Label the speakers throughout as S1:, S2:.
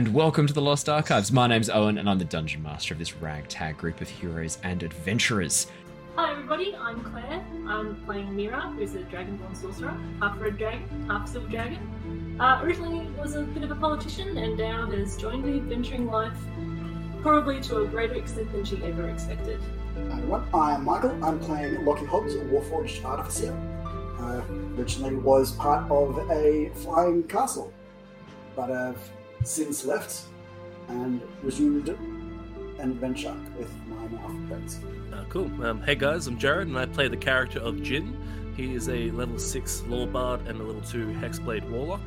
S1: hello, and welcome to the Lost Archives. My name's Owen, and I'm the dungeon master of this ragtag group of heroes and adventurers.
S2: Hi everybody, I'm Claire. I'm playing Mira, who's a dragonborn sorcerer, half red dragon, half silver dragon. Uh, originally was a bit of a politician, and now has joined the adventuring life, probably to a greater extent than she ever expected.
S3: Hi everyone, I'm Michael. I'm playing Lockie Hobbs, a Warforged Artificer. Uh, originally was part of a flying castle, but have since left and resumed an adventure with my now friends.
S4: Uh, cool. Um, hey guys, I'm Jared, and I play the character of Jin. He is a level 6 Lore Bard and a level 2 Hexblade Warlock.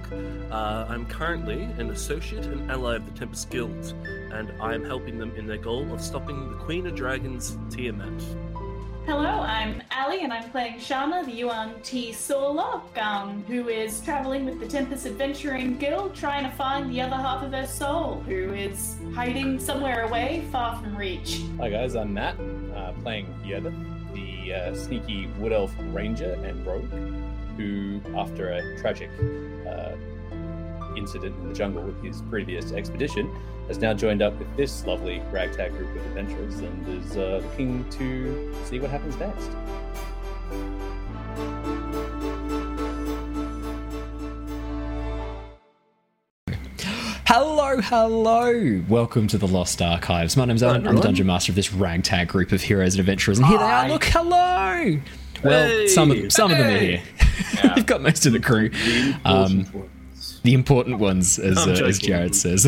S4: Uh, I'm currently an associate and ally of the Tempest Guild, and I am helping them in their goal of stopping the Queen of Dragons, Tiamat.
S5: Hello, I'm Ali, and I'm playing Shana, the Yuan T. Sorlock, um, who is traveling with the Tempest Adventuring Guild, trying to find the other half of her soul, who is hiding somewhere away, far from reach.
S6: Hi guys, I'm Matt, uh, playing Yoda, the uh, sneaky wood elf ranger and rogue, who, after a tragic uh, incident in the jungle with his previous expedition, has now joined up with this lovely ragtag group of adventurers and is uh, looking to see what happens next.
S1: Hello, hello! Welcome to the Lost Archives. My name's Owen. I'm the dungeon master of this ragtag group of heroes and adventurers, and here they are. Look, hello! Well,
S4: Hey.
S1: some of them, some of them are here. We've got most of the crew. Um, the important ones, as, uh, as. Jared says.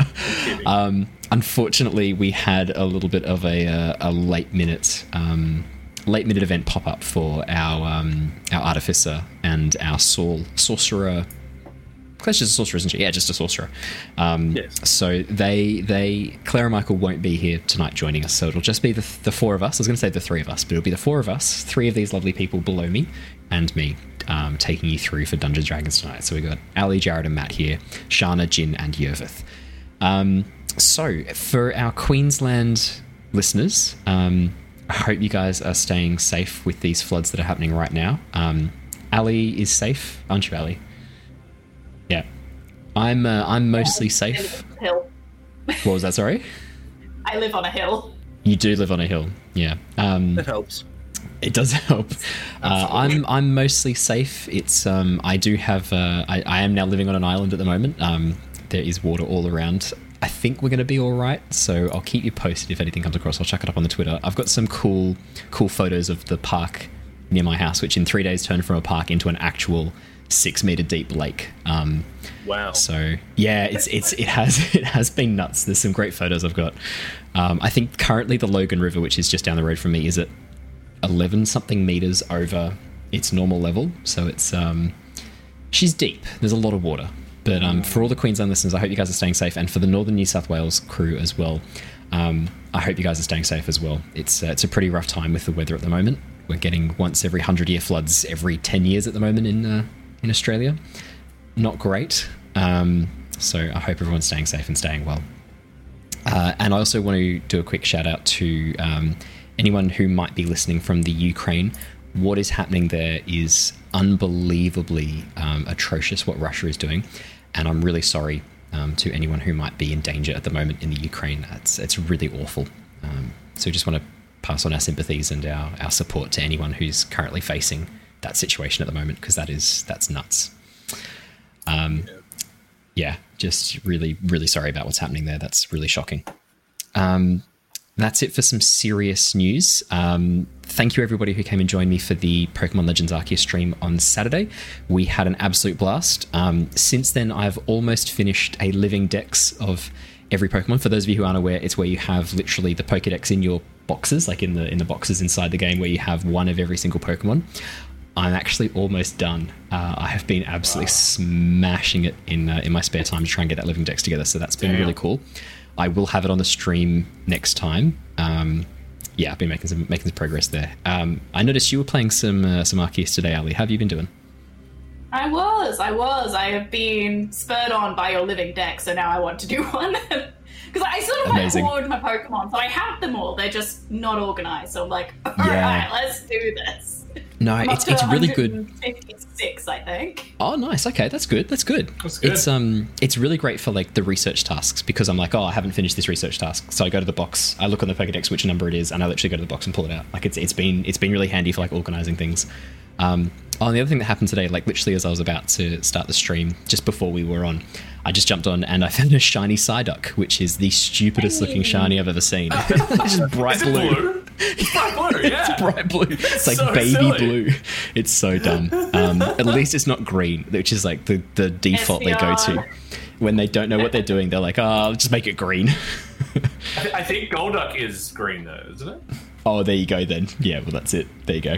S1: um, unfortunately, we had a little bit of a, uh, a late minute um, late minute event pop up for our um, our artificer and our soul sorcerer. Claire's just a sorcerer, isn't she? Yeah, just a sorcerer. Um,
S4: Yes.
S1: So they they Claire and Michael won't be here tonight joining us. So it'll just be the the four of us. I was going to say the three of us, but it'll be the four of us. Three of these lovely people below me and me um, taking you through for Dungeons Dragons tonight. So we got Ali, Jared, and Matt here. Shana, Jin, and Yervith. Um, so for our Queensland listeners, um, I hope you guys are staying safe with these floods that are happening right now. Um, Ali is safe, aren't you, Ali? Yeah, I'm. Uh, I'm mostly safe.
S5: Hill.
S1: What was that? Sorry.
S5: I live on a hill.
S1: You do live on a hill. Yeah. Um,
S4: That helps.
S1: It does help. Uh, I'm I'm mostly safe. It's um I do have uh, I, I am now living on an island at the moment. Um, there is water all around. I think we're going to be all right. So I'll keep you posted if anything comes across. I'll chuck it up on the Twitter. I've got some cool cool photos of the park near my house, which in three days turned from a park into an actual six meter deep lake. Um,
S4: Wow.
S1: so yeah, it's it's it has it has been nuts. There's some great photos I've got. Um, I think currently the Logan River, which is just down the road from me, is at eleven something meters over its normal level. So it's um, she's deep. There's a lot of water. But um, for all the Queensland listeners, I hope you guys are staying safe, and for the Northern New South Wales crew as well, um, I hope you guys are staying safe as well. It's uh, it's a pretty rough time with the weather at the moment. We're getting once every hundred year floods every ten years at the moment in uh, in Australia. Not great. Um, so I hope everyone's staying safe and staying well. Uh, and I also want to do a quick shout out to um, anyone who might be listening from the Ukraine. What is happening there is unbelievably um, atrocious what Russia is doing. And I'm really sorry um, to anyone who might be in danger at the moment in the Ukraine. It's, it's really awful. Um, so just want to pass on our sympathies and our, our support to anyone who's currently facing that situation at the moment because that is that's nuts. Um, yeah, just really, really sorry about what's happening there. That's really shocking. Um, that's it for some serious news. Um, thank you, everybody who came and joined me for the Pokemon Legends Arceus stream on Saturday. We had an absolute blast. Um, since then, I've almost finished a living dex of every Pokemon. For those of you who aren't aware, it's where you have literally the Pokedex in your boxes, like in the in the boxes inside the game, where you have one of every single Pokemon. I'm actually almost done. Uh, I have been absolutely smashing it in uh, in my spare time to try and get that living dex together. So that's been really cool. I will have it on the stream next time. Um, yeah, I've been making some making some progress there. Um, I noticed you were playing some uh, some Arceus today, Ali. How have you been doing?
S5: I was, I was. I have been spurred on by your living deck, so now I want to do one. Because I sort of like
S1: Amazing.
S5: hoard my Pokemon, so I have them all. They're just not organized. So I'm like, all
S1: Yeah.
S5: right, let's do this.
S1: No,
S5: I'm
S1: it's
S5: up to
S1: it's really good.
S5: 156, I think.
S1: Oh, nice. Okay, that's good. That's good.
S4: That's good.
S1: It's um, it's really great for like the research tasks because I'm like, oh, I haven't finished this research task, so I go to the box, I look on the Pokédex which number it is, and I literally go to the box and pull it out. Like it's it's been it's been really handy for like organizing things. Um, oh, and the other thing that happened today, like literally as I was about to start the stream, just before we were on, I just jumped on and I found a shiny Psyduck, which is the stupidest looking shiny I've ever seen. it's just bright
S7: Is it
S1: blue.
S7: blue? It's bright blue, yeah.
S1: It's bright blue. It's like
S7: so
S1: baby
S7: silly.
S1: blue. It's so dumb. Um, at least it's not green, which is like the, the default they go to. When they don't know what they're doing, they're like, oh, just make it green.
S7: I, th- I think Golduck is green though, isn't it?
S1: oh, there you go then. Yeah, well, that's it. There you go.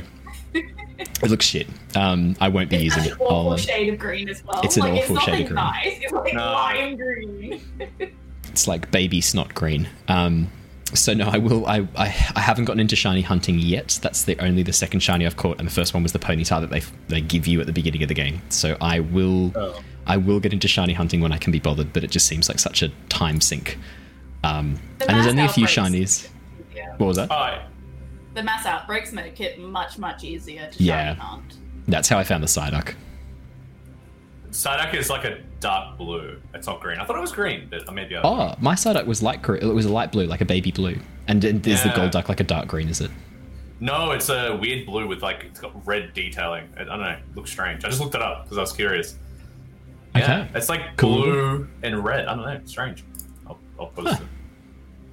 S1: It looks shit. Um, I won't be
S5: It's
S1: using
S5: an
S1: it.
S5: awful
S1: I'll-
S5: shade of green as well.
S1: It's an
S5: like,
S1: awful
S5: it's
S1: shade of green.
S5: nice. It's like
S7: No.
S5: lime green.
S1: it's like baby snot green. Um, so no, I will. I, I I haven't gotten into shiny hunting yet. That's the only the second shiny I've caught, and the first one was the Ponyta that they they give you at the beginning of the game. So I will
S6: Oh.
S1: I will get into shiny hunting when I can be bothered, but it just seems like such a time sink. Um,
S5: The
S1: and there's only a few shinies.
S5: Yeah.
S1: What was that?
S7: Oh,
S5: The mass outbreaks make it much, much easier to
S1: Yeah.
S5: shiny hunt.
S1: That's how I found the Psyduck.
S7: Psyduck is like a dark blue. It's not green. I thought it was green, but maybe I.
S1: Oh, my Psyduck was light green. It was a light blue, like a baby blue. And is the Golduck like a dark green? Is it?
S7: No, it's a weird blue with like it's got red detailing. I don't know. It looks strange. I just looked it up because I was curious. Yeah,
S1: Okay.
S7: it's like
S1: Cool.
S7: blue and red. I don't know. It's strange. I'll, I'll post
S1: Huh.
S7: it.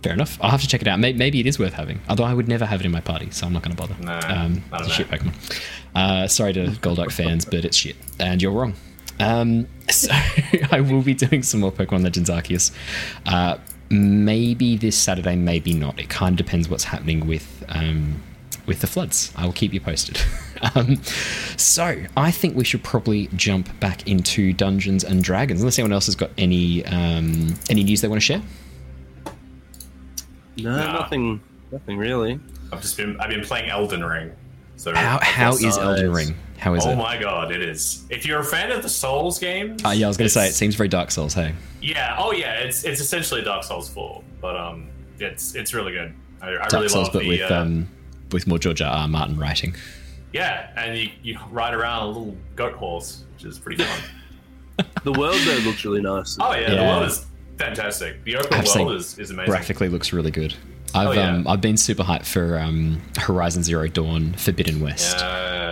S1: Fair enough. I'll have to check it out. May- Maybe it is worth having. Although I would never have it in my party, so I'm not going to bother.
S7: Nah,
S1: um, it's a shit. Pokemon. Uh, sorry to Golduck fans, but it's shit, and you're wrong. Um, so I will be doing some more Pokemon Legends Arceus. Uh, maybe this Saturday, maybe not. It kind of depends what's happening with um, with the floods. I will keep you posted. um, so I think we should probably jump back into Dungeons and Dragons, unless anyone else has got any um, any news they want to share.
S8: No,
S7: Nah.
S8: nothing. Nothing really.
S7: I've just been I've been playing Elden Ring. So
S1: How how is
S8: Besides-
S1: Elden Ring? How is
S7: oh
S1: it?
S7: Oh my god, it is. If you're a fan of the Souls games,
S1: Uh, yeah, I was going to say it seems very Dark Souls. Hey,
S7: Yeah, oh yeah, it's it's essentially Dark Souls 4, but um, it's it's really good. I, I
S1: Dark
S7: really
S1: Souls,
S7: love
S1: but
S7: the
S1: with
S7: uh,
S1: um, with more George R. R. Martin writing.
S7: yeah, and you, you ride around a little goat horse, which is pretty fun.
S8: The world though looks really nice.
S7: oh yeah, the world is fantastic. The open
S1: I have to say,
S7: world is, is amazing.
S1: Graphically looks really good. I've
S7: Oh, yeah.
S1: um, I've been super hyped for um, Horizon Zero Dawn Forbidden West.
S7: Yeah,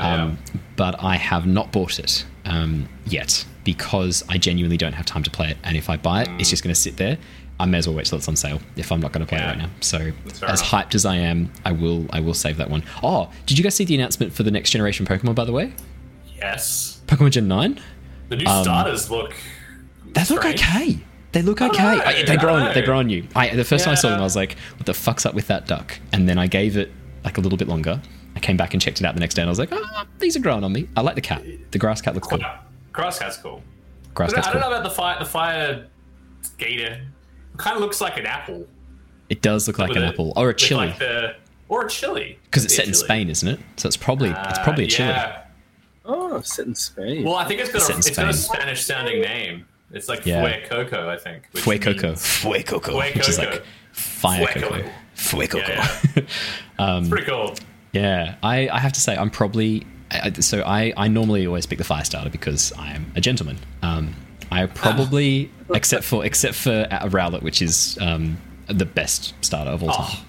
S1: um, but I have not bought it um, yet because I genuinely don't have time to play it. And if I buy it, it's just going to sit there. I may as well wait till it's on sale if I'm not going to play
S7: Mm. Yeah.
S1: it right now. So, as
S7: enough.
S1: hyped as I am, I will I will save that one. Oh, did you guys see the announcement for the next generation Pokemon? By the way,
S7: yes,
S1: Pokemon Gen Nine.
S7: the new
S1: Um,
S7: starters look.
S1: They look
S7: strange.
S1: okay. They look okay. I- they grow on they grow on you. I, the first time I saw them, I was like, "What the fuck's up with that duck?" And then I gave it like a little bit longer. I came back and checked it out the next day, and I was like, "Oh, these are growing on me." I like the cat. The grass cat looks cool.
S7: Grass cat's cool.
S1: Grass
S7: But
S1: cat's
S7: I don't
S1: cool.
S7: know about the fire. The fire gator. It kind of looks like an apple.
S1: It does look like
S7: with
S1: an
S7: a-
S1: apple or a chili
S7: like the, or a chili.
S1: because it's set in. Spain, isn't it? So it's probably it's
S7: Uh,
S1: probably a chili.
S7: Yeah.
S8: Oh, set in Spain.
S7: Well, I think it's got
S1: Set
S7: a,
S1: in
S7: it's got a Spanish sounding name. It's like
S1: Yeah.
S7: Fue Coco, I think. which
S1: Fue Coco, Fue Coco,
S7: Fue
S1: which is like fire
S7: Fue
S1: cocoa.
S7: Coco.
S1: Fue Coco.
S7: Yeah,
S1: um,
S7: It's pretty cool.
S1: Yeah, I, I have to say I'm probably I, so I, I normally always pick the fire starter because I am a gentleman. Um, I probably except for except for uh, Rowlet, which is um, the best starter of all time.
S7: Oh,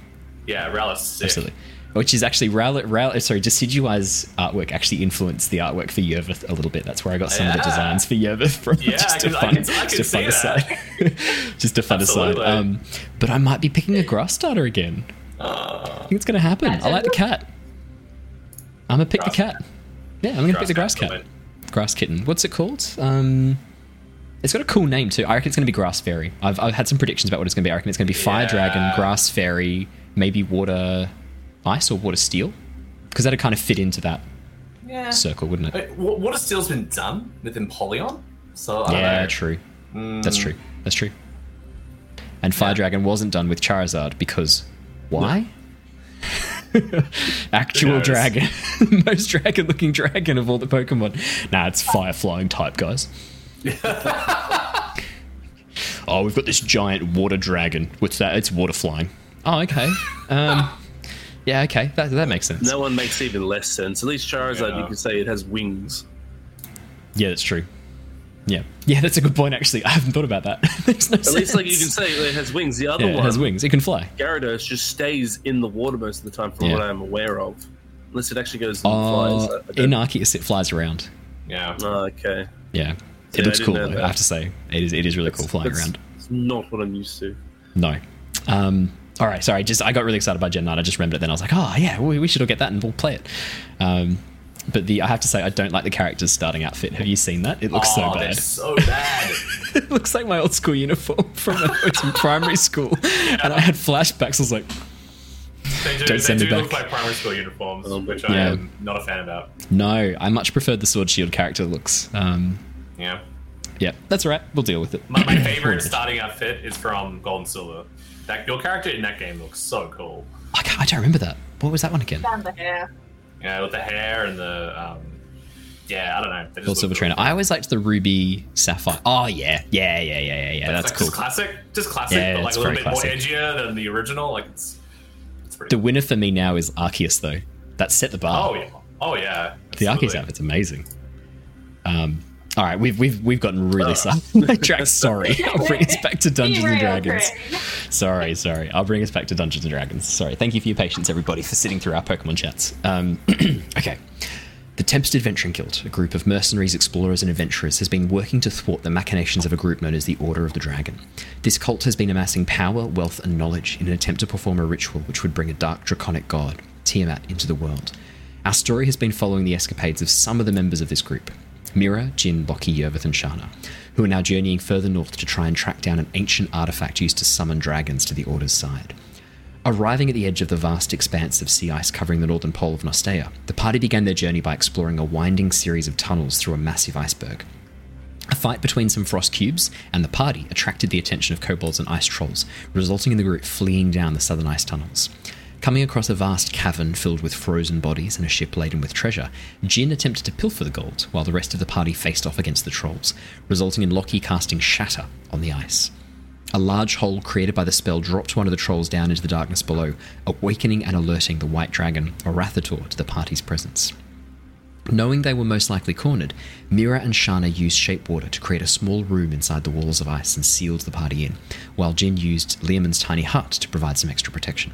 S7: yeah, Rowlet's sick.
S1: Absolutely. Which is actually Rowlet, Rowlet sorry, Decidueye's artwork actually influenced the artwork for Yervith a little bit. That's where I got some of the designs for Yervith from.
S7: Yeah,
S1: just a
S7: can- I
S1: fun,
S7: can- I can
S1: just a fun aside. just a fun aside. Um, but I might be picking a grass starter again. I think it's going to happen. I like the cat. I'm to pick the
S7: Grass-
S1: cat. Yeah, I'm going to pick the grass cat.
S7: the
S1: Grass kitten. What's it called? Um, it's got a cool name too. I reckon it's to be Grass Fairy. I've, I've had some predictions about what it's to be. I reckon it's to be Fire
S7: Yeah.
S1: Dragon, Grass Fairy, maybe Water Ice or Water Steel. Because that'd kind of fit into that
S5: Yeah.
S1: circle, wouldn't it?
S7: Wait, Water Steel's been done with Empoleon, so I don't
S1: Yeah,
S7: know.
S1: true.
S7: Mm,
S1: That's true. That's true. And Fire Dragon wasn't done with Charizard because why? Actual dragon, most dragon-looking dragon of all the Pokemon. Nah, it's fire flying type, guys. oh, we've got this giant water dragon. What's that? It's water flying. Oh, okay. Um, Yeah, okay, that, that makes sense.
S8: No one makes even less sense. At least Charizard,
S7: Yeah.
S8: you could say it has wings.
S1: Yeah, that's true. Yeah, yeah, that's a good point. Actually, I haven't thought about that. Makes no
S8: At least, like you can say, it has wings. The other
S1: Yeah, it
S8: one,
S1: has wings. It can fly.
S8: Gyarados, just stays in the water most of the time, from
S1: Yeah.
S8: what I'm aware of. Unless it actually goes and
S1: Oh,
S8: flies. I- I
S1: in Arceus, it flies around.
S7: Yeah.
S8: Oh, okay.
S1: Yeah,
S8: Yeah,
S1: it
S8: I
S1: looks
S8: didn't
S1: cool. Though. I have to say, it is. It is really cool flying
S8: That's
S1: around.
S8: It's not what I'm used to.
S1: No. Um, all right, sorry. Just I got really excited by Gen 9. I just remembered it. Then I was like, oh yeah, we, we should all get that and we'll play it. Um, but the I have to say, I don't like the character's starting outfit. Have you seen that? It looks
S7: oh,
S1: so bad.
S7: so bad.
S1: it looks like my old school uniform from when I was in primary school, and I had flashbacks. I was like,
S7: They do,
S1: Don't
S7: they
S1: send me
S7: do look
S1: back.
S7: like primary school uniforms, which I
S1: Yeah.
S7: am not a fan about.
S1: no, I much preferred the sword shield character looks. Um,
S7: Yeah.
S1: yeah, that's all right. We'll deal with it.
S7: My, my favorite starting outfit is from Gold and Silver. That your character in that game looks so cool.
S1: I, can't, I don't remember that. What was that one again?
S5: Down the hair.
S7: Yeah, with the hair and the um, yeah, I don't know. They just
S1: Silver
S7: cool.
S1: Trainer. I always liked the Ruby Sapphire. Oh yeah, yeah, yeah, yeah, yeah, yeah. That's
S7: like
S1: cool.
S7: Just classic, just classic,
S1: Yeah,
S7: but like a little bit
S1: classic.
S7: more edgier than the original. Like it's, it's pretty.
S1: The winner for me now is Arceus, though. That set the bar.
S7: oh yeah, oh yeah.
S1: the Arceus
S7: absolutely.
S1: outfit's amazing. Um, all right, we've we've we've gotten really sidetracked. Sorry, I'll bring us back to Dungeons and Dragons. Sorry, sorry. I'll bring us back to Dungeons and Dragons. Sorry. Thank you for your patience, everybody, for sitting through our Pokemon chats. Um, okay. The Tempest Adventuring Guild, a group of mercenaries, explorers, and adventurers, has been working to thwart the machinations of a group known as the Order of the Dragon. This cult has been amassing power, wealth, and knowledge in an attempt to perform a ritual which would bring a dark draconic god, Tiamat, into the world. Our story has been following the escapades of some of the members of this group Mira, Jin, Lockie, Yervith, and Shana, who are now journeying further north to try and track down an ancient artifact used to summon dragons to the Order's side. Arriving at the edge of the vast expanse of sea ice covering the northern pole of Nostea, the party began their journey by exploring a winding series of tunnels through a massive iceberg. A fight between some frost cubes and the party attracted the attention of kobolds and ice trolls, resulting in the group fleeing down the southern ice tunnels. Coming across a vast cavern filled with frozen bodies and a ship laden with treasure, Jin attempted to pilfer the gold while the rest of the party faced off against the trolls, resulting in Lockie casting Shatter on the ice. A large hole created by the spell dropped one of the trolls down into the darkness below, awakening and alerting the white dragon, Arauthator, to the party's presence. Knowing they were most likely cornered, Mira and Shana used shape water to create a small room inside the walls of ice and sealed the party in, while Jin used Leomund's tiny hut to provide some extra protection.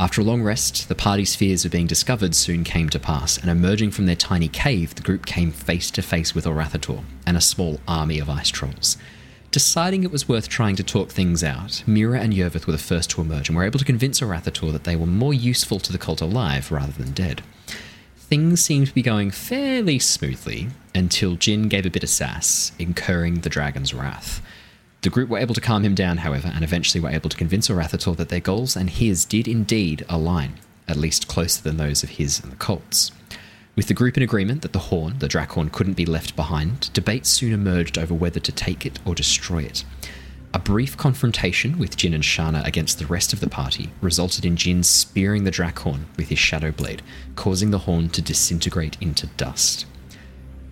S1: After a long rest, the party's fears of being discovered soon came to pass, and emerging from their tiny cave, the group came face to face with Arauthator and a small army of ice trolls. Deciding it was worth trying to talk things out, Mira and Yervith were the first to emerge and were able to convince Arauthator that they were more useful to the cult alive rather than dead. Things seemed to be going fairly smoothly until Jin gave a bit of sass, incurring the dragon's wrath. The group were able to calm him down, however, and eventually were able to convince Arauthator that their goals and his did indeed align, at least closer than those of his and the cult's. With the group in agreement that the horn, the Drakhorn, couldn't be left behind, debate soon emerged over whether to take it or destroy it. A brief confrontation with Jin and Shana against the rest of the party resulted in Jin spearing the Drakhorn with his shadow blade, causing the horn to disintegrate into dust.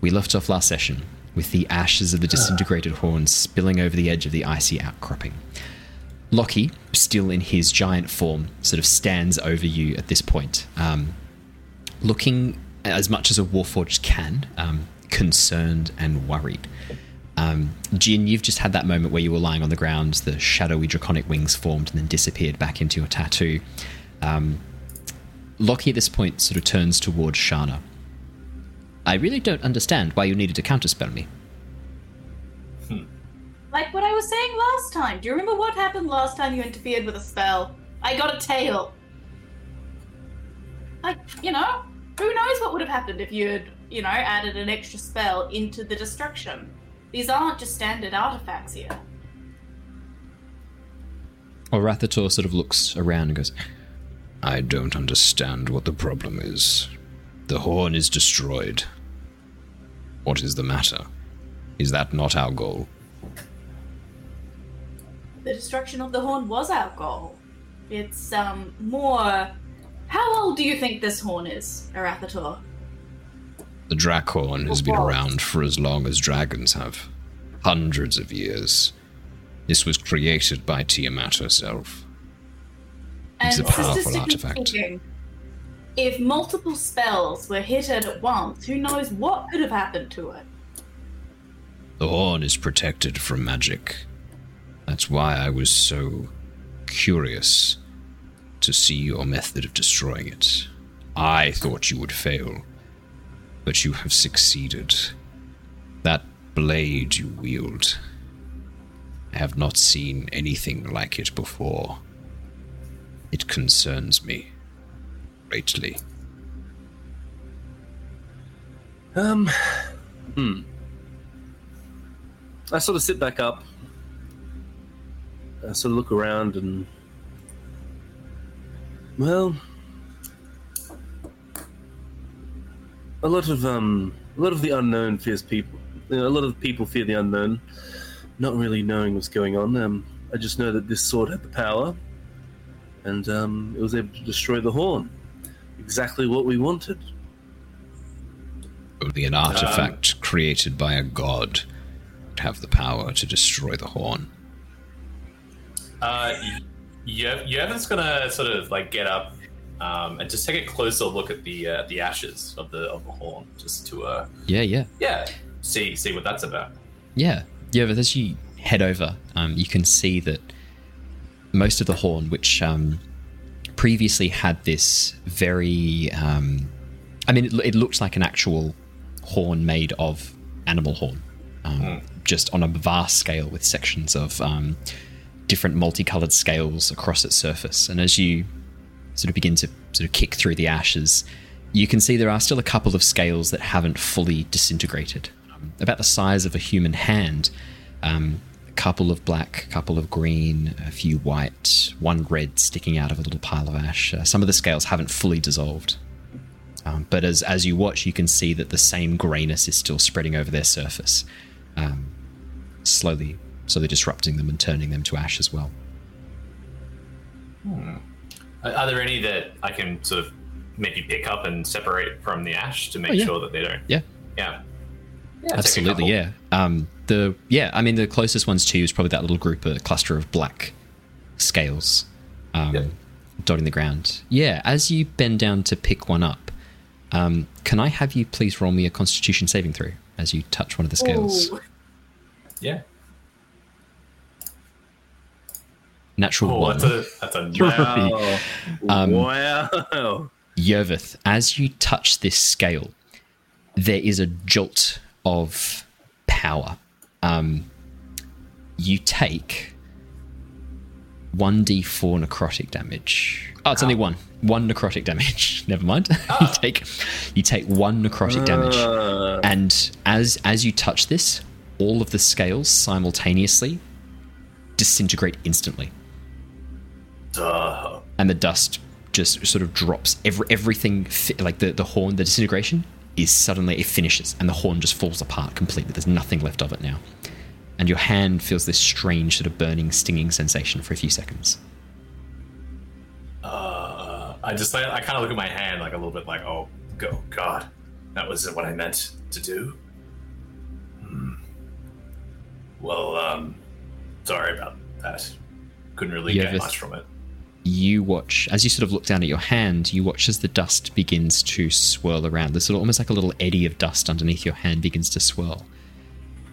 S1: We left off last session with the ashes of the disintegrated horn spilling over the edge of the icy outcropping. Lockie, still in his giant form, sort of stands over you at this point, um, looking as much as a Warforged can, um, concerned and worried. Um, Jin, you've just had that moment where you were lying on the ground, the shadowy draconic wings formed and then disappeared back into your tattoo. Um, Lockie at this point sort of turns towards Shana. I really don't understand why you needed to counterspell me. Hmm.
S5: Like what I was saying last time. Do you remember what happened last time you interfered with a spell? I got a tail. Like, you know, who knows what would have happened if you had, you know, added an extra spell into the destruction. These aren't just standard artifacts here.
S1: Arauthator sort of looks around and goes, I don't understand what the problem is. The horn is destroyed. What is the matter? Is that not our goal?
S5: The destruction of the horn was our goal. It's, um, more. How old do you think this horn is, Arauthator?
S1: The Drakhorn has been around for as long as dragons have. Hundreds of years. This was created by Tiamat herself.
S5: And
S9: It's a powerful artifact.
S5: speaking, if multiple spells were hit at once, who knows what could have happened to it?
S9: The horn is protected from magic. That's why I was so curious to see your method of destroying it. I thought you would fail, but you have succeeded. That blade you wield, I have not seen anything like it before. It concerns me greatly.
S8: Um, hmm. I sort of sit back up. I sort of look around and. Well. A lot of, um. A lot of the unknown fears people. You know, a lot of people fear the unknown, not really knowing what's going on. Um, I just know that this sword had the power, and um, it was able to destroy the horn. Exactly what we wanted.
S9: Only an artifact created by a god would have the power to destroy the horn.
S7: Uh, y- Ye- Yevon's gonna sort of like get up um, and just take a closer look at the uh, the ashes of the of the horn, just to uh,
S1: Yeah, yeah.
S7: yeah, see see what that's about.
S1: Yeah, yeah. But as you head over, um, you can see that most of the horn, which um, previously had this very, um, I mean, it, it looked like an actual horn made of animal horn, um, just on a vast scale with sections of um, different multicolored scales across its surface. And as you sort of begin to sort of kick through the ashes, you can see there are still a couple of scales that haven't fully disintegrated. Um, about the size of a human hand, um, couple of black, a couple of green, a few white, one red sticking out of a little pile of ash. Uh, some of the scales haven't fully dissolved. Um, but as, as you watch, you can see that the same grayness is still spreading over their surface, um, slowly, slowly disrupting them and turning them to ash as well.
S7: Are, are there any that I can sort of maybe pick up and separate from the ash to make
S1: Oh, yeah.
S7: sure that they don't?
S1: Yeah.
S7: Yeah. Yeah,
S1: Absolutely, yeah. Um, the yeah, I mean the closest ones to you is probably that little group, a cluster of black scales, um,
S7: Yeah.
S1: dotting the ground. Yeah, as you bend down to pick one up, um, can I have you please roll me a Constitution saving throw as you touch one of the scales?
S5: Ooh.
S7: Yeah.
S1: Natural
S7: Oh,
S1: one.
S7: that's a that's a
S8: Wow.
S1: Um,
S8: wow.
S1: Yervith, as you touch this scale, there is a jolt of power. Um, you take 1d4 necrotic damage. Oh, it's only one. One necrotic damage. Never mind. you take you take one necrotic damage.
S8: Uh,
S1: And as as you touch this, all of the scales simultaneously disintegrate instantly
S7: Duh.
S1: and the dust just sort of drops. Every everything like the the horn, the disintegration is suddenly it finishes, and the horn just falls apart completely. There's nothing left of it now, and your hand feels this strange sort of burning, stinging sensation for a few seconds.
S7: Uh, I just like I kind of look at my hand like a little bit like, oh, go God, that wasn't what I meant to do. Hmm. Well, um, sorry about that. Couldn't really
S1: Yeah,
S7: get much from it.
S1: You watch as you sort of look down at your hand. You watch as the dust begins to swirl around. There's sort of almost like a little eddy of dust underneath your hand begins to swirl,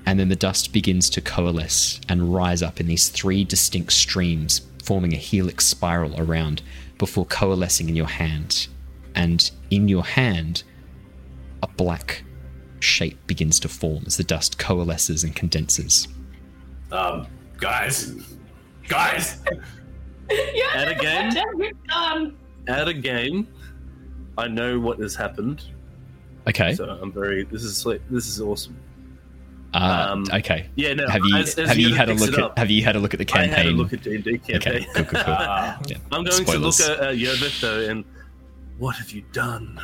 S1: and then the dust begins to coalesce and rise up in these three distinct streams, forming a helix spiral around before coalescing in your hand. And in your hand, a black shape begins to form as the dust coalesces and condenses.
S7: Um, guys, guys,
S5: Yeah,
S8: At a game?
S5: Um,
S8: at a game, I know what has happened,
S1: Okay.
S8: so I'm very. This is. This is awesome.
S1: Uh,
S8: um,
S1: okay.
S8: Yeah, no.
S1: Have you
S8: as- as
S1: have you had a look at
S8: up,
S1: have you had a look at the
S8: I
S1: campaign?
S8: had a look at D and D campaign.
S1: Okay. Cool. Cool. Cool.
S7: uh,
S1: Yeah.
S8: I'm going
S1: Spoilers.
S8: to look at uh, Yervith though, and what have you done?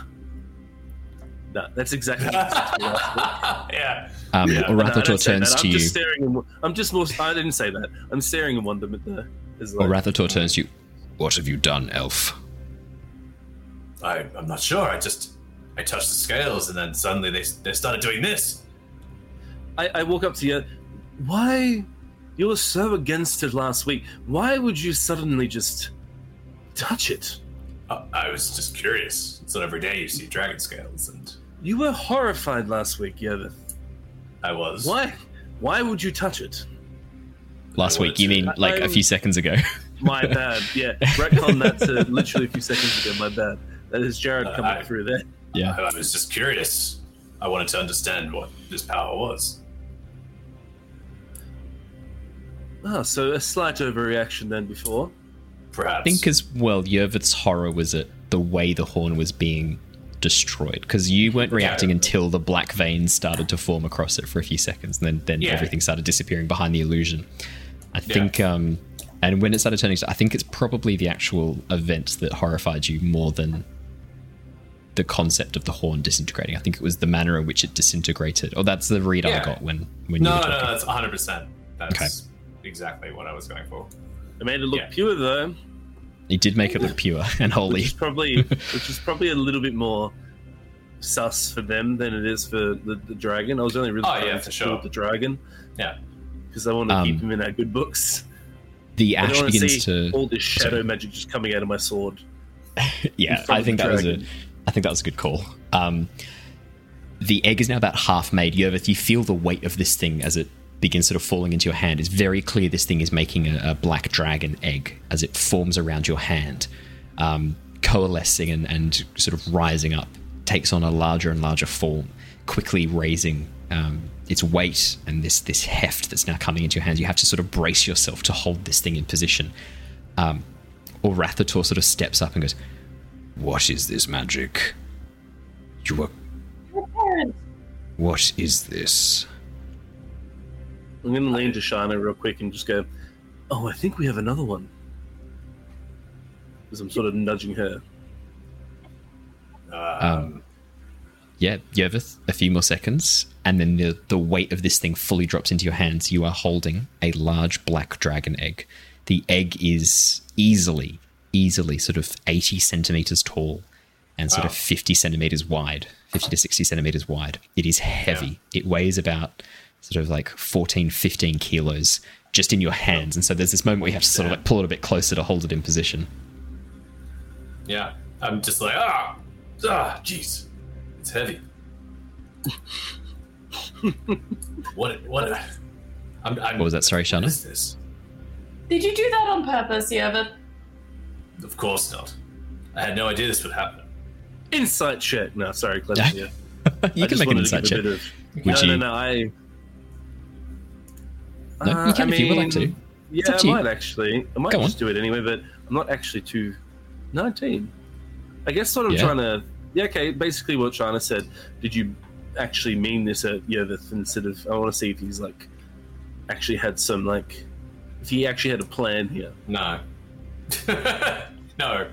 S8: No, that's exactly. what
S7: yeah.
S1: Um,
S7: Yeah.
S8: No, I
S1: Arauthator
S8: don't say
S1: turns
S8: that.
S1: to
S8: I'm
S1: you.
S8: just staring. In, I'm just more. I didn't say that. I'm staring in wonderment there. It's
S1: Or
S8: like,
S1: Rathator turns to you. What have you done, elf?
S7: I, I'm not sure. I just I touched the scales and then suddenly they they started doing this.
S8: I, I walk up to you. Why? You were so against it last week. Why would you suddenly just touch it?
S7: Uh, I was just curious. It's not every day you see dragon scales, and
S8: You were horrified last week, Yervith.
S7: I was.
S8: Why? Why would you touch it?
S1: Last week, you mean like a
S8: I'm-
S1: few seconds ago?
S8: My bad. Yeah, retcon that to literally a few seconds ago. My bad. That is Jared
S7: Uh,
S8: coming
S7: I-
S8: through there.
S1: yeah.
S7: I, I was just curious. I wanted to understand what this power was.
S8: Ah, so a slight overreaction then before.
S7: Perhaps.
S1: I think as well, Yervith's horror was at the way the horn was being destroyed because you weren't reacting
S7: Yeah.
S1: until the black veins started to form across it for a few seconds, and then then
S7: Yeah.
S1: everything started disappearing behind the illusion. I think, um, and when it started turning, I think it's probably the actual event that horrified you more than the concept of the horn disintegrating. I think it was the manner in which it disintegrated. Or that's the read I got when when
S7: no,
S1: you were
S7: no,
S1: talking.
S7: that's 100. percent That's exactly what I was going for.
S8: It made it look
S7: Yeah.
S8: pure though,
S1: It did make it look pure and holy.
S8: which is probably which is probably a little bit more sus for them than it is for the, the dragon. I was only really
S7: Oh,
S8: trying
S7: yeah,
S8: to
S7: for sure.
S8: the dragon
S7: Yeah.
S8: Because I want to
S1: Um,
S8: keep him in our good books.
S1: The
S8: I
S1: ash
S8: to
S1: begins to
S8: all this shadow
S1: sorry.
S8: magic just coming out of my sword.
S1: yeah, I think that was a,
S8: dragon.
S1: I think that was a good call. Um, the egg is now about half made. Yervith, you feel the weight of this thing as it begins sort of falling into your hand. It's very clear this thing is making a, a black dragon egg as it forms around your hand, um, coalescing and, and sort of rising up, takes on a larger and larger form, quickly raising um, its weight and this this heft that's now coming into your hands. You have to sort of brace yourself to hold this thing in position. Um, Arauthator sort of steps up and goes,
S9: What is this magic? You are.
S5: Your parents.
S9: What is this?
S8: I'm going to lean to Shana real quick and just go, "Oh, I think we have another one." Because I'm sort of nudging her.
S7: Uh,
S1: Um, yeah, Yervith, a few more seconds, and then the, the weight of this thing fully drops into your hands. You are holding a large black dragon egg. The egg is easily, easily sort of 80 centimeters tall and sort of 50 centimeters wide, 50 to 60 centimeters wide. It is heavy. It weighs about sort of like 14, 15 kilos just in your hands. And so there's this moment where you have to sort of like pull it a bit closer to hold it in position.
S7: yeah. I'm just like ah, ah, jeez, it's heavy. what? What? I'm, I'm,
S1: What was that? Sorry,
S7: What
S1: Shana?
S7: is this?
S5: Did you do that on purpose, Yervith?
S7: Of course not. I had no idea this would happen.
S8: Insight check. No, sorry, Clem.
S1: Yeah.
S8: Yeah.
S1: you
S8: I
S1: can make an insight check.
S8: of.
S1: Would
S8: no,
S1: you-
S8: no, no. I.
S1: No,
S8: Uh,
S1: you can
S8: I
S1: if you would like to.
S8: mean, Yeah,
S1: up
S8: I
S1: to you.
S8: might actually. I might
S1: Go
S8: just
S1: on.
S8: do it anyway, but I'm not actually too. 19. I guess what I'm
S1: Yeah.
S8: trying to. Yeah, okay. Basically, what Shana said. Did you actually mean this at Yervith instead of? I want to see if he's like actually had some like. If he actually had a plan here.
S7: No. no.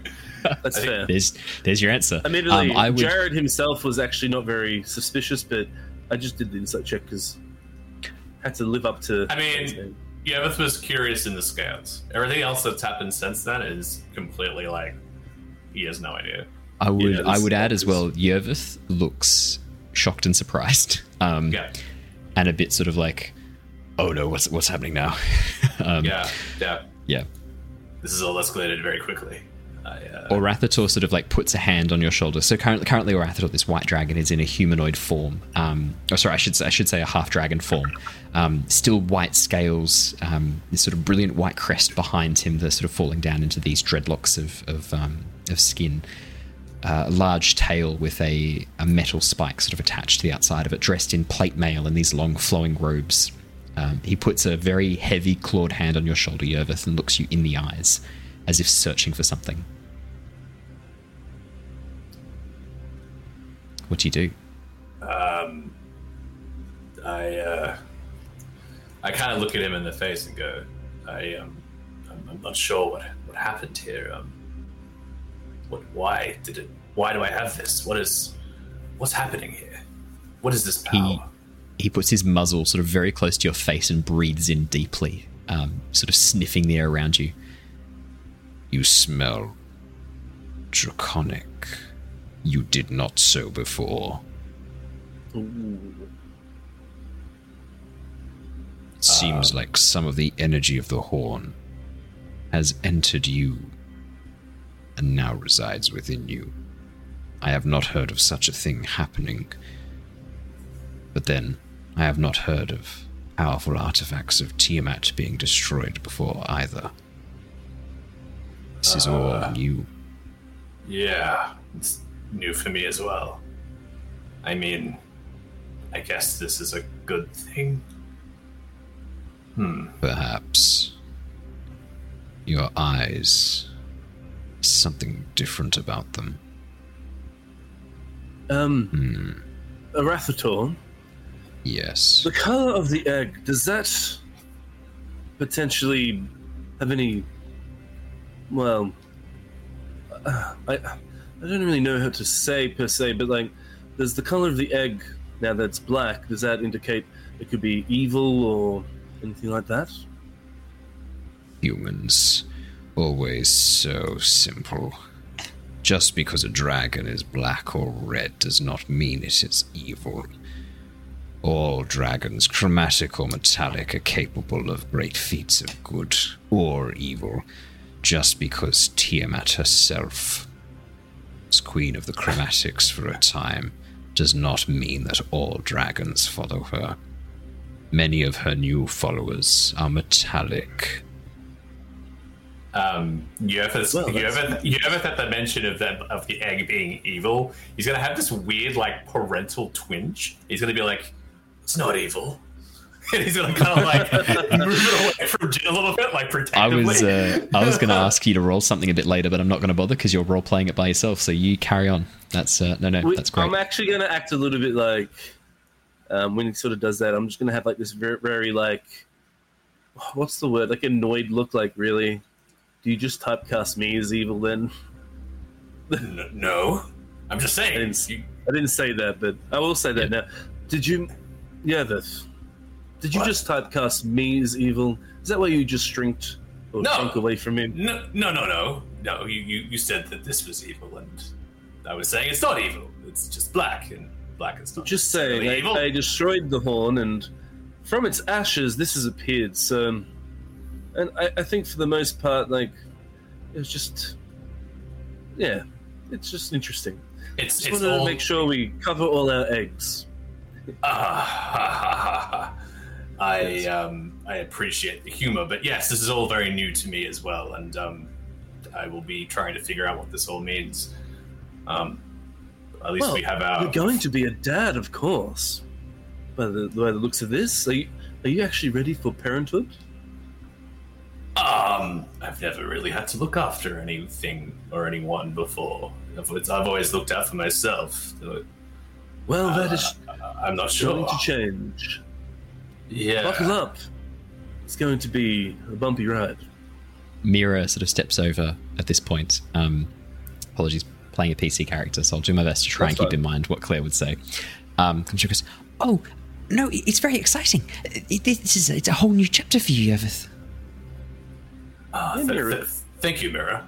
S8: That's fair.
S1: There's there's your answer.
S8: Admittedly,
S1: Um, I would
S8: Jared himself was actually not very suspicious, but I just did the insight check because had to live up to.
S7: I mean-
S8: his name.
S7: Yervith was curious in the scouts. Everything else that's happened since then is completely like he has no idea.
S1: I would
S8: Yeah,
S1: I would add as well. Yervith looks shocked and surprised, um,
S7: Yeah,
S1: and a bit sort of like, oh no, what's what's happening now? um,
S7: yeah, yeah.
S1: yeah.
S7: This is all escalated very quickly. I, uh,
S1: Arauthator sort of like puts a hand on your shoulder. So currently, currently Arauthator, this white dragon, is in a humanoid form. Um, oh, sorry, I should say, I should say a half dragon form. Um, still white scales, um, this sort of brilliant white crest behind him, that's sort of falling down into these dreadlocks of of, um, of skin. A large tail with a, a metal spike sort of attached to the outside of it, dressed in plate mail and these long flowing robes. Um, he puts a very heavy clawed hand on your shoulder, Yervith, and looks you in the eyes, as if searching for something. What do you do?
S7: um, I uh, I kind of look at him in the face and go, I um, I'm, I'm not sure what what happened here. Um, what? Why did it? Why do I have this? What is? What's happening here? What is this
S1: He
S7: power?
S1: he puts his muzzle sort of very close to your face and breathes in deeply, um, sort of sniffing the air around you.
S9: You smell draconic. You did not so before.
S8: Ooh.
S9: It seems like some of the energy of the horn has entered you. And now resides within you. I have not heard of such a thing happening. But then, I have not heard of powerful artifacts of Tiamat being destroyed before either. This is all new.
S7: Yeah, it's new for me as well. I mean, I guess this is a good thing. Hmm.
S9: Perhaps. Your eyes. Something different about them.
S8: Um,
S9: Hmm.
S8: Arauthator,
S9: Yes.
S8: the color of the egg, does that potentially have any. Well. uh, I, I don't really know how to say per se, but like, does the color of the egg, now that it's black, does that indicate it could be evil or anything like that?
S9: Humans. Always so simple. Just because a dragon is black or red does not mean it is evil. All dragons, chromatic or metallic, are capable of great feats of good or evil, just because Tiamat herself was queen of the chromatics for a time does not mean that all dragons follow her. Many of her new followers are metallic.
S7: Um, you ever,
S8: Well,
S7: you ever, you ever at the mention of them of the egg being evil? He's gonna have this weird like parental twinge. He's gonna be like, "It's not evil," and he's gonna kind of like move it away from Jin a little bit, like
S1: I was uh, I was going to ask you to roll something a bit later, but I'm not going to bother because you're role playing it by yourself. So you carry on. That's uh, no, no,
S8: We-
S1: that's great.
S8: I'm actually going to act a little bit like um, when he sort of does that. I'm just going to have like this very, very like what's the word? Like annoyed look. Like really, do you just typecast me as evil? Then
S7: no, I'm just saying.
S8: I didn't-
S7: you-
S8: I didn't say that, but I will say that now. Did you? Yeah, this. Did you
S7: What?
S8: just typecast me as evil? Is that why you just shrinked or
S7: No.
S8: shrunk away from him?
S7: no, no, no, no, no. You, you, you said that this was evil, and I was saying it's not evil. It's just black, and black is not
S8: Just saying,
S7: necessarily
S8: I. I destroyed the horn, and from its ashes, this has appeared. So, and I, I think for the most part, like it was just, yeah, it's just interesting.
S7: it's
S8: Just
S7: it's
S8: wanted
S7: all
S8: to make sure we cover all our eggs.
S7: Ah, ha. I um I appreciate the humor, but yes, this is all very new to me as well, and um, I will be trying to figure out what this all means. Um, at least
S8: Well,
S7: we have our.
S8: You're going to be a dad, of course. By the, by the looks of this, are you, are you actually ready for parenthood?
S7: Um, I've never really had to look after anything or anyone before. I've, I've always looked out for myself. so,
S8: Well, that
S7: uh,
S8: is
S7: I'm not sure.
S8: going
S7: sure.
S8: to change.
S7: Yeah.
S8: Buckle up. It's going to be a bumpy ride.
S1: Mira sort of steps over at this point. Um, apologies, playing a PC character, so I'll do my best to try
S8: That's
S1: and keep
S8: fine.
S1: in mind what Claire would say. Um, and she goes, "Oh, no, it's very exciting. It- This is it's a whole new chapter for you, Evith."
S8: Yeah,
S7: th-
S8: Mira.
S7: th- thank you, Mira.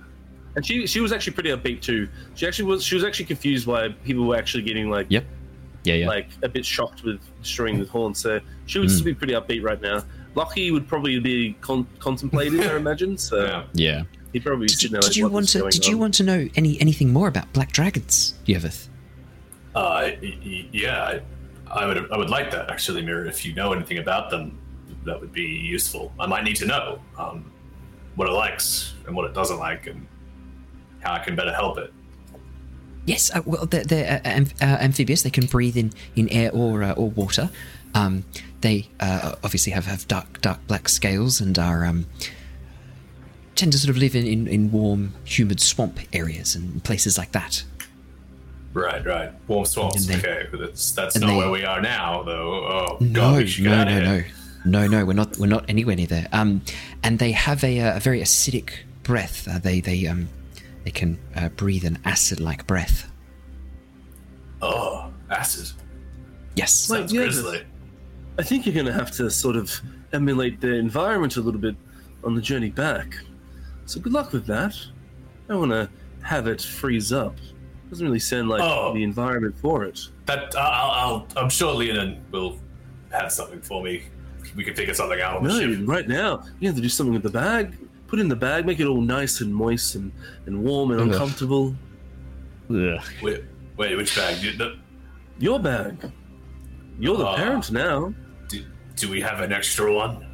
S8: And she she was actually pretty upbeat too. She actually was she was actually confused why people were actually getting like
S1: Yep. Yeah, yeah.
S8: like a bit shocked with destroying the horn. So she would
S1: Mm.
S8: still be pretty upbeat right now. Lockie would probably be con- contemplating, I imagine. So
S7: Yeah.
S1: yeah.
S8: he'd probably
S1: Did you,
S8: sitting
S1: did
S8: like,
S1: you
S8: what
S1: want to?
S8: going
S1: Did you want to know any anything more about black dragons, Evith?
S7: Uh, y- y- yeah, I, I would. I would like that actually, Mira. If you know anything about them, that would be useful. I might need to know um, what it likes and what it doesn't like, and how I can better help it.
S1: Yes, uh, well, they're, they're uh, amph- uh, amphibious. They can breathe in, in air or uh, or water. Um, they uh, obviously have, have dark dark black scales and are um, tend to sort of live in, in, in warm, humid swamp areas and places like that.
S7: Right, right. Warm swamps.
S1: They-
S7: okay, but that's that's not
S1: they-
S7: where we are now, though. Oh
S1: No,
S7: God,
S1: no, no, no, no, no. We're not we're not anywhere near there. Um, and they have a, uh, a very acidic breath. Uh, they they um they can uh, breathe an acid-like breath.
S7: Oh, acid.
S1: Yes.
S8: Wait,
S7: Sounds
S8: yeah,
S7: grisly.
S8: I think you're going to have to sort of emulate the environment a little bit on the journey back. So good luck with that. I want to have it freeze up. Doesn't really sound like
S7: Oh.
S8: the environment for it.
S7: That I'll, I'll. I'm sure Leonin will have something for me. We can figure something out on the
S8: No,
S7: ship.
S8: right now you have to do something with the bag. put it in the bag, make it all nice and moist and, and warm and
S1: Ugh.
S8: uncomfortable.
S1: Ugh.
S7: Wait, wait, which bag? Do, do,
S8: Your bag. You're the
S7: Ah.
S8: parent now.
S7: do, do we have an extra one?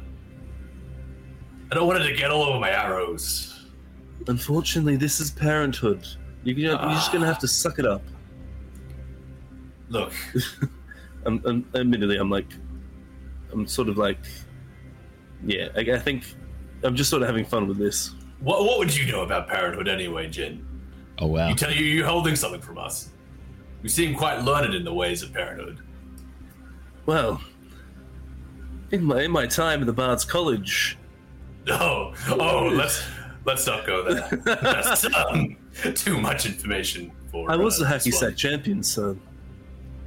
S7: I don't want it to get all over my arrows.
S8: Unfortunately, this is parenthood. You're, gonna, you're just gonna have to suck it up.
S7: Look,
S8: I'm, I'm, admittedly, I'm like, I'm sort of like, yeah. I, I think I'm just sort of having fun with this.
S7: what what would you know about parenthood anyway, Jin?
S1: Oh wow.
S7: You tell you you're holding something from us. You seem quite learned in the ways of parenthood.
S8: Well, in my in my time at the Bard's College,
S7: Oh, oh, let's let's not go there. That's um, too much information for.
S8: I was
S7: uh,
S8: the hacky sack champion, so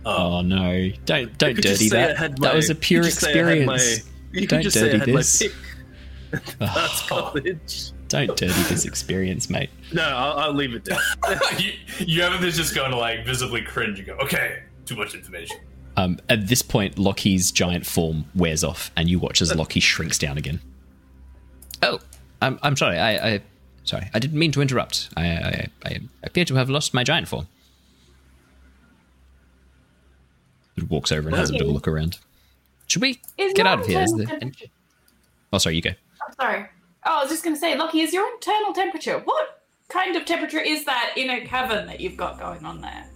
S7: Oh,
S1: Oh no! Don't don't
S8: You
S1: dirty that.
S8: had
S1: that was a pure
S8: just say my-
S1: experience.
S8: you
S1: Don't
S8: just say I
S1: dirty
S8: had
S1: this.
S8: my pick at Bard's College.
S1: Don't dirty this experience, mate.
S8: No, I'll, I'll leave it there.
S7: you, you haven't just going to like visibly cringe and go, okay, too much information.
S1: Um, at this point, Lockie's giant form wears off, and you watch as Lockie shrinks down again. Oh, I'm, I'm sorry. I, I sorry. I didn't mean to interrupt. I, I, I appear to have lost my giant form. He walks over and has a bit of a look around. Should we
S5: Is
S1: get out of here? Is
S5: internal
S1: there Oh, sorry. You go.
S5: I'm sorry. Oh, I was just going to say, Lockie, is your internal temperature? What kind of temperature is that in a cavern that you've got going on there?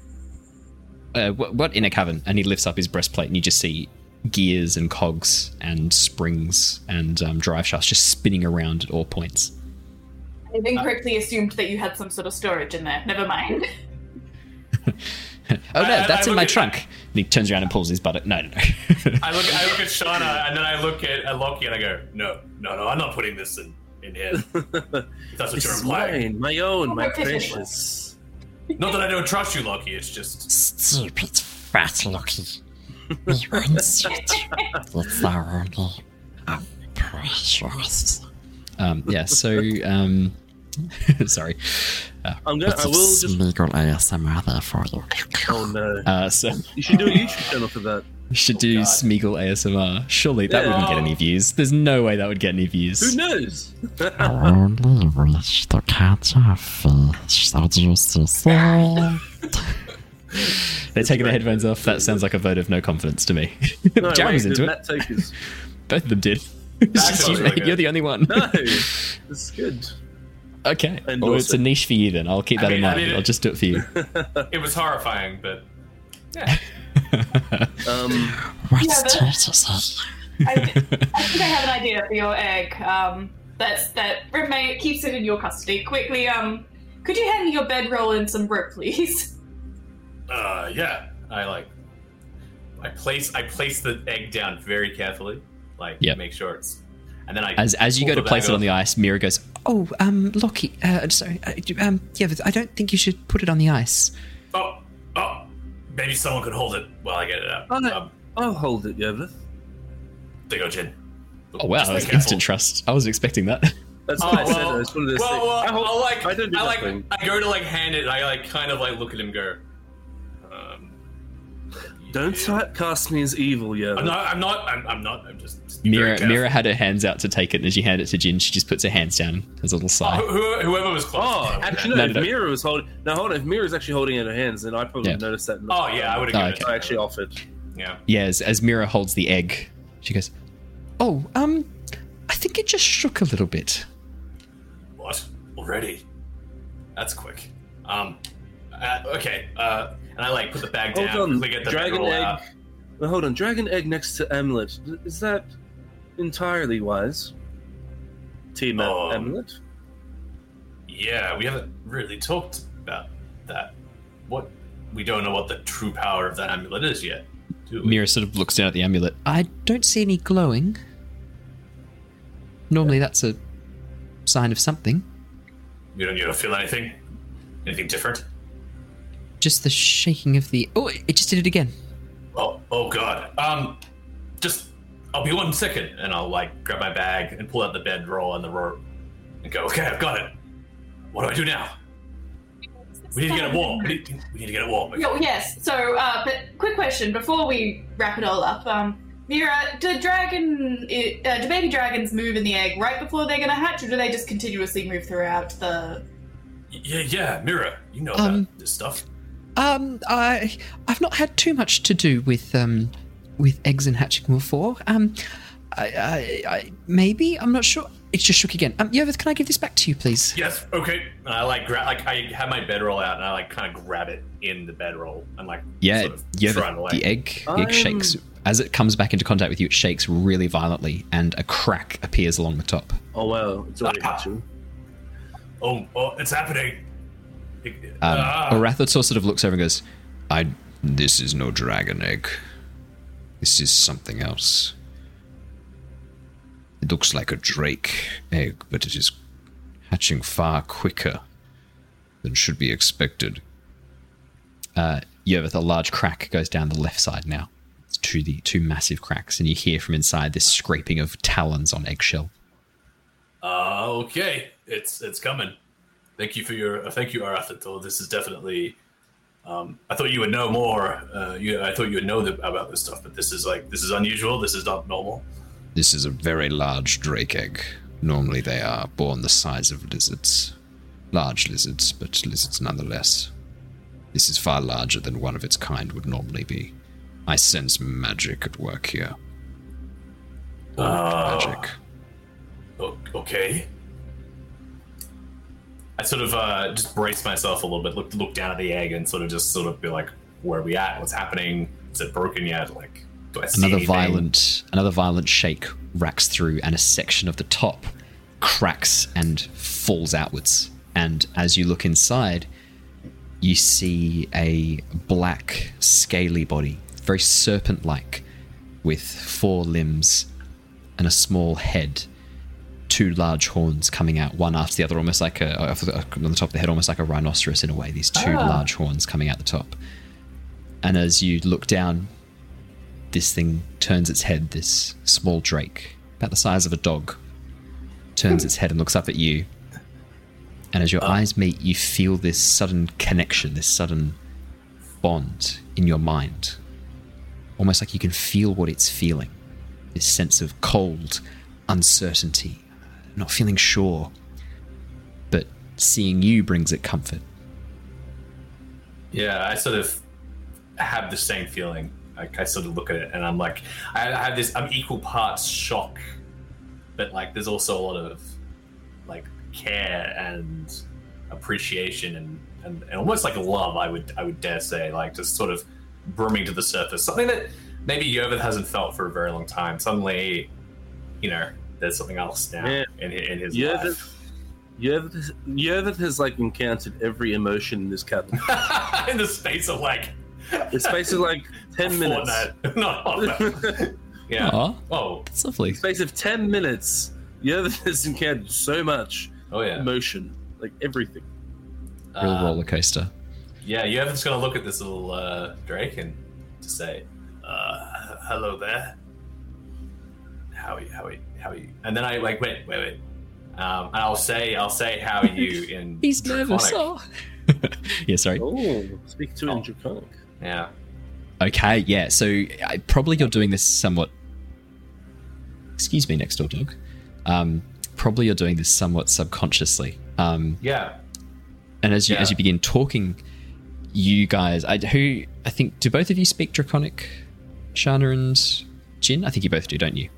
S1: Uh, what, what in a cavern? And he lifts up his breastplate, and you just see gears and cogs and springs and um, drive shafts just spinning around at all points.
S5: I've incorrectly assumed that you had some sort of storage in there. Never mind.
S1: Oh no,
S7: I- I-
S1: that's
S7: I
S1: in my trunk. And he turns around and pulls his buttock. No, no, no.
S7: I look, I look at Shana and then I look at, at Lockie and I go, no, no, no, I'm not putting this in, in here. That's what
S8: this
S7: you're implying.
S8: mine, my own, my
S5: Oh, okay.
S8: precious.
S7: Not that I don't trust you, Lockie. It's just
S10: Stupid fat Lockie. We once it. It's our only precious.
S1: um, yeah. So, um, sorry.
S8: I'm gonna. I
S10: It's a
S8: will just.
S10: Smeagol ASMR there for you.
S8: Oh no!
S1: Uh, so
S8: You should do a YouTube channel for that.
S1: we should do
S7: God.
S1: Smeagol ASMR. Surely that
S8: Yeah.
S1: wouldn't get any views. There's no way that would get any views.
S8: Who knows?
S10: I only wish to catch a fish that used to.
S1: They're taking their headphones off. That sounds like a vote of no confidence to me.
S8: No,
S1: Jeremy's
S8: wait,
S1: into it.
S8: Matt
S1: Both of them did. It's just
S7: Actually,
S1: you,
S7: okay.
S1: You're the only one.
S8: No, it's good.
S1: Okay.
S8: I
S1: Well,
S8: endorse
S1: it's a niche for you then. I'll keep
S7: I
S1: that in
S7: mean- I
S1: mind.
S7: mean,
S1: I'll just do it for you.
S7: it was horrifying, but yeah.
S8: Um,
S10: What's
S5: Yeah, but-
S10: Toto say?
S5: I, I think I have an idea for your egg. Um, that's that remain keeps it in your custody. Quickly, um, could you hand me your bedroll and some rope, please?
S7: Uh, yeah. I like. I place I place the egg down very carefully, like
S1: Yep.
S7: make sure it's, and then I
S1: As as you go to place
S7: bag
S1: it on the ice, Mira goes, "Oh, um, Lockie, uh, sorry, uh, um, yeah, but I don't think you should put it on the ice."
S7: Oh, oh, maybe someone could hold it while I get it out.
S8: Oh, no.
S7: Um,
S8: I'll hold it, Yervith.
S7: there you go, Jin.
S1: Oh wow,
S7: Just
S1: that's instant trust. I wasn't expecting that.
S8: That's
S7: Oh,
S8: what I said.
S7: well,
S8: It's one of those
S7: well,
S8: things.
S7: well,
S8: I, hold,
S7: I'll like,
S8: I don't do
S7: I like,
S8: thing.
S7: I go to like hand it, and I like kind of like look at him, go, um,
S8: Don't
S7: yeah.
S8: typecast me as evil, Yervith.
S7: I'm not. I'm not. I'm, I'm not. I'm just. Just
S1: Mira. Mira had her hands out to take it, and as you hand it to Jin, she just puts her hands down as a little
S7: Oh,
S1: sigh.
S7: who- who- whoever was close.
S8: Oh, actually, no.
S1: No,
S8: if
S1: no, no.
S8: Mira was holding, no, hold on. If Mira's actually holding it in her hands, then I probably
S1: Yeah.
S8: noticed that.
S7: Oh yeah, I would have
S1: Oh,
S7: given
S1: okay.
S7: it.
S8: I actually offered.
S7: Yeah.
S1: Yeah, as, as Mira holds the egg, she goes, "Oh, um, I think it just shook a little bit."
S7: What? Already? That's quick. Um. Uh, okay. Uh. And I like put the bag down.
S8: Hold on.
S7: get the
S8: Dragon egg.
S7: out.
S8: Well, hold on. Dragon egg next to amulet. Is that entirely wise? Team
S7: Um,
S8: amulet.
S7: Yeah, we haven't really talked about that. What? We don't know what the true power of that amulet is yet. Do we?
S1: Mira sort of looks down at the amulet. I don't see any glowing. Normally, that's a sign of something.
S7: You don't. You don't feel anything. Anything different?
S1: Just the shaking of the. Oh, it just did it again.
S7: Oh. Oh God. Um. Just. I'll be one second, and I'll like grab my bag and pull out the bedroll and the rope, and go. Okay, I've got it. What do I do now? We need to get it warm. We need, we need to get it warm.
S5: Yo, yes. So, uh, but quick question before we wrap it all up. Um, Mira, do dragon, uh, do baby dragons move in the egg right before they're gonna hatch, or do they just continuously move throughout the?
S7: Yeah, yeah, Mira, you know
S1: Um,
S7: about this stuff.
S1: Um, I I've not had too much to do with um with eggs and hatching before. Um, I, I, I maybe I'm not sure. It's just shook again. Um, Yervith, can I give this back to you, please?
S7: Yes, okay. And I like grab, like I have my bedroll out, and I like kind of grab it in the bedroll, and like
S1: Yeah,
S7: sort of
S1: Yervith,
S7: throw it
S1: the egg the egg
S8: I'm-
S1: shakes as it comes back into contact with you. It shakes really violently, and a crack appears along the top.
S8: Oh wow, it's already
S7: Ah.
S8: hatching.
S7: Oh, oh, it's happening. It-
S1: Um,
S7: ah.
S1: Arauthator sort of looks over and goes,
S9: I. This is no dragon egg. This is something else. It looks like a drake egg, but it is hatching far quicker than should be expected.
S1: uh, Yervith, a large crack goes down the left side now. It's two the two massive cracks, and you hear from inside this scraping of talons on eggshell.
S7: Uh, okay, it's it's coming. Thank you for your uh, thank you, Arauthator. This is definitely. Um, I thought you would know more. Uh, you, I thought you would know the, about this stuff, but this is like this is unusual. This is not normal.
S9: This is a very large drake egg. Normally they are born the size of lizards. Large lizards, but lizards nonetheless. This is far larger than one of its kind would normally be. I sense magic at work here.
S7: Uh,
S9: Magic.
S7: okay. I sort of uh, just brace myself a little bit, look look down at the egg, and sort of just sort of be like, "Where are we at? What's happening? Is it broken yet? Like, do I see
S1: Another
S7: anything?
S1: violent, another violent shake racks through, and a section of the top cracks and falls outwards. And as you look inside, you see a black, scaly body, very serpent-like, with four limbs and a small head. Two large horns coming out, one after the other, almost like a on the top of the head, almost like a rhinoceros in a way. These two ah. large horns coming out the top. And as you look down, this thing turns its head, this small drake, about the size of a dog, turns its head and looks up at you. And as your ah. eyes meet, you feel this sudden connection, this sudden bond in your mind. Almost like you can feel what it's feeling this sense of cold, uncertainty, not feeling sure. But seeing you brings it comfort.
S7: Yeah, I sort of have the same feeling. I sort of look at it and I'm like, I I have this. I'm equal parts shock, but like there's also a lot of like care and appreciation and, and, and almost like love. I would I would dare say like just sort of brimming to the surface. Something that maybe Yervith hasn't felt for a very long time. Suddenly, you know, there's something else now
S8: Yeah.
S7: in, in his
S8: Yeah,
S7: life.
S8: Yervith, Yervith has like encountered every emotion in this cabin.
S7: in the space of like
S8: The space of like ten minutes.
S7: fortnight. Not half Yeah.
S1: Aw.
S7: Oh.
S1: It's lovely.
S8: space of ten minutes, Yervith has encountered so much
S7: Oh yeah.
S8: emotion, like everything.
S1: Real
S7: Uh,
S1: roller coaster.
S7: Yeah, you're just gonna look at this little uh, Drake and to say, uh, "Hello there, how are you? How are you? How are you?" And then I like, wait, wait, wait, um, and I'll say, I'll say, "How are you?" In
S1: He's
S7: Draconic.
S1: nervous. Oh. yeah, sorry.
S8: Oh, speak to it
S7: Oh.
S8: in Draconic.
S7: Yeah.
S1: Okay, yeah. So I, probably you're doing this somewhat. Excuse me, next door dog. Um, probably you're doing this somewhat subconsciously. Um,
S7: Yeah.
S1: and as you as you begin talking, you guys, I, who I think, do both of you speak Draconic, Shana and Jin? I think you both do, don't you?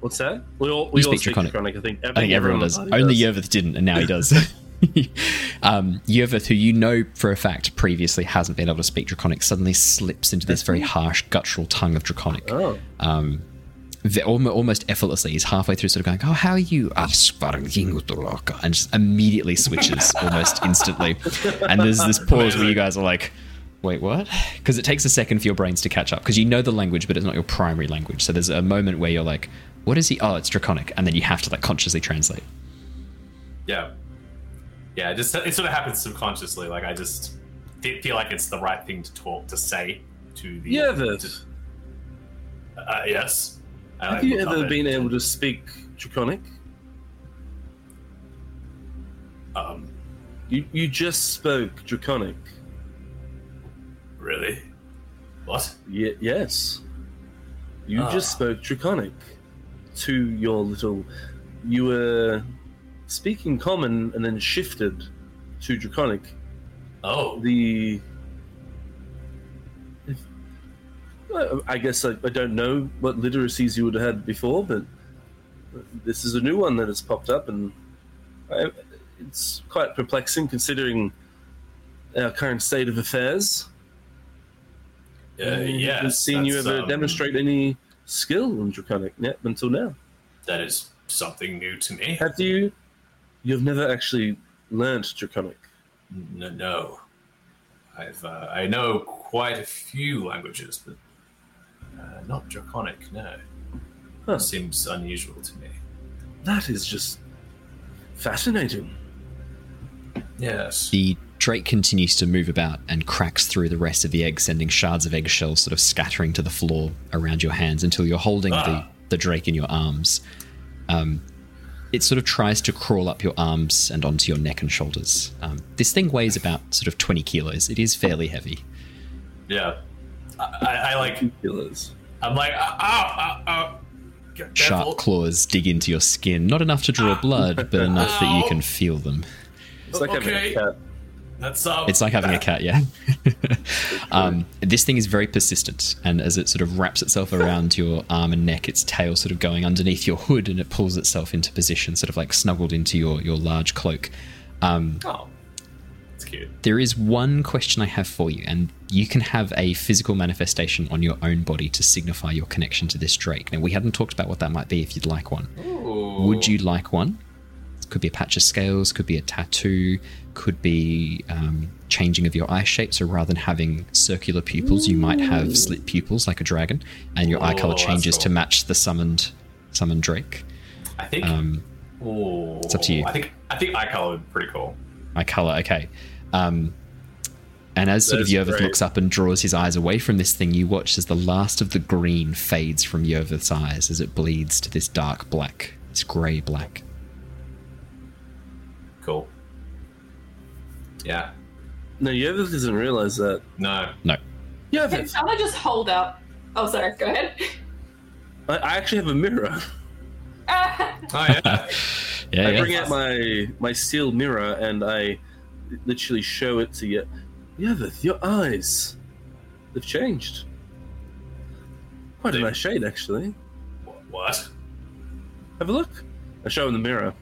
S8: What's that? We all we
S1: You
S8: all
S1: speak Draconic.
S8: Draconic. I think.
S1: I think everyone does. Only Yervith didn't, and now he does. um, Yervith, who you know for a fact previously hasn't been able to speak Draconic, suddenly slips into this very harsh, guttural tongue of Draconic.
S8: Oh,
S1: um, almost effortlessly. He's halfway through, sort of going, "Oh, how are you?" and just immediately switches almost instantly. And there's this pause where you guys are like, "Wait, what?" Because it takes a second for your brains to catch up because you know the language, but it's not your primary language. So there's a moment where you're like, "What is he?" Oh, it's Draconic, and then you have to like consciously translate.
S7: Yeah. Yeah. It just it sort of happens subconsciously. Like I just fe- feel like it's the right thing to talk to say to the.
S8: Yervith.
S7: Uh, yes. I
S8: Have you ever
S7: at-
S8: been able to speak Draconic?
S7: Um.
S8: You you just spoke Draconic.
S7: Really? What?
S8: Ye- yes. You
S7: Ah.
S8: just spoke Draconic to your little. You were speaking common and then shifted to Draconic.
S7: Oh,
S8: The. if- well, I guess I, I don't know what literacies you would have had before, but this is a new one that has popped up, and I, it's quite perplexing considering our current state of affairs.
S7: uh,
S8: haven't seen you ever
S7: um,
S8: demonstrate any skill in Draconic yet until now.
S7: That is something new to me.
S8: Have you? You've never actually learned Draconic.
S7: N- no, I've uh, I know quite a few languages, but uh, not Draconic. No,
S8: Huh.
S7: seems unusual to me.
S8: That is just fascinating.
S7: Yes.
S1: The Drake continues to move about and cracks through the rest of the egg, sending shards of eggshell sort of scattering to the floor around your hands until you're holding the,
S7: Ah.
S1: the Drake in your arms. Um, it sort of tries to crawl up your arms and onto your neck and shoulders. Um, this thing weighs about sort of 20 kilos. It is fairly heavy.
S7: Yeah. I, I, I like.
S8: Killers.
S7: I'm like. Ow! Ow! ow. Get
S1: Sharp
S7: careful.
S1: claws dig into your skin, not enough to draw blood, but enough that you can feel them.
S8: It's like having a cat.
S7: That's um.
S1: It's like having a cat, yeah. um, this thing is very persistent, and as it sort of wraps itself around your arm and neck, its tail sort of going underneath your hood, and it pulls itself into position, sort of like snuggled into your your large cloak. Um,
S7: Oh, it's cute.
S1: there is one question I have for you, and you can have a physical manifestation on your own body to signify your connection to this drake. Now, we hadn't talked about what that might be if you'd like one. Would you like one? Could be a patch of scales, could be a tattoo, could be um, changing of your eye shape. So rather than having circular pupils, you might have slit pupils like a dragon, and your eye color
S7: Oh,
S1: changes to match the summoned summoned drake.
S7: I think.
S1: Um,
S7: oh,
S1: it's up to you.
S7: I think. I think eye color would be pretty cool.
S1: eye color, okay. Um, and as sort of
S8: That's great.
S1: looks up and draws his eyes away from this thing, you watch as the last of the green fades from Yervith's eyes as it bleeds to this dark black, this grey black.
S7: Yeah.
S8: No, Yervith doesn't realize that.
S7: No.
S1: No.
S5: Can
S8: Yervith,
S5: someone just hold up? Oh, sorry. Go ahead.
S8: I, I actually have a mirror.
S5: Ah,
S7: Oh yeah.
S1: Yeah,
S8: I
S1: yeah.
S8: bring out my my steel mirror and I literally show it to you. Yervith, your eyes, they've changed. Quite a
S7: They-
S8: nice shade, actually.
S7: Wh- what?
S8: Have a look. I show him the mirror.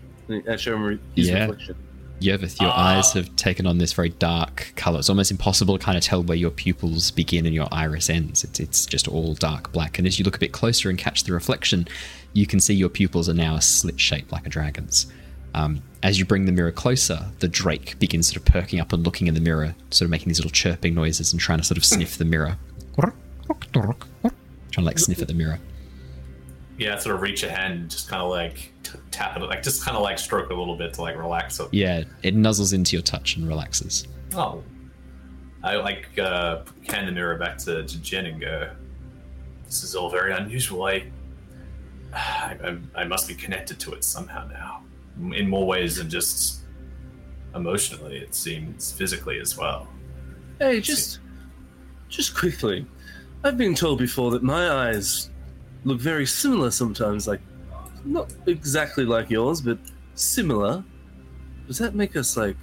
S8: I show him his
S1: Yeah.
S8: reflection.
S1: Yervith, your
S7: Ah.
S1: eyes have taken on this very dark color. It's almost impossible to kind of tell where your pupils begin and your iris ends. It's, it's just all dark black. And as you look a bit closer and catch the reflection, you can see your pupils are now a slit shape like a dragon's. Um, as you bring the mirror closer, the drake begins sort of perking up and looking in the mirror, sort of making these little chirping noises and trying to sort of sniff the mirror. Trying to like sniff at the mirror.
S7: Yeah, sort of reach a hand, and just kind of like t- tap it, like just kind of like stroke it a little bit to like relax it.
S1: Yeah, it nuzzles into your touch and relaxes.
S7: Oh. I like uh, hand the mirror back to, to Jin and go, This is all very unusual. I, I, I'm- I must be connected to it somehow now. In more ways than just emotionally, it seems physically as well.
S8: Hey, just just quickly. I've been told before that my eyes look very similar sometimes, like not exactly like yours, but similar. Does that make us like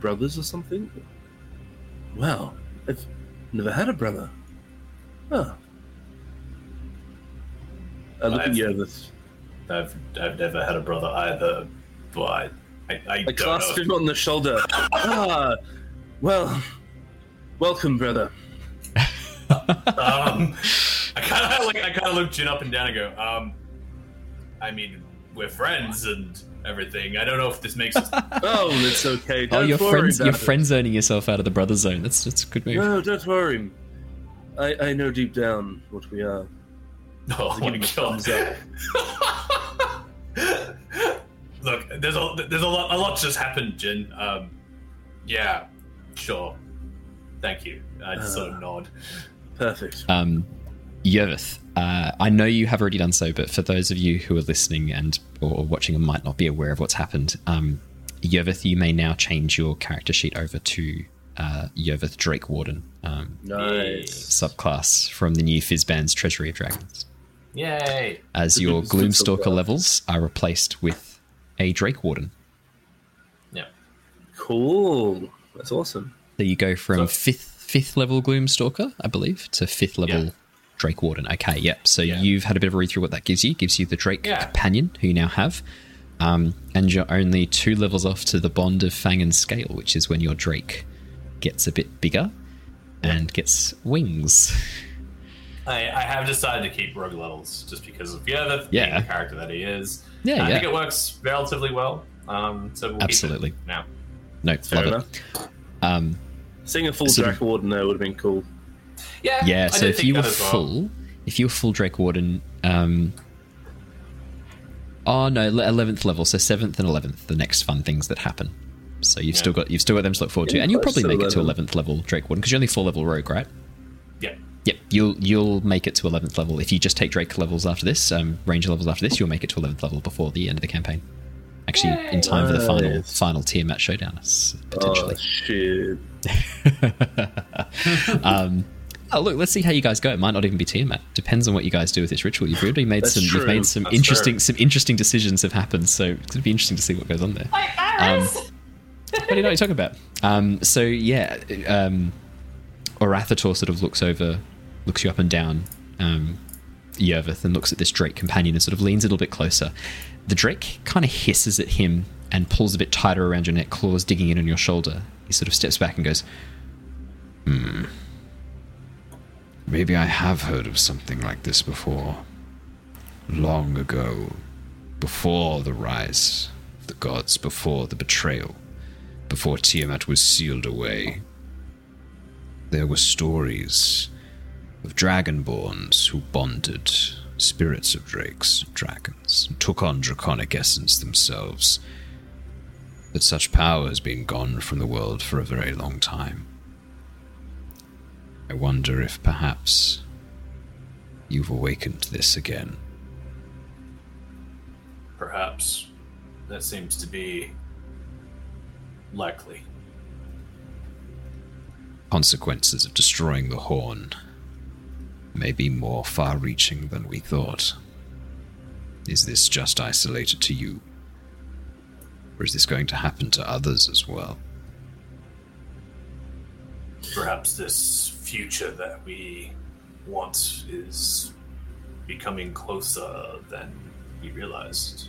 S8: brothers or something? Wow, I've never had a brother. Huh. I look at
S7: I've-
S8: Yervith.
S7: I've, I've never had a brother either, but I, I, I
S8: I
S7: don't
S8: clasp
S7: know.
S8: him on the shoulder. ah, well, welcome, brother.
S7: um, I kind of like I kind of look Jin up and down and go, um, I mean, we're friends and everything. I don't know if this makes us.
S8: Oh, it's okay.
S1: Oh,
S8: Don't
S1: your
S8: worry
S1: friends,
S8: about
S1: you're
S8: it.
S1: friend zoning yourself out of the brother zone. That's that's a good move.
S8: No, don't worry. I, I know deep down what we are.
S7: Oh
S8: Give
S7: my
S8: him a
S7: god!
S8: thumbs up.
S7: Look, there's a there's a lot a lot just happened, Jin. Um, yeah, sure. Thank you. I just sort
S8: Uh.
S7: of nod.
S8: Perfect.
S1: Um, Yervith, uh, I know you have already done so, but for those of you who are listening and or watching and might not be aware of what's happened, um, Yervith, you may now change your character sheet over to uh, Yervith Drake Warden um,
S8: Nice.
S1: subclass from the new Fizban's Treasury of Dragons.
S7: Yay!
S1: as your Gloomstalker levels are replaced with a Drake Warden.
S7: Yeah.
S8: Cool. That's awesome.
S1: So you go from
S7: So-
S1: fifth fifth level Gloomstalker, I believe, to fifth level
S7: Yeah.
S1: Drake Warden. Okay, yep. So
S7: Yeah.
S1: you've had a bit of a read through what that gives you. Gives you the Drake
S7: Yeah.
S1: Companion, who you now have. Um, and you're only two levels off to the Bond of Fang and Scale, which is when your Drake gets a bit bigger and gets wings.
S7: I, I have decided to keep rogue levels just because of yeah, the,
S1: Yeah.
S7: the character that he is.
S1: Yeah,
S7: I
S1: yeah.
S7: think it works relatively well. Um, so we'll keep it
S1: Absolutely.
S7: now.
S1: No,
S8: Fair
S1: love
S8: enough.
S1: it. Um,
S8: Seeing a full
S1: Sort of-
S8: Warden there would have been cool.
S7: Yeah,
S1: yeah, so
S7: did
S1: if
S7: think
S1: you were
S7: that as well.
S1: full, if you were full Drake Warden, um, oh no, eleventh level, so seventh and eleventh, the next fun things that happen. So you've still got you've still got them to look forward to,
S8: Getting
S1: and you'll probably
S8: to
S1: make it to eleventh level Drake Warden because you're only four level rogue, right?
S7: yeah,
S1: Yep, you'll you'll make it to eleventh level if you just take Drake levels after this, um, Ranger levels after this. You'll make it to eleventh level before the end of the campaign. Actually, in time for the final
S8: Nice.
S1: final Tiamat showdown, potentially.
S8: Oh shit!
S1: um, oh, look, let's see how you guys go. It might not even be Tiamat. Depends on what you guys do with this ritual. You've really made
S8: That's
S1: some. You've made some
S7: That's
S1: interesting.
S7: true.
S1: Some interesting decisions have happened. So it's gonna be interesting to see what goes on there.
S5: Like, Iris!
S1: What do you know what you're talking about? Um, so yeah, um, Arauthator sort of looks over, looks you up and down, um, Yervith, and looks at this Drake companion and sort of leans a little bit closer. The Drake kind of hisses at him and pulls a bit tighter around your neck, claws digging in on your shoulder. He sort of steps back and goes,
S9: Maybe I have heard of something like this before. Long ago. Before the rise of the gods, before the betrayal, before Tiamat was sealed away. There were stories of dragonborns who bonded, spirits of drakes, and dragons, and took on draconic essence themselves. But such power has been gone from the world for a very long time. I wonder if perhaps you've awakened this again.
S7: perhaps that seems to be likely.
S9: Consequences of destroying the horn may be more far reaching than we thought. Is this just isolated to you? Or is this going to happen to others as well?
S7: Perhaps this future that we want is becoming closer than we realized.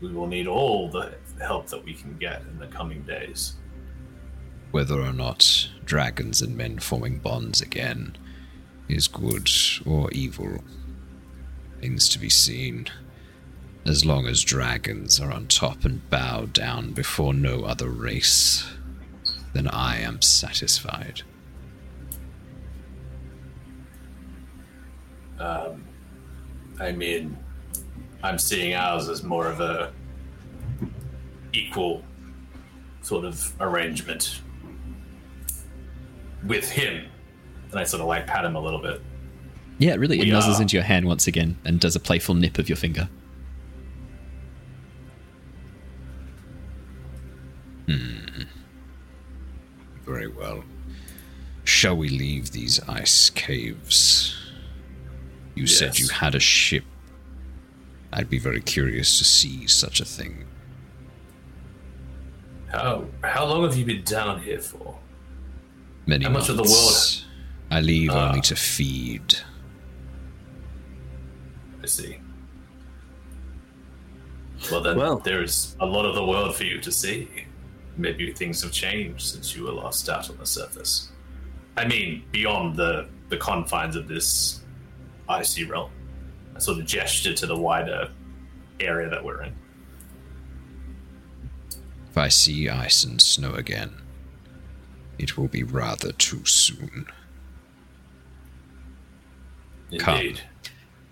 S7: We will need all the help that we can get in the coming days.
S9: Whether or not dragons and men forming bonds again is good or evil remains to be seen. As long as dragons are on top and bow down before no other race, then I am satisfied.
S7: Um, I mean, I'm seeing ours as more of a equal sort of arrangement with him. And I sort of like pat him a little bit.
S1: Yeah, really, it
S7: We
S1: nuzzles
S7: are.
S1: into your hand once again and does a playful nip of your finger.
S9: Very well. Shall we leave these ice caves? You said you had a ship. I'd be very curious to see such a thing.
S7: How how long have you been down here for?
S9: Many
S7: How much of the
S9: months. I leave
S7: Ah.
S9: only to feed.
S7: I see. Well then,
S8: Well-
S7: there's a lot of the world for you to see. Maybe things have changed since you were last out on the surface. I mean, beyond the the confines of this icy realm. I sort of gestured to the wider area that we're in.
S9: If I see ice and snow again, it will be rather too soon. Come.
S7: Indeed.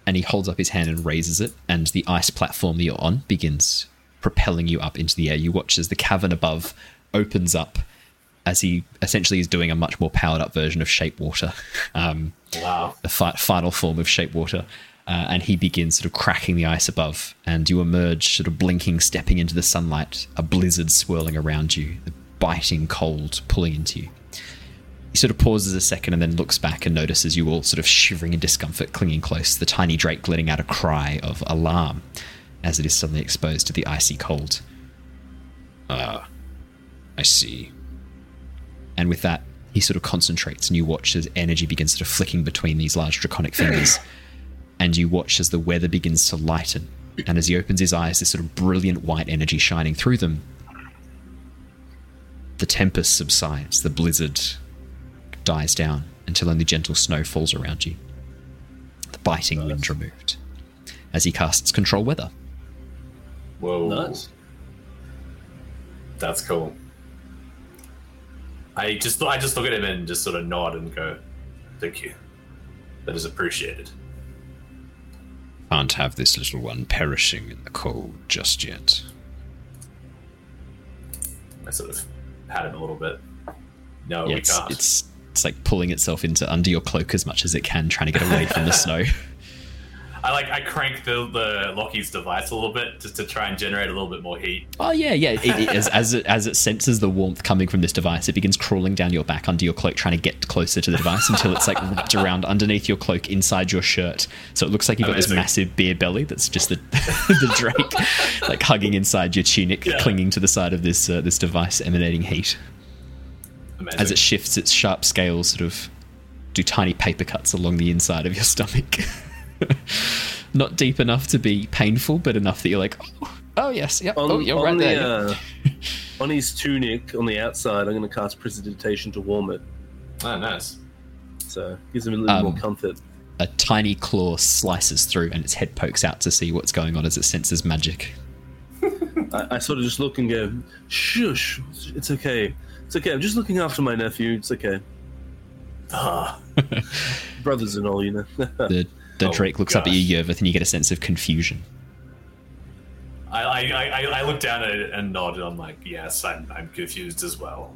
S1: and he holds up his hand and raises it, and the ice platform that you're on begins propelling you up into the air. You watch as the cavern above opens up as he essentially is doing a much more powered up version of Shape Water, um,
S7: Wow.
S1: the fi- final form of Shape Water. Uh, and he begins sort of cracking the ice above, and you emerge, sort of blinking, stepping into the sunlight, a blizzard swirling around you, the biting cold pulling into you. He sort of pauses a second and then looks back and notices you all sort of shivering in discomfort, clinging close, the tiny drake letting out a cry of alarm as it is suddenly exposed to the icy cold.
S9: Ah, I see.
S1: And with that, he sort of concentrates, and you watch as energy begins sort of flicking between these large draconic fingers. and you watch as the weather begins to lighten. And as he opens his eyes, this sort of brilliant white energy shining through them. The tempest subsides, the blizzard dies down until only gentle snow falls around you. The biting wind removed. As he casts control weather.
S7: Whoa.
S8: Nice.
S7: That's cool. I just I just look at him and just sort of nod and go, "Thank you. That is appreciated."
S9: Can't have this little one perishing in the cold just yet.
S7: I sort of pat him a little bit. No,
S1: Yeah,
S7: we
S1: it's,
S7: can't.
S1: it's it's like pulling itself into under your cloak as much as it can, trying to get away from the snow.
S7: I like I crank the the Lockie's device a little bit just to try and generate a little bit more heat.
S1: Oh yeah, yeah. It, it, as as it as it senses the warmth coming from this device, it begins crawling down your back under your cloak, trying to get closer to the device until it's like wrapped around underneath your cloak, inside your shirt. So it looks like you've got this massive beer belly that's just the the drake, like hugging inside your tunic,
S7: Yeah.
S1: clinging to the side of this uh, this device, emanating heat.
S7: Amazing.
S1: As it shifts, its sharp scales sort of do tiny paper cuts along the inside of your stomach. Not deep enough to be painful, but enough that you're like, oh, oh yes, yep,
S8: On,
S1: oh, you're
S8: on
S1: right
S8: the,
S1: there.
S8: uh, on his tunic on the outside, I'm going to cast prestidigitation to warm it.
S7: oh, nice.
S8: So gives him a little more
S1: Um,
S8: comfort.
S1: a tiny claw slices through and its head pokes out to see what's going on as it senses magic.
S8: I, I sort of just look and go, shush, it's okay. It's okay. I'm just looking after my nephew. It's okay.
S7: Ah,
S8: Brothers and all, you know.
S1: The the
S7: Oh,
S1: Drake looks up at you, Yervith, and you get a sense of confusion.
S7: I, I, I, I look down at it and nod, and I'm like, yes, I'm, I'm confused as well.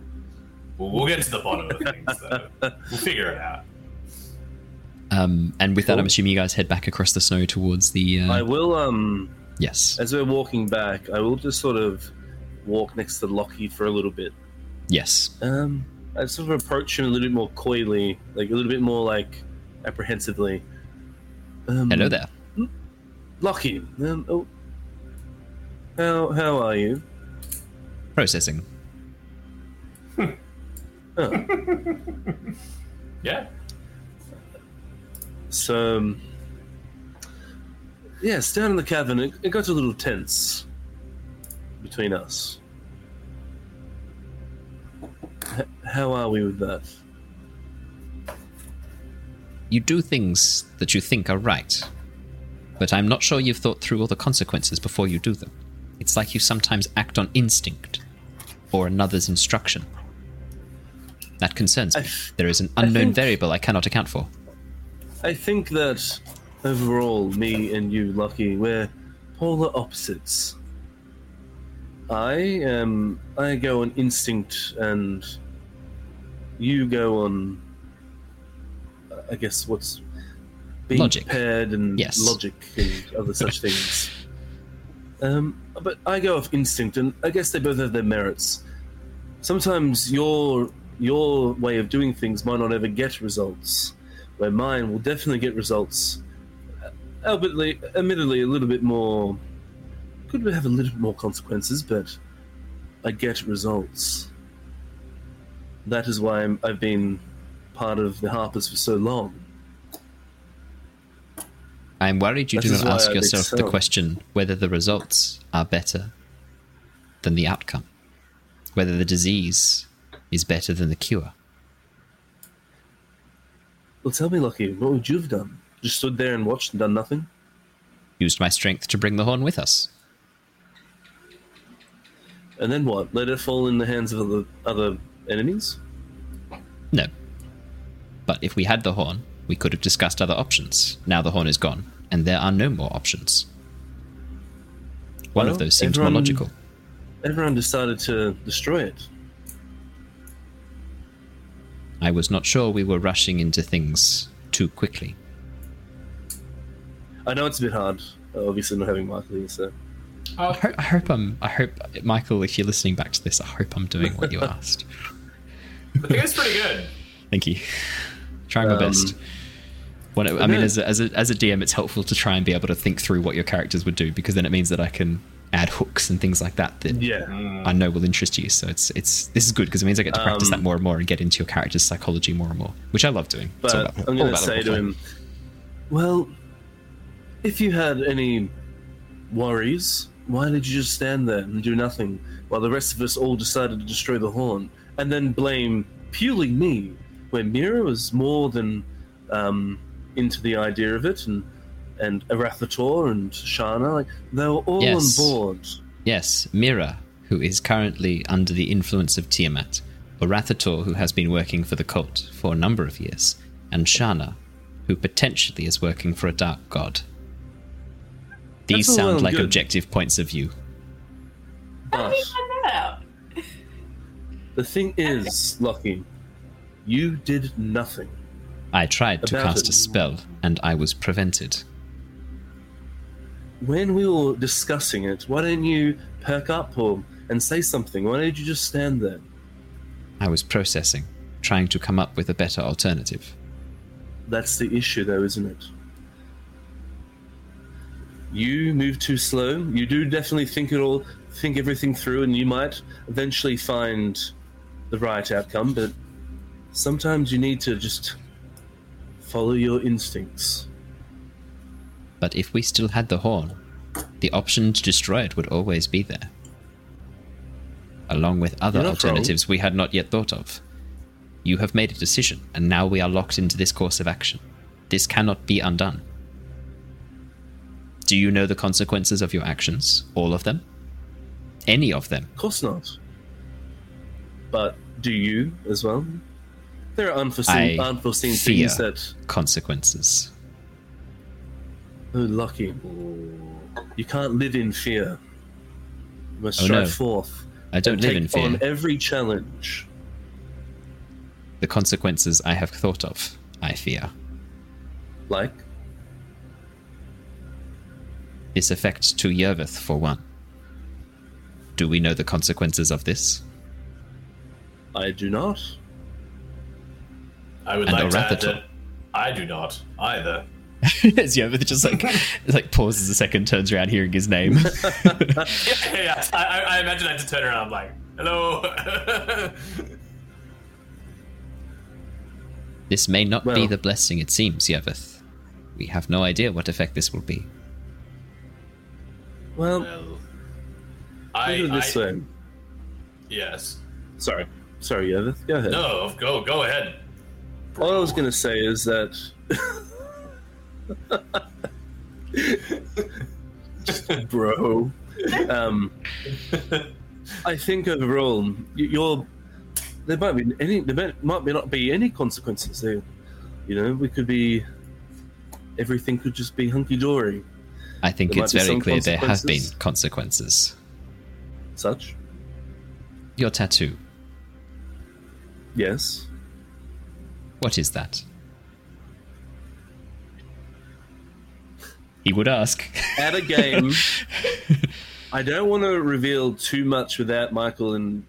S7: We'll, we'll get to the bottom of things, though. We'll figure it out.
S1: Um, and with that, I'm assuming you guys head back across the snow towards the. Uh,
S8: I will, um,
S1: yes,
S8: as we're walking back, I will just sort of walk next to Lockie for a little bit.
S1: yes.
S8: Um, I sort of approach him a little bit more coyly, like a little bit more like apprehensively. Um,
S1: Hello there.
S8: Lockie. Um, oh, how how are you?
S1: Processing.
S8: Oh,
S7: Yeah?
S8: so um, yes, down in the cavern, it, it got a little tense between us. H- how are we with that?
S1: You do things that you think are right, but I'm not sure you've thought through all the consequences before you do them. It's like you sometimes act on instinct or another's instruction. That concerns me.
S8: I
S1: There is an
S8: I
S1: unknown
S8: think-
S1: variable I cannot account for.
S8: I think that overall, me and you, Lockie, we're polar opposites. I am. I go on instinct, and you go on. I guess what's being
S1: Logic.
S8: prepared and
S1: Yes.
S8: logic and other such things. Um, but I go off instinct, and I guess they both have their merits. Sometimes your your way of doing things might not ever get results, where mine will definitely get results. Albeit, admittedly, a little bit more. Could have a little bit more consequences, but I get results. That is why I'm, I've been part of the Harpers for so long.
S1: I'm worried you
S8: That
S1: do not ask yourself the question whether the results are better than the outcome, whether the disease is better than the cure.
S8: Well, tell me, Lockie, what would you have done? Just stood there and watched and done nothing?
S1: Used my strength to bring the horn with us.
S8: And then what? Let it fall in the hands of other, other enemies?
S1: No. But if we had the horn, we could have discussed other options. Now the horn is gone, and there are no more options. One
S8: Well,
S1: of those seems more logical.
S8: Everyone decided to destroy it.
S1: I was not sure we were rushing into things too quickly.
S8: I know it's a bit hard, obviously not having Michael here, so.
S1: I hope, I hope I'm. I hope Michael, if you're listening back to this, I hope I'm doing what you asked.
S7: I think it's pretty good.
S1: Thank you. Trying my
S8: Um,
S1: best. When it, I mean, as a, as, a, as a DM, it's helpful to try and be able to think through what your characters would do because then it means that I can add hooks and things like that that
S8: Yeah.
S1: I know will interest you. So it's it's this is good because it means I get to practice
S8: Um,
S1: that more and more and get into your character's psychology more and more, which I love doing.
S8: But
S1: about-
S8: I'm going to say to him, well, if you had any worries, why did you just stand there and do nothing while the rest of us all decided to destroy the horn and then blame purely me when Mira was more than um, into the idea of it and and Arauthator and Shana, like they were all
S1: Yes.
S8: on board.
S1: Yes, Mira, who is currently under the influence of Tiamat, Arauthator, who has been working for the cult for a number of years, and Shana, who potentially is working for a dark god. These
S8: That's
S1: sound like
S8: good.
S1: objective points of view.
S5: How
S8: But
S5: did you find that out?
S8: the thing is, Lockie, you did nothing.
S1: I tried to cast
S8: it.
S1: a spell, and I was prevented.
S8: when we were discussing it, why didn't you perk up or and say something? Why did you just stand there?
S1: I was processing, trying to come up with a better alternative.
S8: That's the issue, though, isn't it? You move too slow. You do definitely think it all, think everything through, and you might eventually find the right outcome. But sometimes you need to just follow your instincts.
S1: But if we still had the horn, the option to destroy it would always be there. Along with other
S8: You're wrong.
S1: alternatives we had not yet thought of. You have made a decision, and now we are locked into this course of action. This cannot be undone. Do you know the consequences of your actions? All of them? Any of them?
S8: Of course not. But do you as well? There are unforeseen,
S1: I
S8: unforeseen things that
S1: consequences.
S8: Oh, Lockie. You can't live in fear. You must
S1: Oh,
S8: strive
S1: no.
S8: forth.
S1: I don't live
S8: take
S1: in fear.
S8: on every challenge.
S1: The consequences I have thought of, I fear.
S8: Like,
S1: This effect to Yervith, for one. Do we know the consequences of this?
S8: I do not.
S7: I would
S1: And
S7: like to add
S1: Arauthator.
S7: that I do not either.
S1: As Yervith just like like pauses a second, turns around hearing his name.
S7: yeah, yeah. I, I, I imagine I had to turn around. I'm like, hello.
S1: this may not be the blessing it seems, Yervith. We have no idea what effect this will be.
S8: Well,
S7: well, I,
S8: at it this
S7: I
S8: way.
S7: yes.
S8: Sorry. Sorry, Yervith. Go ahead.
S7: No, go go ahead.
S8: All I was going to say is that. Bro. Um, I think overall, y- you're. There might be any. There might- might be not be any consequences there. You know, we could be. Everything could just be hunky dory.
S1: I think
S8: There
S1: it's very clear there have been
S8: consequences.
S1: consequences.
S8: Such.
S1: Your tattoo.
S8: Yes.
S1: What is that? He would ask.
S8: At a game. I don't want to reveal too much without Michael and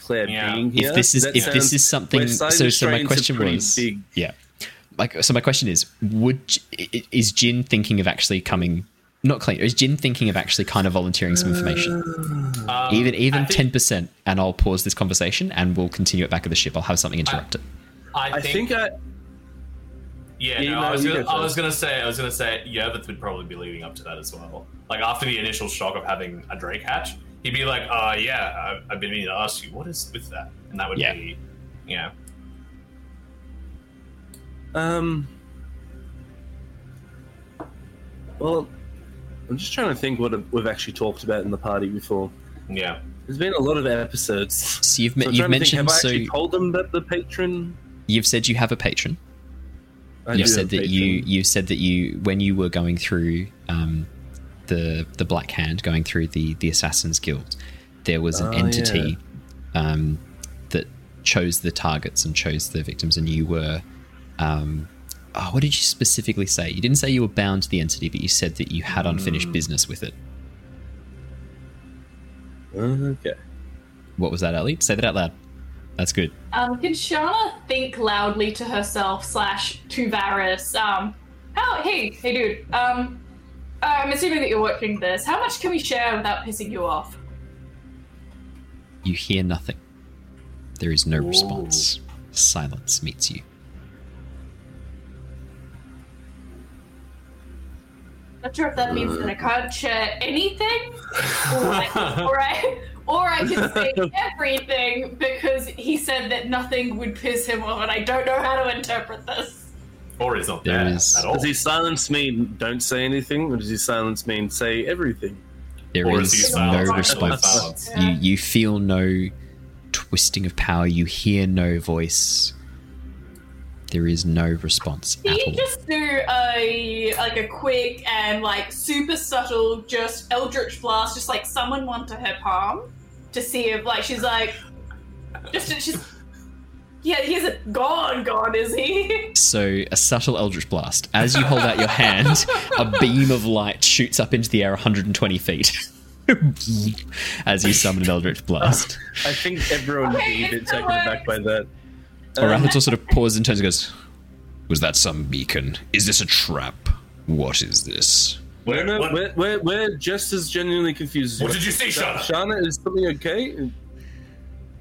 S8: Claire
S7: Yeah.
S8: being here.
S1: if this is
S8: That
S1: if this is something so so my question
S8: pretty
S1: was
S8: big-
S1: yeah like so my question is would is Jin thinking of actually coming not clean is Jin thinking of actually kind of volunteering some information
S7: Um,
S1: even even 10% and I'll pause this conversation and we'll continue it back at the ship I'll have something interrupted
S7: I
S8: I think I.
S7: Yeah,
S8: Yeah,
S7: no,
S8: no,
S7: I was gonna,
S8: go
S7: I was gonna say, I was gonna say, Yervith would probably be leading up to that as well. Like after the initial shock of having a Drake hatch, he'd be like, "Uh, yeah, I've, I've been meaning to ask you, what is with that?" And that would
S1: Yeah.
S7: be, yeah,
S8: Um. Well, I'm just trying to think what we've actually talked about in the party before.
S7: yeah.
S8: There's been a lot of episodes.
S1: so you've,
S8: So
S1: me-
S8: I'm
S1: you've
S8: trying to think,
S1: mentioned
S8: have I
S1: so
S8: actually told them that the patron?
S1: You've said you have a patron
S8: I
S1: you
S8: do
S1: said that you
S8: patron.
S1: you said that you when you were going through um, the the Black Hand, going through the the Assassins Guild, there was an
S8: Oh,
S1: entity um, that chose the targets and chose the victims, and you were. Um, oh, what did you specifically say? You didn't say you were bound to the entity, but you said that you had unfinished business with it.
S8: Okay.
S1: What was that, Ellie? Say that out loud. That's good.
S5: Um, can Shana think loudly to herself slash to Varys? Um, how? Hey, hey, dude. Um, I'm assuming that you're watching this. How much can we share without pissing you off?
S1: You hear nothing. There is no response. Silence meets you.
S5: Not sure if that means that I can't share anything, or I, or I, or I can say everything because he said that nothing would piss him off, and I don't know how to interpret this.
S7: Or is not
S1: There
S7: there
S1: is-
S7: at all.
S8: Does he silence mean don't say anything, or does he silence mean say everything?
S1: There
S7: Or is
S1: is no response.
S7: Silence.
S1: You you feel no twisting of power. You hear no voice. There is no response
S5: Can
S1: at
S5: you
S1: all.
S5: just do a like a quick and like super subtle, just Eldritch blast, just like summon one to her palm to see if like she's like, just she's yeah, he isn't gone, gone, is he?
S1: So, a subtle eldritch blast. As you hold out your hand, a beam of light shoots up into the air 120 feet. As you summon an eldritch blast.
S8: I think everyone would be a bit taken aback by that.
S1: Um, or Arauthator sort of pauses and turns and goes,
S9: Was that some beacon? Is this a trap? What is this?
S8: We're, no,
S7: What-
S8: we're, we're, we're just as genuinely confused.
S7: What did you see,
S8: Sha-
S7: Shana?
S8: Shana, is something okay?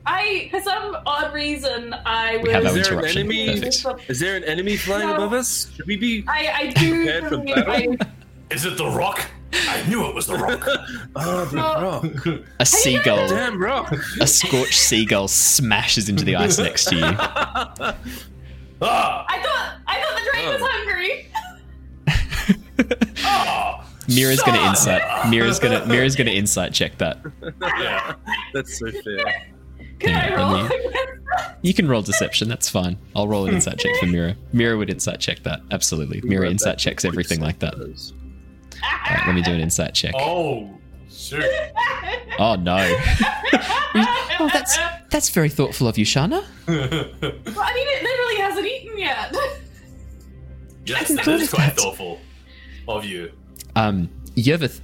S5: I, for some odd reason, I was.
S1: We have
S8: Is there an enemy?
S1: Perfect.
S8: Is there an enemy flying
S5: No.
S8: above us? Should we be?
S5: I, I do
S8: Prepared for
S5: believe
S8: battle?
S5: I,
S7: Is it the rock? I knew it was the rock.
S8: Oh, the rock!
S1: a seagull,
S8: Damn rock!
S1: a scorched seagull smashes into the ice next to you.
S7: ah!
S5: I thought I thought the dragon was
S8: Oh.
S5: hungry.
S1: Mira's gonna
S7: Shut
S1: insight. Mira's gonna Mira's gonna insight check that.
S7: Yeah.
S8: That's so fair.
S5: Can
S1: Yeah,
S5: I roll?
S1: I You can roll deception. That's fine. I'll roll an insight check for Mira. Mira would insight check that. Absolutely. Mira insight checks everything like that. All right, let me do an insight check.
S7: Oh, shoot.
S1: Oh no. Oh, that's that's very thoughtful of you, Shana.
S5: Well, I mean, it literally hasn't eaten yet.
S7: yes,
S1: hadn't
S7: that
S1: thought
S7: is
S1: of
S7: quite
S1: that.
S7: thoughtful of you.
S1: Um, Yervith,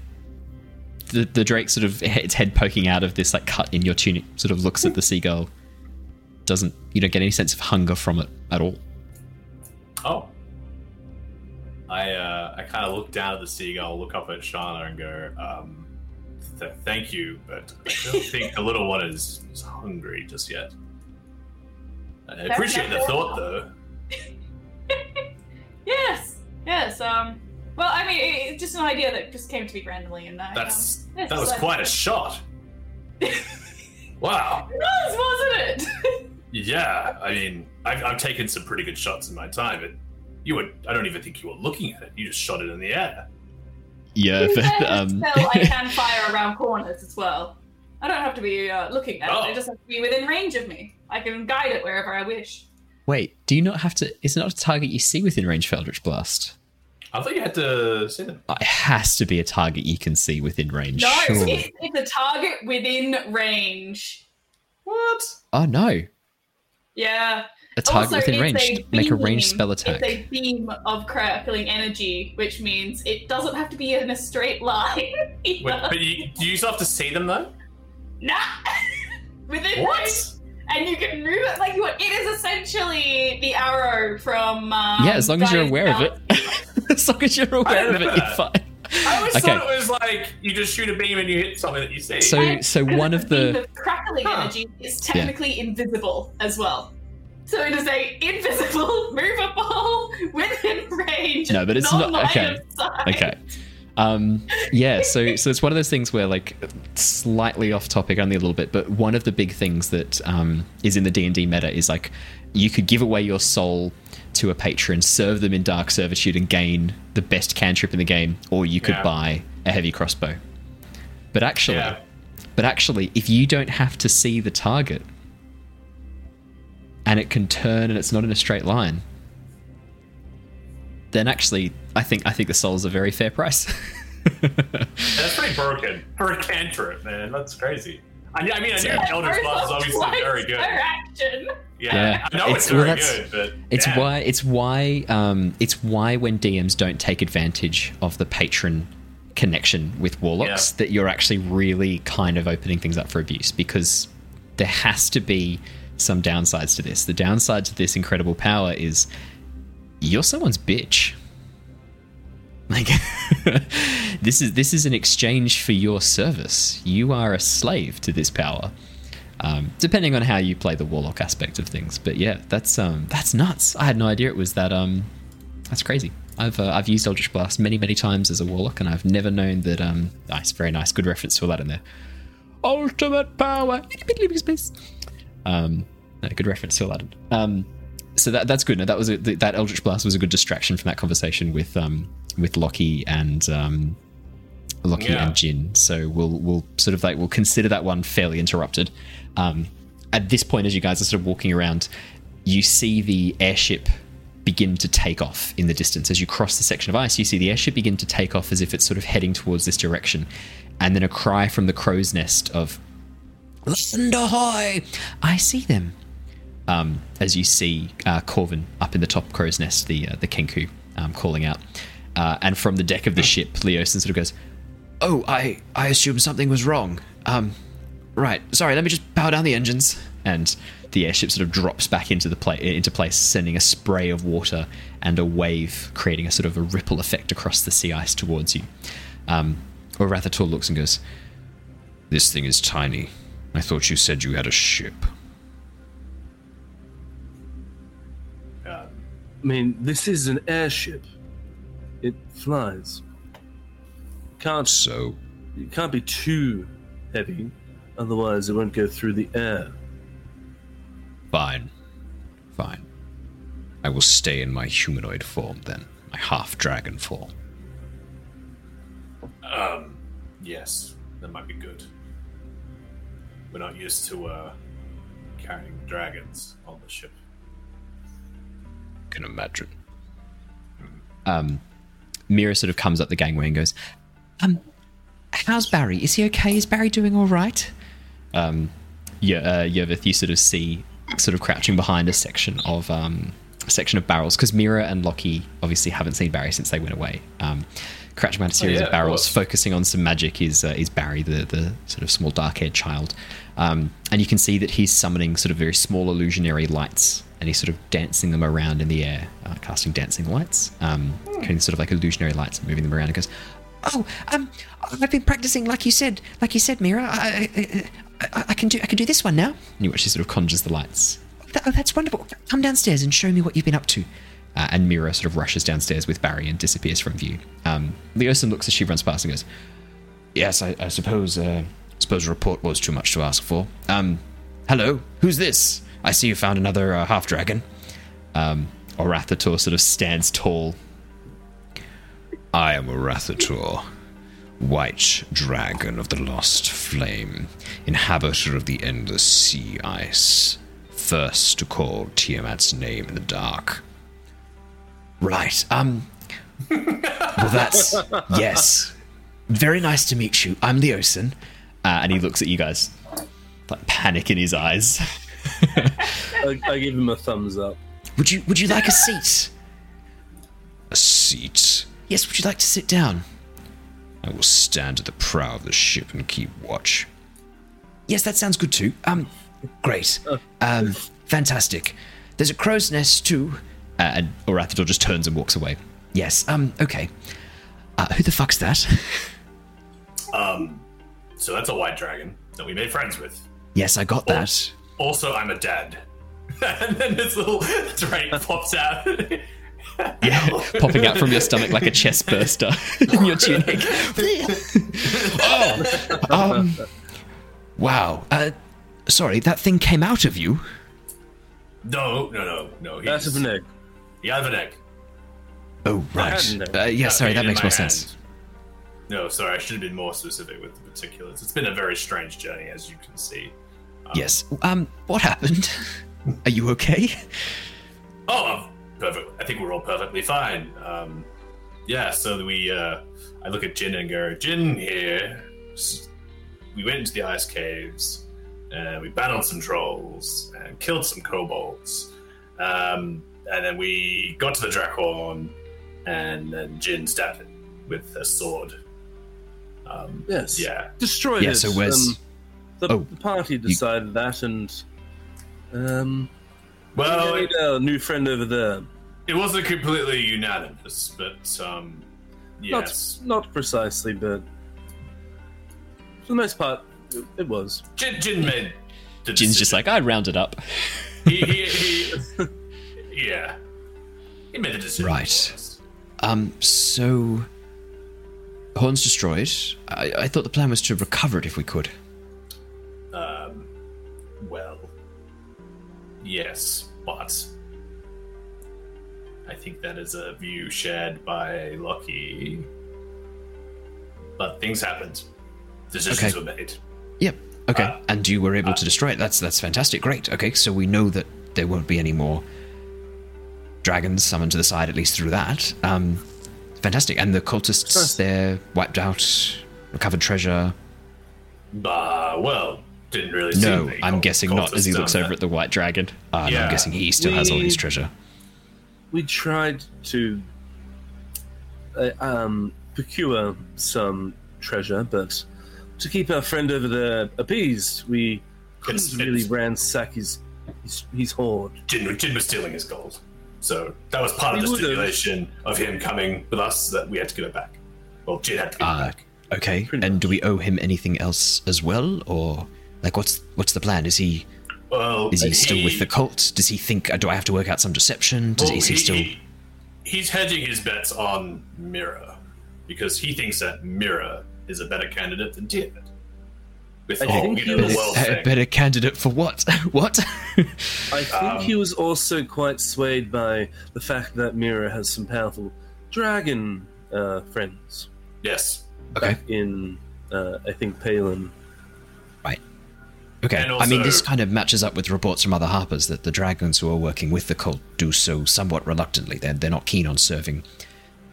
S1: the the drake sort of its head poking out of this like cut in your tunic, sort of looks at the seagull. Doesn't you don't get any sense of hunger from it at all.
S7: Oh. I uh, I kind of look down at the seagull, look up at Shana, and go, um, th- "Thank you, but I don't think the little one is, is hungry just yet." I appreciate the thought, though.
S5: yes, yes. Um. Well, I mean, it's just an idea that just came to me randomly, and I.
S7: That's
S5: um,
S7: that was
S5: decided-
S7: quite a shot. Wow.
S5: It was, wasn't it?
S7: Yeah, I mean, I've, I've taken some pretty good shots in my time, but you were, I don't even think you were looking at it. You just shot it in the air.
S1: Yeah,
S5: There's a
S1: um,
S5: spell I can fire around corners as well. I don't have to be uh, looking at
S7: Oh.
S5: it. It just has to be within range of me. I can guide it wherever I wish.
S1: wait, do you not have to? Is it not a target you see within range for Eldritch Blast?
S7: I thought you had to see them.
S1: It has to be a target you can see within range.
S5: No,
S1: surely.
S5: it's, it's a target within range.
S7: What?
S1: Oh no,
S5: Yeah.
S1: a target
S5: Also,
S1: within range.
S5: a
S1: Make a range spell attack.
S5: It's a beam of crackling energy, which means it doesn't have to be in a straight line.
S7: Wait, but you, do you still have to see them though?
S5: Nah. within range.
S7: What?
S5: And you can move it like you want. It is essentially the arrow from. Um,
S1: yeah, as long as you're aware of
S5: of
S1: it. as long as you're aware of it,
S7: remember
S1: you're fine.
S7: I always
S1: Okay.
S7: thought it was like you just shoot a beam and you hit something that you see.
S1: So, so
S5: because
S1: one of
S5: a beam
S1: the
S5: crackling
S7: Huh.
S5: energy is technically invisible as well. So it is a invisible, movable, within range.
S1: No, but it's not-
S5: non-line
S1: okay. okay. Um, yeah, so so it's one of those things where like slightly off topic only a little bit, but one of the big things that um, is in the D and D meta is like you could give away your soul to a patron, serve them in dark servitude, and gain the best cantrip in the game, or you could
S7: Yeah.
S1: buy a heavy crossbow. But actually,
S7: Yeah.
S1: but actually, if you don't have to see the target, and it can turn and it's not in a straight line, then actually, I think I think the soul's a very fair price.
S7: That's pretty broken for a cantrip, man. That's crazy. I, I mean, I knew
S1: Yeah.
S7: Eldritch Blast is obviously very good. Yeah,
S1: Yeah. It's-
S7: it's,
S1: well, that's-
S7: good, but
S1: It's
S7: yeah.
S1: why it's why um, it's why when DMs don't take advantage of the patron connection with warlocks
S7: Yeah.
S1: that you're actually really kind of opening things up for abuse because there has to be some downsides to this. The downside to this incredible power is you're someone's bitch. Like this is this is an exchange for your service. You are a slave to this power. Um, depending on how you play the warlock aspect of things. But yeah, that's um, that's nuts. I had no idea it was that. Um, that's crazy. I've uh, I've used Eldritch Blast many many times as a warlock, and I've never known that. Um, nice, very nice, good reference to all that in there. Ultimate power, um, no, good reference to Aladdin. Um, so that that's good. No, that was a, that Eldritch Blast was a good distraction from that conversation with um with Lockie and um Lockie
S7: Yeah.
S1: and Jin. So we'll we'll sort of like we'll consider that one fairly interrupted. Um, at this point, as you guys are sort of walking around, you see the airship begin to take off in the distance. As you cross the section of ice, you see the airship begin to take off as if it's sort of heading towards this direction, and then a cry from the crow's nest of "Land ahoy!" I see them. Um, as you see uh, Corvin up in the top crow's nest, the uh, the Kenku, um, calling out, uh, and from the deck of the ship, Leosin sort of goes, "Oh, I I assume something was wrong. Um, right, sorry. Let me just power down the engines." And the airship sort of drops back into the pla- into place, sending a spray of water and a wave, creating a sort of a ripple effect across the sea ice towards you. Um, Arauthator looks and goes,
S9: This thing is tiny. I thought you said you had a ship.
S7: Uh,
S8: I mean, this is an airship. It flies. Can't
S9: So,
S8: it can't be too heavy, otherwise it won't go through the air.
S9: fine. Fine. I will stay in my humanoid form then, my half dragon form.
S7: um, yes, that might be good. We're not used to uh, carrying dragons on the ship.
S9: Can imagine.
S1: um, Mira sort of comes up the gangway and goes, um, how's Barry? Is he okay? Is Barry doing all right? Um, uh, Yervith, you sort of see, sort of crouching behind a section of um, a section of barrels because Mira and Lockie obviously haven't seen Barry since they went away. Um, crouching behind a series
S7: yeah,
S1: of
S7: of
S1: barrels,
S7: course.
S1: focusing on some magic is uh, is Barry, the the sort of small dark-haired child, um, and you can see that he's summoning sort of very small illusionary lights, and he's sort of dancing them around in the air, uh, casting dancing lights, um, creating sort of like illusionary lights, and moving them around, and goes, "Oh, um, I've been practicing, like you said, like you said, Mira. I, I, I, I can do, I can do this one now." And you watch she sort of conjures the lights. "Oh, that's wonderful. Come downstairs and show me what you've been up to. Uh, and Mira sort of rushes downstairs with Barry and disappears from view. Um, Leosin looks as she runs past and goes,
S9: Yes, I, I suppose. Uh, suppose a report was too much to ask for. Um, hello, who's this? I see you found another uh, half dragon.
S1: um, Arauthator sort of stands tall.
S9: I am Arauthator, white dragon of the lost flame, inhabitor of the endless sea ice, first to call Tiamat's name in the dark.
S1: Right. Um. well, that's yes. Very nice to meet you. I'm Leosin. Uh, and he looks at you guys, like panic in his eyes.
S8: I, I give him a thumbs up.
S1: Would you Would you like a seat?
S9: A seat.
S1: Yes. Would you like to sit down?
S9: I will stand at the prow of the ship and keep watch.
S1: Yes, that sounds good too. Um, great. Um, fantastic. There's a crow's nest too. Uh, and Arauthator just turns and walks away. Yes. Um. Okay. Uh, who the fuck's that?
S7: Um, so that's a white dragon that we made friends with.
S1: yes, I got that.
S7: Also, I'm a dad. and then this little drake pops out.
S1: Yeah, popping out from your stomach like a chest burster in your tunic. oh, um, wow. Uh, sorry, that thing came out of you.
S7: No, no, no, no. He's,
S8: That's of an egg.
S7: Yeah, I have an egg.
S1: Oh, right. Uh, yeah, sorry, that makes
S7: my
S1: more sense.
S7: No, sorry, I should have been more specific with the particulars. It's been a very strange journey, as you can see.
S1: Yes. Um, what happened? Are you okay?
S7: Oh, I'm perfect. I think we're all perfectly fine. Um, yeah, so we, uh, I look at Jin and go, Jin here. We went into the ice caves, and we battled some trolls and killed some kobolds. Um, and then we got to the Drakhorn, and then Jin stabbed it with a sword. Um,
S8: Yes.
S7: Yeah.
S8: Destroyed
S1: Yeah,
S8: it.
S1: so where's-
S8: Um, the,
S1: Oh,
S8: the party decided that, and Um,
S7: Well,
S8: hey
S7: it,
S8: there, new friend over there.
S7: it wasn't completely unanimous, but um, yes.
S8: Not not precisely, but for the most part, it, it was.
S7: Jin, Jin made the
S1: Jin's just like, I rounded up.
S7: he, he, he, yeah, he made the decision.
S1: Right. Um, so Horn's destroyed. I, I thought the plan was to recover it if we could.
S7: Yes, but I think that is a view shared by Lockie. But things happened. Decisions
S1: Okay.
S7: were made.
S1: Yep. Okay.
S7: Uh,
S1: and you were able to destroy it. That's that's fantastic. Great. Okay, so we know that there won't be any more dragons summoned to the side, at least through that. Um, fantastic. And the cultists,
S8: Nice.
S1: they're wiped out, recovered treasure.
S7: Uh, well, didn't really see
S1: No, I'm guessing not. As he looks over
S7: there.
S1: at the white dragon, uh, and I'm guessing he still has all his treasure.
S8: We tried to uh, um, procure some treasure, but to keep our friend over there appeased, we couldn't
S7: It's-
S8: really
S7: it's-
S8: ransack his his, his hoard.
S7: Jin, Jin was stealing his gold. So that was part of the stipulation of him coming with us that we had to give it back. Well, Jin had to give
S1: Ah,
S7: it back.
S1: Okay.
S8: Pretty
S1: and do we owe him anything else as well, or like what's what's the plan? Is he
S7: Well,
S1: is he still with the cult? Does he think? uh, Do I have to work out some deception? Does
S7: Well,
S1: is he, still?
S7: he's hedging his bets on Mira because he thinks that Mira is a better candidate than Tiamat. With
S8: I
S7: all
S8: think
S7: you know, the
S8: he
S7: world
S1: a
S7: thing.
S1: better candidate for what? what?
S8: I think
S7: Um,
S8: he was also quite swayed by the fact that Mira has some powerful dragon uh, friends
S7: Yes.
S1: okay.
S8: back in, uh, I think, Palin.
S1: Okay.
S7: And
S1: I mean, this kind of matches up with reports from other harpers that the dragons who are working with the cult do so somewhat reluctantly. They're they're not keen on serving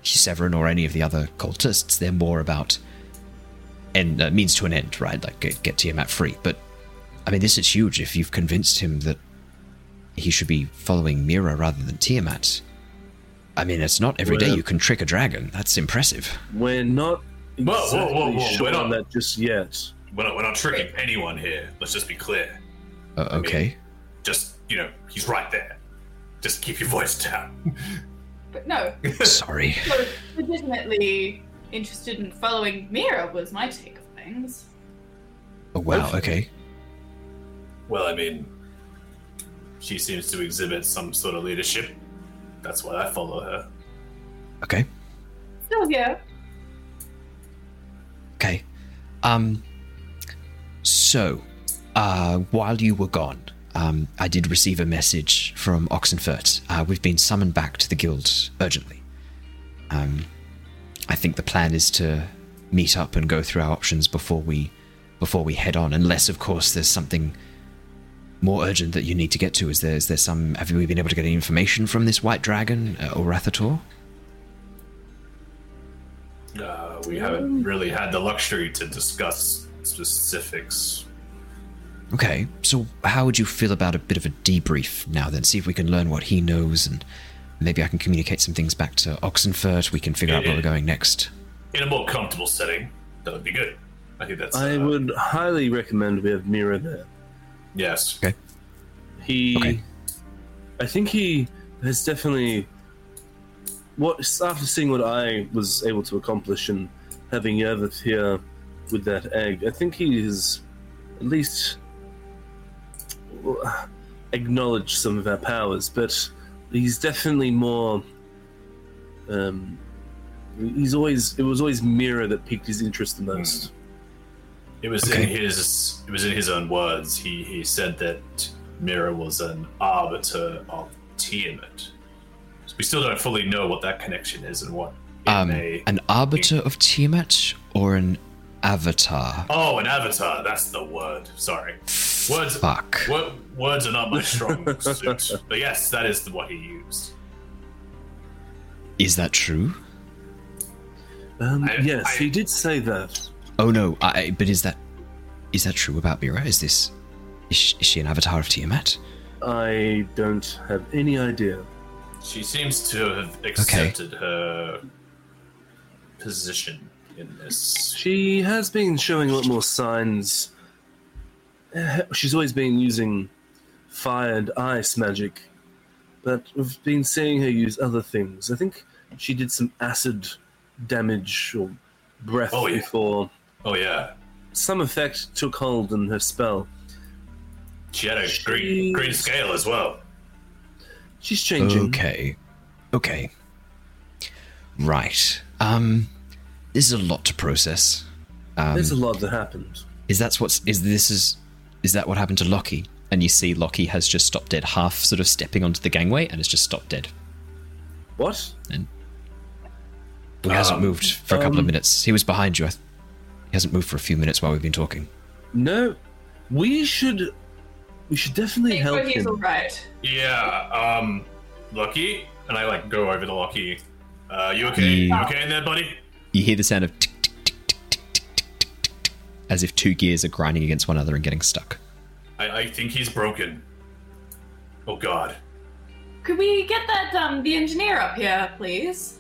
S1: Severin or any of the other cultists. They're more about end uh, means to an end, right? Like get, get Tiamat free. But I mean, this is huge. If you've convinced him that he should be following Mira rather than Tiamat, I mean, it's not every day
S8: Well-
S1: you can trick a dragon. That's impressive.
S8: We're not
S7: Whoa, whoa,
S8: exactly
S7: whoa, whoa,
S8: sure
S7: we're
S8: on
S7: not-
S8: that just yet.
S7: We're not, we're not tricking anyone here. Let's just be clear.
S1: Uh, okay.
S7: Just, you know, he's right there. Just keep your voice down.
S5: But no,
S1: Sorry.
S5: so legitimately interested in following Mira was my take of things.
S1: Oh, wow. Okay.
S7: well, I mean, she seems to exhibit some sort of leadership. That's why I follow her.
S1: Okay.
S5: Still here.
S1: Okay. Um. So, uh, while you were gone, um, I did receive a message from Oxenfurt. Uh, we've been summoned back to the guild urgently. Um, I think the plan is to meet up and go through our options before we before we head on. Unless, of course, there's something more urgent that you need to get to. Is there is there some? Have we been able to get any information from this white dragon uh, Arauthator?
S7: Uh, we haven't really had the luxury to discuss specifics.
S1: Okay, so how would you feel about a bit of a debrief now then? See if we can learn what he knows and maybe I can communicate some things back to Oxenfurt. We can figure out where we're going next.
S7: In a more comfortable setting, that would be good. I think that's.
S8: I
S7: uh,
S8: would highly recommend we have Mira there.
S7: Yes.
S1: Okay.
S8: He,
S1: Okay.
S8: I think he has definitely. What after seeing what I was able to accomplish and having Yervith here with that egg, I think he has at least acknowledged some of our powers, but he's definitely more. Um, he's always it was always Mira that piqued his interest the most.
S7: It was
S1: Okay.
S7: in his. It was in his own words. He he said that Mira was an arbiter of Tiamat. So we still don't fully know what that connection is and what
S1: Um,
S7: may.
S1: an arbiter of Tiamat or an avatar?
S7: Oh, an avatar. That's the word. Sorry. Words.
S1: Fuck.
S7: Wo- words are not my strong suit. But yes, that is what he used.
S1: Is that true?
S8: Um,
S7: I-
S8: yes,
S7: I-
S8: he did say that.
S1: Oh no, I, but is that is that true about Mira? Is this is she, is she an avatar of Tiamat?
S8: I don't have any idea.
S7: She seems to have accepted her position in this.
S8: She has been showing a lot more signs. Uh, She's always been using fire and ice magic, but we've been seeing her use other things. I think she did some acid damage or breath
S7: Oh, yeah.
S8: before
S7: Oh yeah,
S8: some effect took hold in her spell.
S7: she had a green green scale as well.
S8: She's changing.
S1: Okay. Okay. Right. Um this is a lot to process. Um,
S8: There's a lot that happened.
S1: is that's what's is this is is that what happened to Lockie? And you see Lockie has just stopped dead, half sort of stepping onto the gangway and has just stopped dead.
S8: What?
S1: And He hasn't
S7: Um,
S1: moved for a couple of
S8: um,
S1: minutes. He was behind you. Th- he hasn't moved for a few minutes while we've been talking.
S8: No, we should. We should definitely
S5: Think
S8: help
S5: he's
S8: him.
S5: alright.
S7: Yeah, um, Lockie, and I like go over to Lockie. Uh, you okay?
S1: Yeah.
S7: You okay in there, buddy?
S1: You hear the sound of tick, tick, tick, tick, tick, tick, tick, tick, tick, tick, as if two gears are grinding against one another and getting stuck.
S7: I, I think he's broken. Oh God.
S5: Could we get that um the engineer up here, please?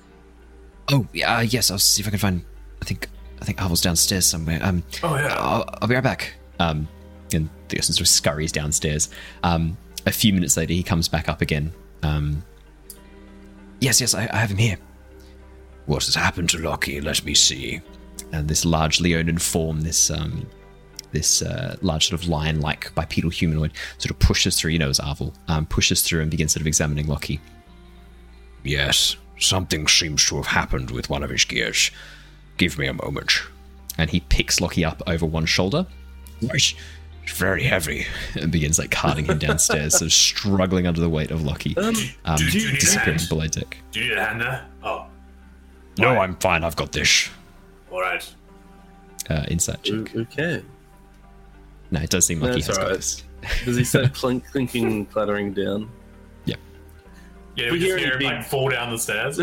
S1: Oh, yeah, uh, yes, I'll see if I can find. I think I think Arvel's downstairs somewhere. Um,
S7: Oh yeah.
S1: I'll, I'll be right back. Um, and Leosin sort of scurries downstairs. Um, a few minutes later, he comes back up again. Um, yes, yes, I, I have him here. What has happened to Lockie? Let me see. And this large Leonin form, this um, this uh, large sort of lion-like bipedal humanoid, sort of pushes through. You know, as Arvel um, pushes through and begins sort of examining Lockie. Yes, something seems to have happened with one of his gears. Give me a moment. And he picks Lockie up over one shoulder. It's it's very heavy. And begins like carting him downstairs, sort of struggling under the weight of Lockie.
S8: Um,
S1: Um,
S7: do you
S1: disappearing below deck.
S7: Do you need a hand there? Oh,
S1: No, I'm fine. I've got this.
S7: all right.
S1: Uh, insight check.
S8: o- okay.
S1: No, it does seem like he
S8: That's
S1: has got
S8: alright.
S1: this.
S8: Does he start clink, clinking, clattering down?
S7: Yeah,
S8: We
S7: we just
S8: hear
S7: hear him
S8: anything-
S7: like fall down the stairs.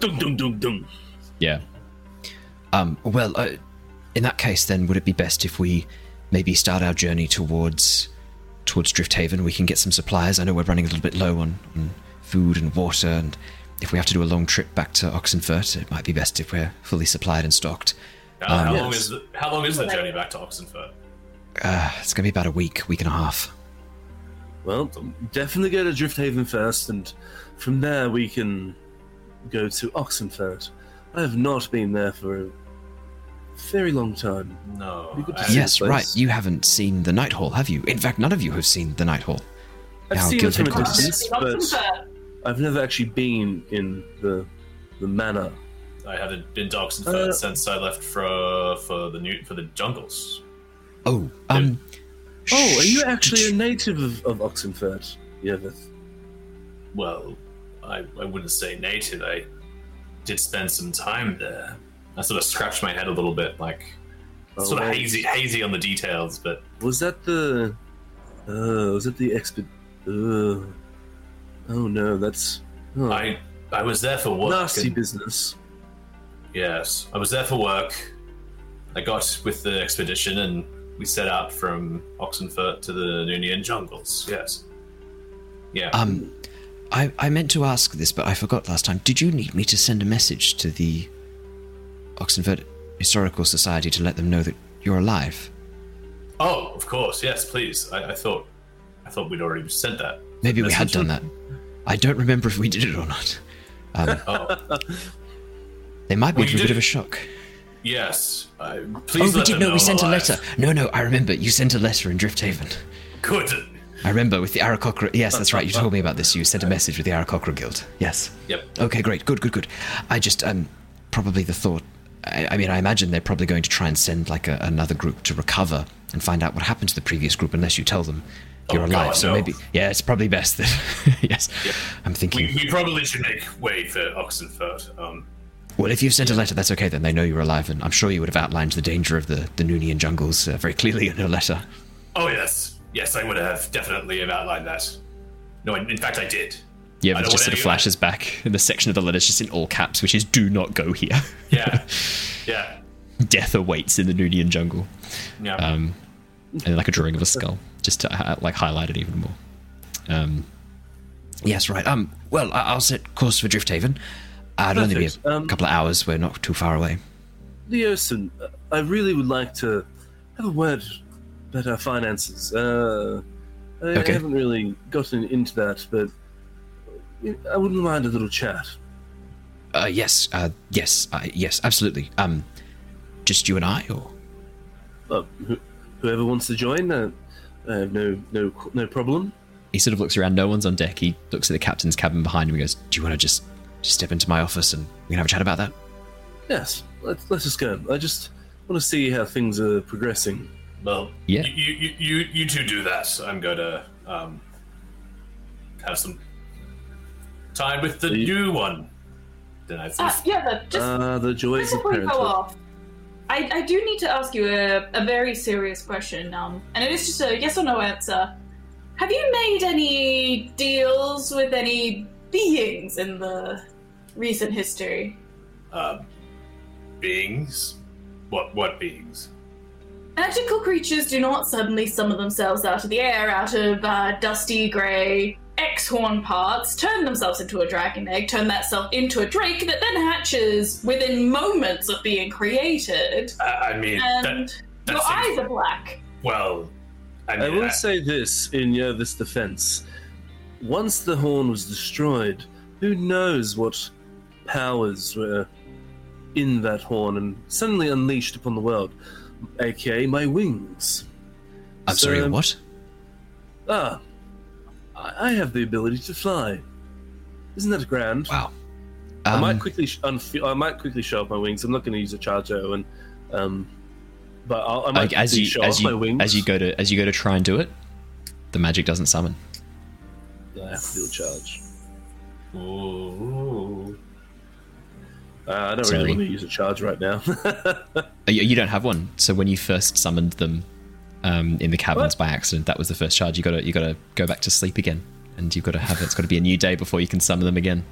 S8: dung, dung, dung, dung.
S1: Yeah. Um, well, uh, in that case, then would it be best if we maybe start our journey towards towards Drifthaven? We can get some supplies. I know we're running a little bit low on, on food and water, and if we have to do a long trip back to Oxenfurt, it might be best if we're fully supplied and stocked.
S7: how, how
S8: yes.
S7: long is the, how long is the journey back to Oxenfurt?
S1: Uh, it's going to be about a week, week and a half.
S8: Well, definitely go to Drifthaven first, and from there we can go to Oxenfurt. I have not been there for a very long time.
S7: No.
S8: We could
S7: I-
S8: just- See
S1: yes, right. You haven't seen the Night Hall, have you? In fact, none of you have seen the Night Hall.
S8: I've
S1: Our
S8: seen it from a distance, but I've never actually been in the the manor.
S7: I haven't been to Oxenfurt
S8: Uh,
S7: since I left for for the new for the jungles.
S1: Oh, um.
S8: Oh, are you actually a native of, of Oxenfurt, Yervith?
S7: Well, I, I wouldn't say native. I did spend some time there. I sort of scratched my head a little bit, like
S8: Oh,
S7: sort of
S8: right.
S7: hazy, hazy on the details. But
S8: Was that the? Uh, was it the exped? Uh, oh no, that's oh,
S7: I I was there for work.
S8: nasty
S7: and-
S8: business.
S7: yes, I was there for work. I got with the expedition, and we set out from Oxenfurt to the Noonian jungles. Yes. Yeah.
S1: Um, I, I meant to ask this, but I forgot last time. Did you need me to send a message to the Oxenfurt Historical Society to let them know that you're alive?
S7: oh, of course. Yes, please. I, I thought I thought we'd already said that.
S1: Maybe we had
S7: Message?
S1: done that. I don't remember if we did it or not. Um,
S7: Oh,
S1: they might be
S7: Well,
S1: a bit
S7: did-
S1: of a shock.
S7: yes. I,
S1: Oh, we
S7: let
S1: did. No,
S7: know
S1: we sent a letter. No, no, I remember. You sent a letter in Drifthaven.
S7: Good.
S1: I remember with the Aarakocra. Yes, that's right. You told me about this. You sent a message with the Aarakocra Guild. Yes.
S7: Yep.
S1: Okay, great. Good, good, good. I just, um, probably the thought. I, I mean, I imagine they're probably going to try and send like a, another group to recover and find out what happened to the previous group, unless you tell them you're
S7: Oh,
S1: alive.
S7: God,
S1: so
S7: no.
S1: maybe, yeah, it's probably best that. yes. I'm thinking.
S7: We, we probably should make way for Oxenfurt. Um,
S1: well, if you've sent a letter, that's okay. Then they know you're alive, and I'm sure you would have outlined the danger of the the Noonian jungles uh, very clearly in your letter.
S7: oh yes, yes, I would have definitely have outlined that. No, in, in fact, I did.
S1: Yeah, but
S7: don't
S1: just sort of flashes back. In the section of the letter is just in all caps, which is "Do not go here."
S7: Yeah, yeah,
S1: Death awaits in the Noonian jungle.
S7: yeah.
S1: um, and like a drawing of a skull, just to ha- like highlight it even more. Um, yes, right. Um, well, I- I'll set course for Drifthaven. Uh, it'll only be a
S8: Um,
S1: couple of hours. We're not too far away.
S8: Leosin, uh, I really would like to have a word about our finances. Uh, I
S9: Okay.
S8: haven't really gotten into that, but I wouldn't mind a little chat.
S9: Uh, yes, uh, yes, uh, yes, absolutely. Um, just you and I, or
S8: Uh, wh- whoever wants to join, uh, I have no no no problem.
S1: He sort of looks around. No one's on deck. He looks at the captain's cabin behind him. and goes,
S9: do you want to just, just step into my office and we can have a chat about that?
S8: Yes, let's let's just go. I just want to see how things are progressing.
S7: Well,
S1: Yeah.
S7: You, you, you, you two do that. I'm going to um, have some time with the
S8: You-
S7: new one. Then I
S5: Uh, yeah, the, just
S8: Ah, the joys of
S5: before you go
S8: parenthood.
S5: off, I, I do need to ask you a, a very serious question, um, and it is just a yes or no answer. Have you made any deals with any beings in the recent history?
S7: uh, beings. What what beings?
S5: Magical creatures do not suddenly summon themselves out of the air, out of uh, dusty grey X-horn parts, turn themselves into a dragon egg, turn that self into a drake that then hatches within moments of being created,
S7: I, I mean,
S5: and
S7: that, that
S5: your
S7: seems-
S5: eyes are black.
S7: well, I,
S8: I
S7: mean,
S8: will say this in Yervith's defense. Once the horn was destroyed, who knows what powers were in that horn and suddenly unleashed upon the world, aka my wings.
S9: I'm sorry, what?
S8: Ah, I I have the ability to fly. Isn't that grand?
S9: Wow.
S8: I
S9: Um,
S8: might quickly, sh- I might quickly show off my wings. I'm not going to use a charger, and um, but I'll, I might
S1: as you
S8: show
S1: as
S8: off my wings.
S1: as you go to as you go to try and do it, the magic doesn't summon.
S8: I have to do a charge.
S7: Ooh.
S8: Uh, I don't
S1: Sorry.
S8: really want to use a charge right now.
S1: Uh, You, you don't have one. So when you first summoned them um, in the caverns
S8: What?
S1: by accident, that was the first charge. You got to you got to go back to sleep again, and you've got to have it's got to be a new day before you can summon them again.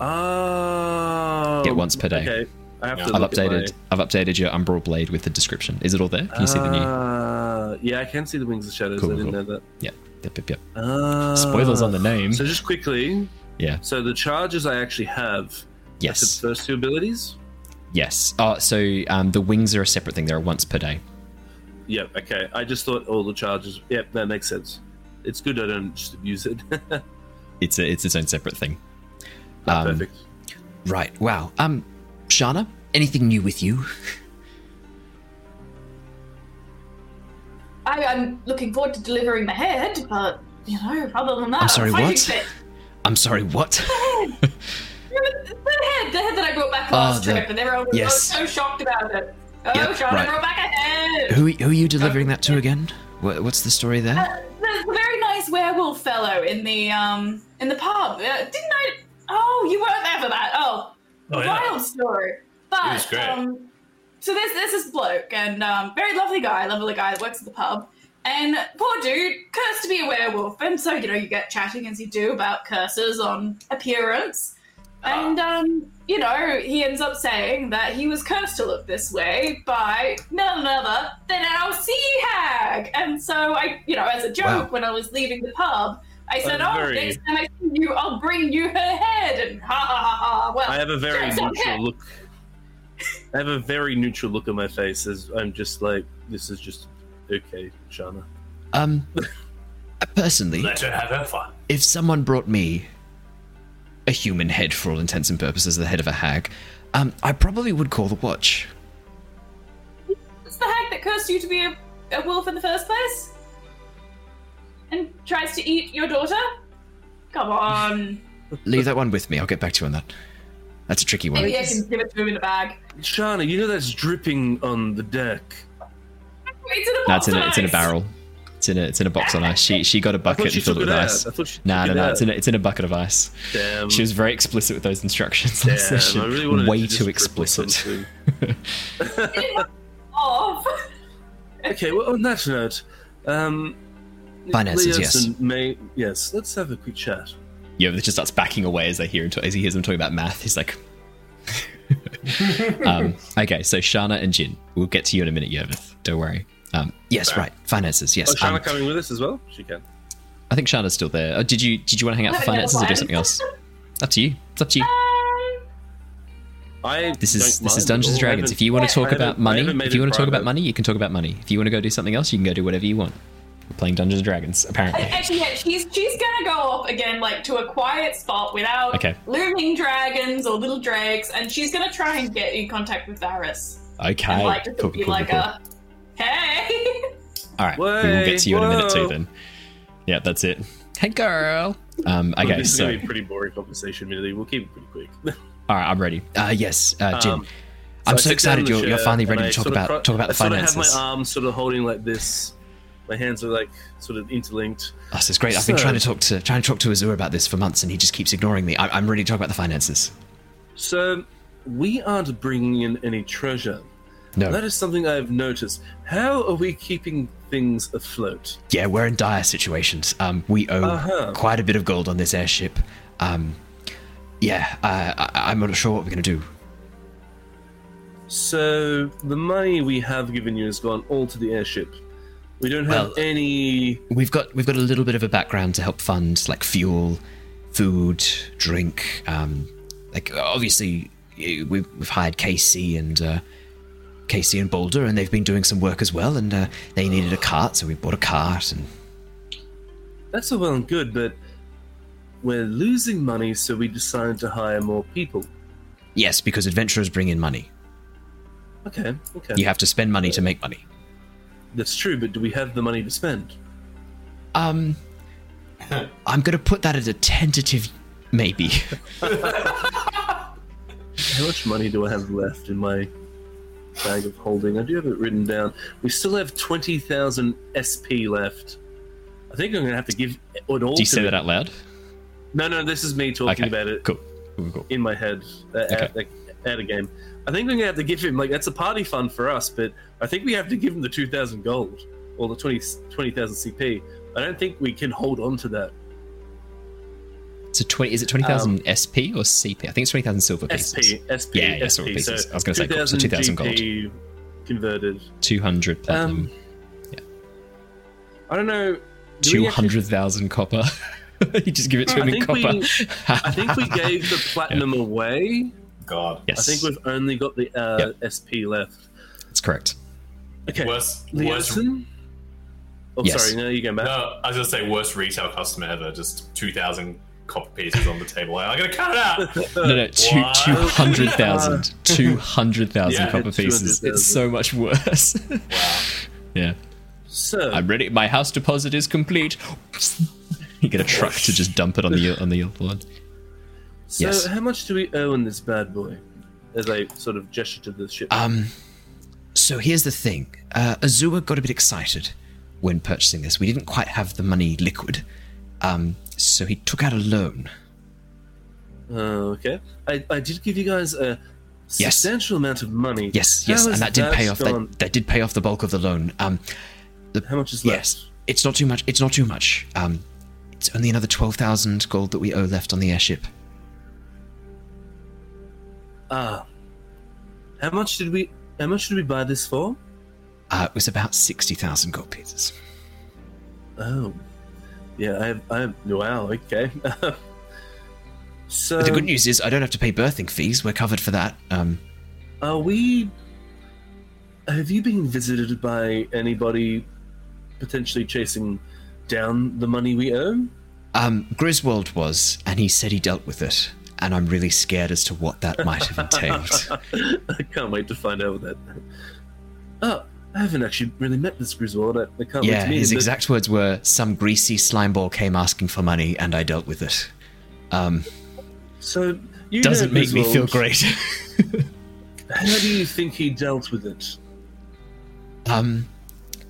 S8: Oh,
S1: Get once per day.
S8: Okay, I have to.
S1: I've updated I've updated your umbral blade with the description. Is it all there? Can you see the new?
S8: Uh, yeah, I can see the wings of shadows.
S1: Cool,
S8: I didn't
S1: cool.
S8: know that.
S1: Yep, yep, yep, yep.
S8: Uh,
S1: Spoilers on the name.
S8: So just quickly,
S1: Yeah.
S8: so the charges I actually have.
S1: Yes.
S8: its first two abilities.
S1: Yes. Oh, so um, the wings are a separate thing. They're once per day.
S8: Yep. Okay. I just thought all the charges. Yep, that makes sense. It's good I don't just use it.
S1: It's a, it's its own separate thing.
S8: Ah,
S1: Um,
S8: Perfect.
S9: Right. Wow. Um, Shana, anything new with you?
S5: I, I'm looking forward to delivering the head, but you know, other than that,
S9: I'm sorry,
S5: fighting
S9: what?
S5: fit.
S9: I'm sorry. What?
S5: The head, the head, the head that I brought back
S9: Oh,
S5: last
S9: the-
S5: trip, and everyone was
S9: yes.
S5: so shocked about it. Oh,
S9: Yep,
S5: Sean,
S9: right.
S5: I brought back a head.
S9: who who are you delivering that to again? What, what's the story there?
S5: Uh, the, the very nice werewolf fellow in the um in the pub. Uh, didn't I? Oh, you weren't there for that. Oh,
S7: Oh, yeah.
S5: wild story. But
S7: was great.
S5: um, so there's there's this bloke and um, very lovely guy, lovely guy that works at the pub. And poor dude, cursed to be a werewolf, and so you know you get chatting as you do about curses on appearance. And um, you know, he ends up saying that he was cursed to look this way by none other than our sea hag. And so I, you know, as a joke,
S9: Wow.
S5: when I was leaving the pub, I said,
S8: A
S5: "Oh,
S8: very-
S5: next time I see you, I'll bring you her head." And ha ha ha ha. Well,
S8: I have a very neutral look. I have a very neutral look on my face as I'm just like, this is just okay, Shana.
S9: Um, personally,
S7: Let her have her fun.
S9: if someone brought me a human head for all intents and purposes, the head of a hag, um, I probably would call the watch.
S5: It's the hag that cursed you to be a, a wolf in the first place? And tries to eat your daughter? Come on.
S9: Leave that one with me. I'll get back to you on that. That's a tricky one.
S5: Maybe I can give it to him in a bag.
S8: Shana, you know that's dripping on the deck.
S5: It's in a
S1: No,
S5: box
S1: it's in a, it's in a barrel. It's in a it's in a box on ice. She she got a bucket and filled it
S8: it
S1: with
S8: out.
S1: ice.
S8: I thought
S1: No, no, no. It's in a, it's in a bucket of ice.
S8: Damn.
S1: She was very explicit with those instructions.
S8: Damn,
S1: She-
S8: I really wanted
S1: way
S8: to
S1: too explicit.
S8: okay, well, on that note, um,
S9: Finances,
S8: Leos
S9: yes.
S8: May, yes, let's have a quick chat.
S1: Yeah, but just starts backing away as they hear him t- as he hears them talking about math. He's like, um, okay, so Shana and Jin, we'll get to you in a minute, Yervith. Don't worry. Um,
S9: Yes, right. Finances, yes.
S8: Oh, Shana
S9: Um,
S8: coming with us as well? She can.
S1: I think Shana's still there. Oh, did you did you want to hang out for
S5: No, no,
S1: finances or do something else? Up to you. It's up to you.
S8: I
S1: This is this is Dungeons and Dragons. If you want to talk about money, if you want to talk about money, you can talk about money. If you want to go do something else, you can go do whatever you want. We're playing Dungeons and Dragons, apparently.
S5: Actually, yeah, she's she's gonna go off again, like to a quiet spot without
S1: Okay.
S5: looming dragons or little dregs, and she's gonna try and get in contact with Varys.
S1: Okay.
S5: And like just
S1: Cool,
S5: be
S1: cool,
S5: like
S1: cool.
S5: a, hey.
S1: All right. we will get to you in a minute too. Then. Yeah, that's it. Hey, girl. Um. Okay.
S8: this is
S1: So.
S8: gonna be a pretty boring conversation, really. We'll keep it pretty quick.
S1: All right. I'm ready. Uh. Yes. Uh. Jim.
S8: Um,
S1: I'm so excited you're, you're finally ready to talk about
S8: cro-
S1: talk about the
S8: I sort
S1: finances.
S8: of have my arms sort of holding like this. My hands are like sort of interlinked.
S1: Oh, this is great. I've been trying to talk to trying to talk to Azur about this for months, and he just keeps ignoring me. I, I'm ready to talk about the finances.
S8: So we aren't bringing in any treasure.
S1: No.
S8: That is something I've noticed. How are we keeping things afloat?
S1: Yeah, we're in dire situations. Um, we owe
S8: Uh-huh.
S1: quite a bit of gold on this airship. Um, yeah, uh, I, I'm not sure what we're gonna do.
S8: So the money we have given you has gone all to the airship. We don't have
S1: Well-
S8: any.
S1: We've got we've got a little bit of a background to help fund like fuel, food, drink. Um, like obviously eh, we've, we've hired KC and uh, KC and Boulder, and they've been doing some work as well. And uh, they needed a cart, so we bought a cart. And
S8: That's all well and good, but we're losing money, so we decided to hire more people.
S1: yes, because adventurers bring in money.
S8: Okay, okay.
S1: You have to spend money to make money.
S8: That's true, but do we have the money to spend?
S1: Um, I'm gonna put that as a tentative, maybe.
S8: How much money do I have left in my bag of holding? I do have it written down. We still have 20,000 SP left. I think I'm going to have to give it all
S1: Do you say
S8: them.
S1: that out loud?
S8: No, no, this is me talking
S1: Okay,
S8: about it
S1: Cool. Cool. cool.
S8: in my head uh,
S1: Okay.
S8: at, like, at a game. I think we're going to have to give him, like, that's a party fund for us, but I think we have to give him the 2,000 gold or the 20 20,000 CP. I don't think we can hold on to that.
S1: So twenty is it twenty thousand SP or CP? I think it's twenty thousand silver pieces.
S8: SP, SP,
S1: Yeah, yeah,
S8: SP.
S1: silver pieces.
S8: So
S1: I was gonna say gold, so 2,000 gold.
S8: Converted.
S1: Two hundred platinum.
S8: Um, I don't know. do we
S1: Two
S8: actually-
S1: copper. you just give it to
S8: I
S1: him in copper.
S8: we- I think we gave the platinum away.
S7: God.
S1: yes,
S8: I think we've only got the uh, SP left.
S1: that's correct.
S8: Okay.
S7: Worst, worst.
S8: Oh,
S1: Yes.
S8: sorry. No, you going back.
S7: No, I was gonna say worst retail customer ever. Just two thousand copper pieces on the table. I'm gonna cut it out.
S1: No, no, two
S7: What?
S1: two hundred thousand. Two hundred thousand
S7: Yeah,
S1: copper pieces. It's so much worse.
S7: Wow.
S1: yeah,
S8: So,
S1: I'm ready. My house deposit is complete. you get a truck to just dump it on the on the one.
S8: so
S1: yes.
S8: how much do we owe on this bad boy? As I sort of gesture to the ship.
S1: Um, so here's the thing. Uh, Azua got a bit excited when purchasing this. We didn't quite have the money liquid, um, so he took out a loan.
S8: Oh, okay. I, I did give you guys a
S1: Yes.
S8: substantial amount of money.
S1: Yes, yes, and that did pay off. That, that did pay off the bulk of the loan. Um,
S8: How much is left?
S1: yes, it's not too much. It's not too much. Um, it's only another twelve thousand gold that we owe left on the airship.
S8: Ah. How much did we? How much did we buy this for?
S1: Uh, it was about sixty thousand gold pieces.
S8: Oh, yeah. I have. I have. Wow. Okay. so
S1: But the good news is I don't have to pay berthing fees. We're covered for that. Um,
S8: Are we? Have you been visited by anybody potentially chasing down the money we owe?
S1: um, Griswold was, and he said he dealt with it. And I'm really scared as to what that might have entailed.
S8: I can't wait to find out what that. Oh, I haven't actually really met this Griswold. I, can't wait
S1: yeah,
S8: to meet
S1: his
S8: him. but-
S1: exact words were some greasy slimeball came asking for money and I dealt with it. Um,
S8: So you
S1: doesn't make me feel great.
S8: How do you think he dealt with it?
S1: um,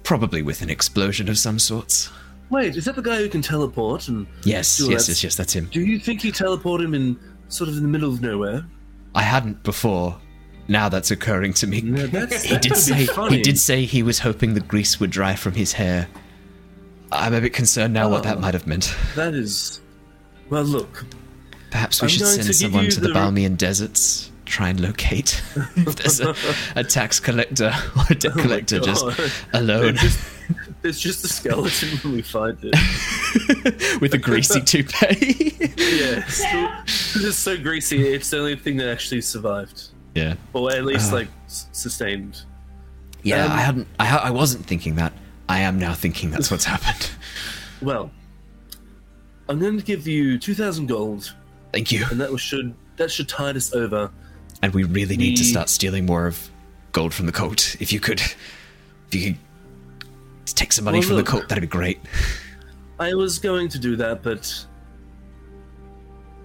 S1: probably with an explosion of some sorts.
S8: Wait, is that the guy who can teleport? And
S1: Yes, yes, yes, yes, that's him.
S8: Do you think he teleported him in sort of in the middle of nowhere?
S1: I hadn't before. Now that's occurring to me.
S8: No, that's,
S1: he did say
S8: funny.
S1: he did say he was hoping the grease would dry from his hair. I'm a bit concerned now what that
S8: Oh.
S1: might have meant.
S8: That is. Well, look.
S1: Perhaps we
S8: I'm
S1: should send
S8: to
S1: someone to the,
S8: the-
S1: Balmian deserts, try and locate if there's a, a tax collector or a debt
S8: Oh
S1: collector just alone
S8: It's just, it's just a skeleton when we find it.
S1: with a greasy toupee.
S8: Yeah, it's, still- it's so greasy. It's the only thing that actually survived,
S1: yeah.
S8: or at least
S1: Ah.
S8: like s- sustained.
S1: Yeah,
S8: Um,
S1: I hadn't. I, ha- I wasn't thinking that. I am now thinking that's what's happened.
S8: Well, I'm going to give you two thousand gold,
S1: Thank you.
S8: and that should that should tide us over.
S1: And we really need to start stealing more of gold from the coat. If you could, if you could take some money
S8: Well,
S1: from the coat, that'd be great.
S8: I was going to do that, but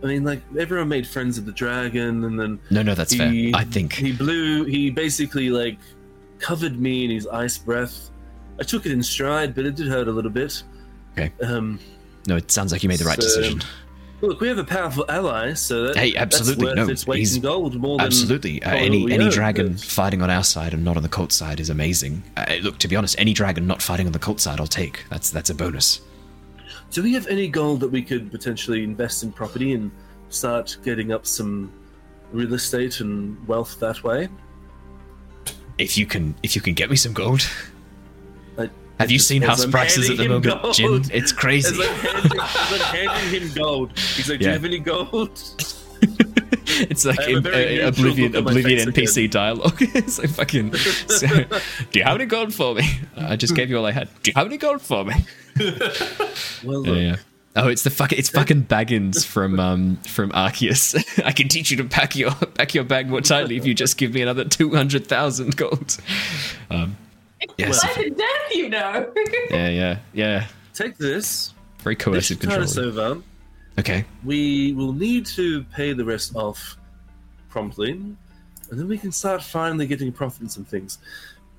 S8: I mean, like everyone made friends with the dragon, and then
S1: No, no, that's fair. I think
S8: he blew. He basically like covered me in his ice breath. I took it in stride, but it did hurt a little bit.
S1: Okay.
S8: Um,
S1: no. It sounds like you made the right
S8: So-
S1: decision.
S8: look, we have a powerful ally, so that,
S1: Hey, absolutely,
S8: that's worth
S1: no,
S8: its weight
S1: he's-
S8: in gold more than
S1: Absolutely. Uh, any any
S8: owe,
S1: dragon
S8: but-
S1: fighting on our side and not on the cult side is amazing. Uh, look, to be honest, any dragon not fighting on the cult side, I'll take. That's that's a bonus.
S8: Do we have any gold that we could potentially invest in property and start getting up some real estate and wealth that way?
S1: If you can, if you can get me some gold.
S8: I-
S1: Have you
S8: as-
S1: seen house
S8: I'm
S1: prices at the moment,
S8: gold.
S1: Jin? It's
S8: As
S1: crazy.
S8: I'm, handing, as I'm handing him gold, he's like, "Do
S1: Yeah.
S8: you have any gold?"
S1: It's like
S8: I a
S1: in, uh, Oblivion,
S8: look on my
S1: Oblivion
S8: face
S1: NPC dialogue. it's like fucking. So, do you have any gold for me? I just gave you all I had. Do you have any gold for me?
S8: Well,
S1: Yeah,
S8: look,
S1: yeah. Oh, it's the fucking it's fucking Baggins from um from Arceus. I can teach you to pack your pack your bag more tightly if you just give me another two hundred thousand gold. Um, yes,
S5: Life and death, you know.
S1: yeah, yeah, yeah.
S8: take this.
S1: Very coercive
S8: should tide us
S1: control.
S8: over.
S1: Okay,
S8: We will need to pay the rest off promptly, and then we can start finally getting profit and things.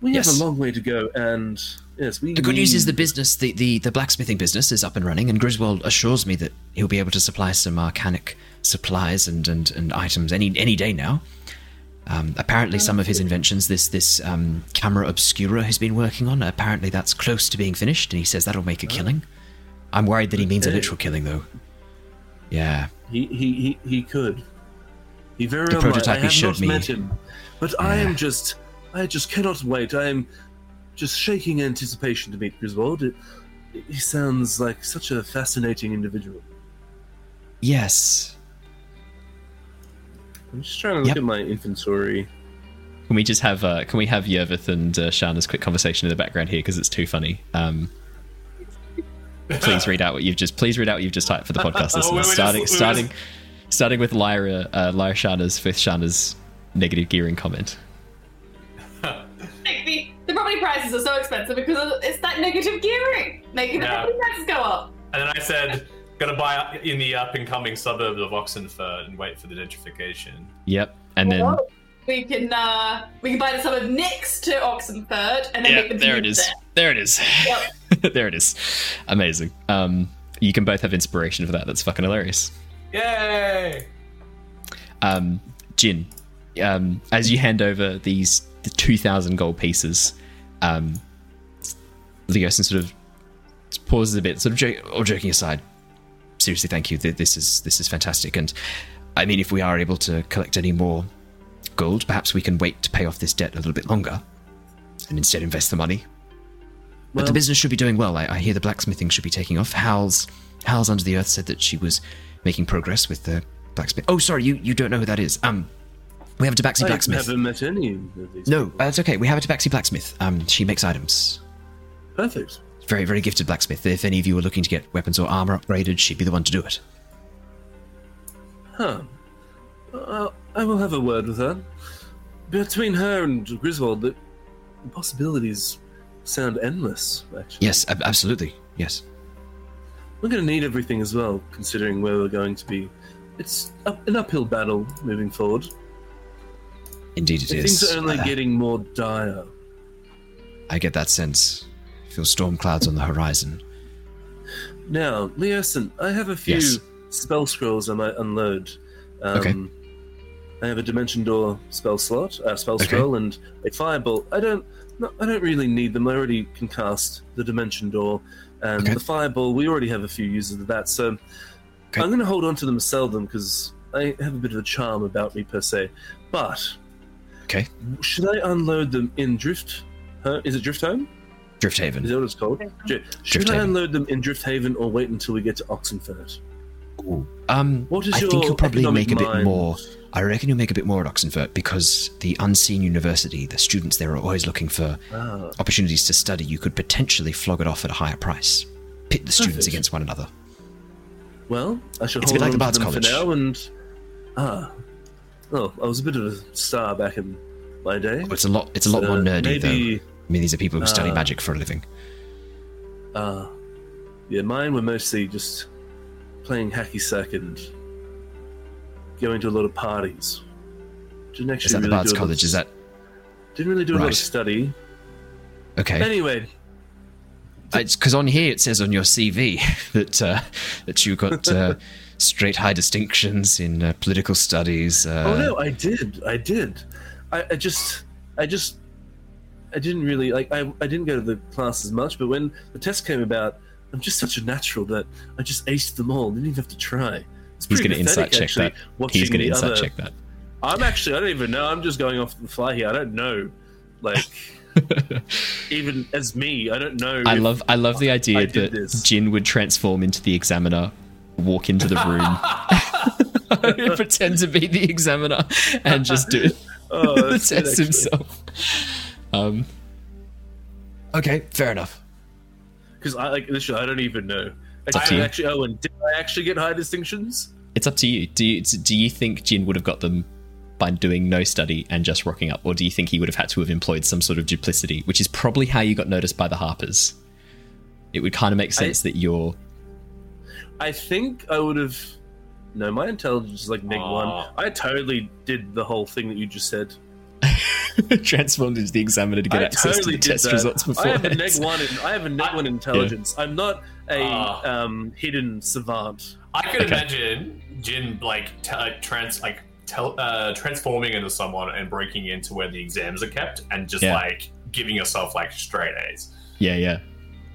S8: We
S1: Yes.
S8: have a long way to go, and yes, we.
S1: The good news is the business, the, the, the blacksmithing business, is up and running, and Griswold assures me that he'll be able to supply some arcanic supplies and, and, and items any any day now. Um, apparently, some of his inventions, this this um, camera obscura he's been working on, apparently that's close to being finished, and he says that'll make a killing. I'm worried that he means a literal killing, though. Yeah,
S8: He he he, he could. He very
S1: The
S8: well might.
S1: prototype
S8: I
S1: he
S8: have not
S1: me-
S8: met him, but I am just. I just cannot wait. I am just shaking anticipation to meet Griswold. It, he sounds like such a fascinating individual.
S1: yes.
S8: I'm just trying to look
S1: Yep.
S8: at my inventory.
S1: Can we just have uh, can we have Yervith and uh, Shana's quick conversation in the background here because it's too funny. Um, please read out what you've just please read out what you've just typed for the podcast
S7: Oh,
S1: listeners.
S7: wait, wait, just-
S1: starting
S7: wait,
S1: starting
S7: just-
S1: starting with Lyra uh, Lyra Shana's Fifth Shana's negative gearing comment.
S5: The, the property prices are so expensive because it's that negative gearing, making the
S7: Yeah.
S5: property prices go up.
S7: And then I said, gonna buy in the up and coming suburb of Oxenfurt and wait for the gentrification.
S1: Yep, and then
S5: Well, we can uh, we can buy the suburb next to Oxenfurt and then
S1: yeah,
S5: make them
S1: there it
S5: move
S1: is. There it is.
S5: Yep.
S1: there it is. Amazing. Um, you can both have inspiration for that. That's fucking hilarious.
S7: Yay!
S1: um, Jin, um, as you hand over these the two thousand gold pieces, um, Leosin sort of pauses a bit, sort of joke, all joking aside. Seriously, thank you. This is this is fantastic, and I mean, if we are able to collect any more gold, perhaps we can wait to pay off this debt a little bit longer, and instead invest the money. But the business should be doing well. I, I hear the blacksmithing should be taking off. Hal's Hal's under the earth said that she was making progress with the blacksmith. Oh, sorry, you you don't know who that is. Um, we have a Tabaxi
S8: I
S1: blacksmith.
S8: haven't met any of these.
S1: No,
S8: people.
S1: it's okay. We have a Tabaxi blacksmith. Um, she makes items.
S8: perfect.
S1: Very, very gifted blacksmith. If any of you are looking to get weapons or armor upgraded, she'd be the one to do it.
S8: Huh. Uh, I will have a word with her. Between her and Griswold, the possibilities sound endless, actually.
S1: Yes, ab- absolutely. Yes.
S8: We're going to need everything as well, considering where we're going to be. It's up, an uphill battle moving forward.
S1: Indeed, it
S8: And
S1: is.
S8: Things are only
S1: Uh,
S8: getting more dire.
S1: I get that sense. Feel storm clouds on the horizon.
S8: Now, Leosin, I have a few
S1: Yes.
S8: spell scrolls I might unload. Um,
S1: Okay.
S8: I have a dimension door spell slot, uh, spell
S1: Okay.
S8: scroll, and a firebolt. I don't, no, I don't really need them. I already can cast the dimension door, and
S1: Okay.
S8: the fireball. We already have a few uses of that, so
S1: Okay.
S8: I'm going to hold on to them and sell them because I have a bit of a charm about me per se. But
S1: Okay.
S8: should I unload them in Drift? Huh? Is it Drift Home? Drift
S1: Haven.
S8: Is that what it's called? Dri- Should I
S1: Drifthaven.
S8: unload them in Drift Haven or wait until we get to Oxenfurt?
S9: Um,
S8: What is
S9: I
S8: your
S9: think you'll probably make a bit
S8: mind?
S9: more. I reckon you'll make a bit more at Oxenfurt because the unseen university, the students there are always looking for
S8: Ah.
S9: opportunities to study. You could potentially flog it off at a higher price, pit the students against one another.
S8: Well, I should
S9: It's a bit
S8: hold
S9: like the Bards
S8: to them
S9: College.
S8: for now. And ah, oh, I was a bit of a star back in my day.
S9: Well, it's a lot. It's a lot
S8: So
S9: more nerdy, though.
S8: maybe,
S9: I mean, these are people who study
S8: Ah.
S9: magic for a living.
S8: Uh, yeah, mine were mostly just playing hacky sack and going to a lot of parties. Didn't actually
S9: Is that the
S8: really
S9: Bards
S8: do a lot of
S9: College? Is that
S8: Didn't really do a lot of study.
S9: okay?
S8: Anyway,
S9: It's because on here it says on your CV that uh, that you got uh, straight high distinctions in uh, political studies. Uh,
S8: oh no, I did, I did. I, I just, I just, I didn't really like. I, I didn't go to the classes much, but when the test came about, I'm just such a natural that I just aced them all. Didn't even have to try. It's
S1: He's going to insight check that. He's going to insight
S8: other-
S1: check that.
S8: I'm actually, I don't even know. I'm just going off the fly here. I don't know. Like, even as me, I don't know.
S1: I love I love the idea
S8: I did
S1: that
S8: this.
S1: Jin would transform into the examiner, walk into the room, pretend to be the examiner, and just do it.
S8: Oh,
S1: the
S8: that's good,
S1: test himself. Um,
S9: okay, fair enough.
S8: Because I like literally, I don't even know.
S1: Up to
S8: Actually,
S1: you.
S8: actually, oh, Owen, did I actually get high distinctions?
S1: it's up to you. Do you do you think Jin would have got them by doing no study and just rocking up, or do you think he would have had to have employed some sort of duplicity, which is probably how you got noticed by the Harpers? It would kind of make sense that you're
S8: I think I would have. No, my intelligence is like neg
S7: Aw.
S8: one. Ah. I totally did the whole thing that you just said.
S1: transformed into the examiner to get
S8: I
S1: access
S8: totally
S1: to the test
S8: that.
S1: results before.
S8: I have a neg one. In, I have a neg
S7: I-
S8: one intelligence. I'm not a
S7: Ah.
S8: um, hidden savant.
S7: I could
S1: Okay.
S7: imagine Jin like t- like trans like tel- uh, transforming into someone and breaking into where the exams are kept and just
S1: Yeah.
S7: like giving yourself like straight A's.
S1: Yeah, yeah.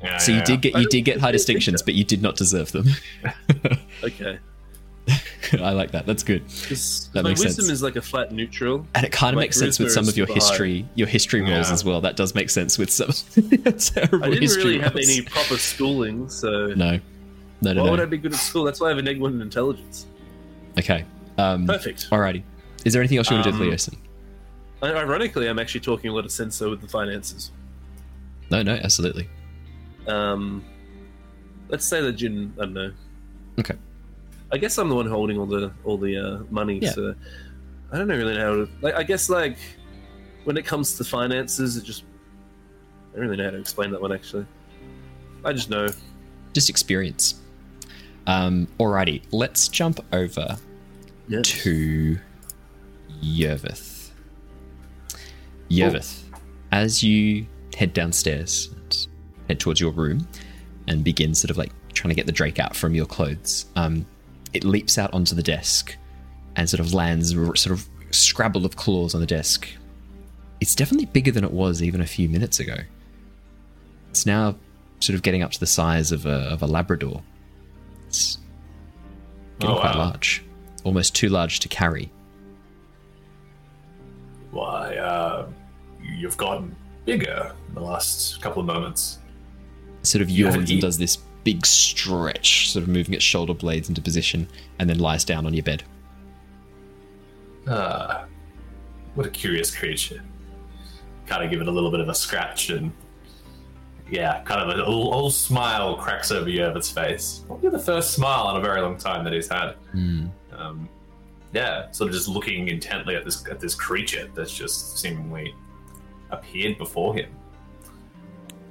S7: Yeah,
S1: So you
S7: yeah.
S1: did get you did get high distinctions, but you did not deserve them.
S8: Okay,
S1: I like that. That's good. That
S8: my
S1: makes
S8: wisdom
S1: sense.
S8: is like a flat neutral.
S1: And it kind of makes sense with some of your history, your history rolls
S7: Yeah.
S1: as well. That does make sense with some terrible
S8: I didn't really have any proper schooling, so
S1: No, no, no,
S8: why would I be good at school? That's why I have a neg one in intelligence.
S1: Okay. Um,
S8: Perfect.
S1: alrighty. Is there anything else you want to do,
S8: Um,
S1: Leosin?
S8: Ironically, I'm actually talking a lot of sense though with the finances.
S1: No, no, absolutely.
S8: Um, let's say that Jin. I don't know.
S1: Okay.
S8: I guess I'm the one holding all the all the uh, money.
S1: Yeah.
S8: So I don't really know how to. Like, I guess like when it comes to finances, it just I don't really know how to explain that one actually. I just know.
S1: Just experience. Um, alrighty. Let's jump over to Yervith. Yervith, as you head downstairs and head towards your room and begin sort of like trying to get the drake out from your clothes, um, it leaps out onto the desk and sort of lands sort of scrabble of claws on the desk. It's definitely bigger than it was even a few minutes ago. It's now sort of getting up to the size of a, of a Labrador. It's getting
S7: Oh,
S1: quite
S7: wow.
S1: large, almost too large to carry.
S7: Why, uh, you've gotten bigger in the last couple of moments.
S1: sort of yawns and does this big stretch, sort of moving its shoulder blades into position, and then lies down on your bed.
S7: Ah, what a curious creature. Kind of give it a little bit of a scratch and. Yeah, kind of a little, little smile cracks over Yervith's face. Probably the first smile in a very long time that he's had.
S1: Hmm.
S7: um, yeah, sort of just looking intently at this at this creature that's just seemingly appeared before him.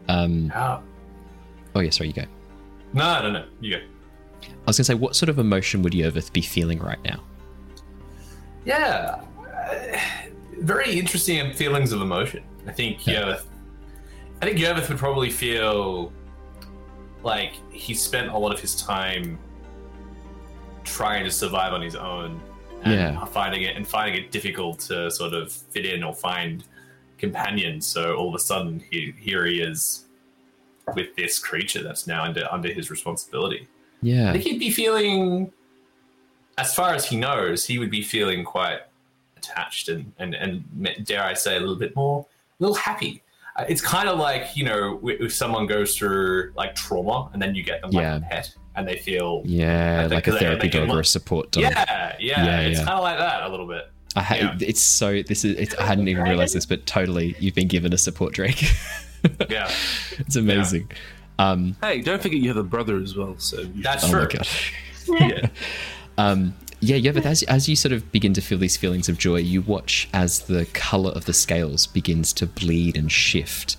S1: Um,
S7: Ah,
S1: oh, yeah, sorry, you go.
S7: No, no, no, you go.
S1: I was going to say, what sort of emotion would Yervith be feeling right now?
S7: Yeah, uh, very interesting feelings of emotion. I think
S1: Yeah.
S7: Yervith, I think Yervith would probably feel like he spent a lot of his time trying to survive on his own and
S1: Yeah.
S7: finding it and finding it difficult to sort of fit in or find companions. So all of a sudden, he, here he is with this creature that's now under under his responsibility.
S1: Yeah, I
S7: think he'd be feeling, as far as he knows, he would be feeling quite attached and, and, and dare I say, a little bit more, a little happy. Uh, It's kind of like you know if someone goes through like trauma and then you get them like
S1: Yeah.
S7: a pet and they feel
S1: Yeah, like a therapy
S7: they can
S1: dog or a support dog.
S7: yeah, yeah,
S1: Yeah,
S7: it's
S1: yeah.
S7: kind of like that a little bit.
S1: I ha-
S7: Yeah.
S1: It's so this is. It's, I hadn't even realized this, but totally, you've been given a support Drake.
S7: Yeah,
S1: it's amazing. Um,
S8: Hey, don't forget you have a brother as well. So you
S7: that's
S1: oh
S7: true.
S1: my god.
S7: Yeah.
S1: Um, yeah, yeah, but as, as you sort of begin to feel these feelings of joy, you watch as the color of the scales begins to bleed and shift,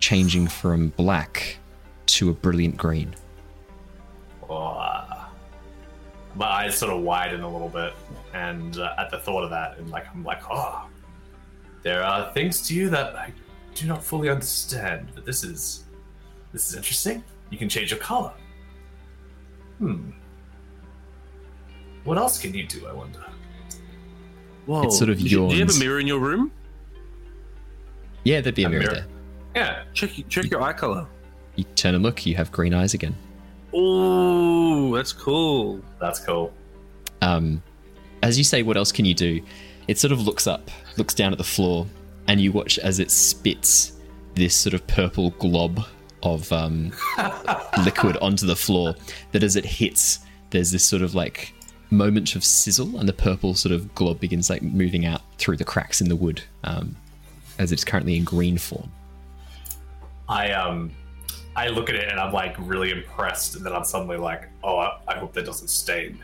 S1: changing from black to a brilliant green.
S7: Oh, my eyes sort of widen a little bit, and uh, at the thought of that, and like I'm like, oh, there are things to you that I do not fully understand. But this is this is interesting. You can change your color. Hmm. What else can you do? I wonder.
S8: Whoa.
S1: It's sort of
S8: do you, do you have a mirror in your room?
S1: Yeah, there'd be a,
S7: A
S1: mirror,
S7: mirror.
S1: there.
S7: Yeah.
S8: Check check your eye color.
S1: You turn and look, you have green eyes again.
S8: Oh, that's cool.
S7: That's cool.
S1: um, as you say, what else can you do? It sort of looks up, looks down at the floor, and you watch as it spits this sort of purple glob of um, liquid onto the floor. That as it hits, there's this sort of like moment of sizzle, and the purple sort of glob begins like moving out through the cracks in the wood, um, as it's currently in green form.
S7: I um, I look at it and I'm like really impressed, and then I'm suddenly like, oh, I, I hope that doesn't stain.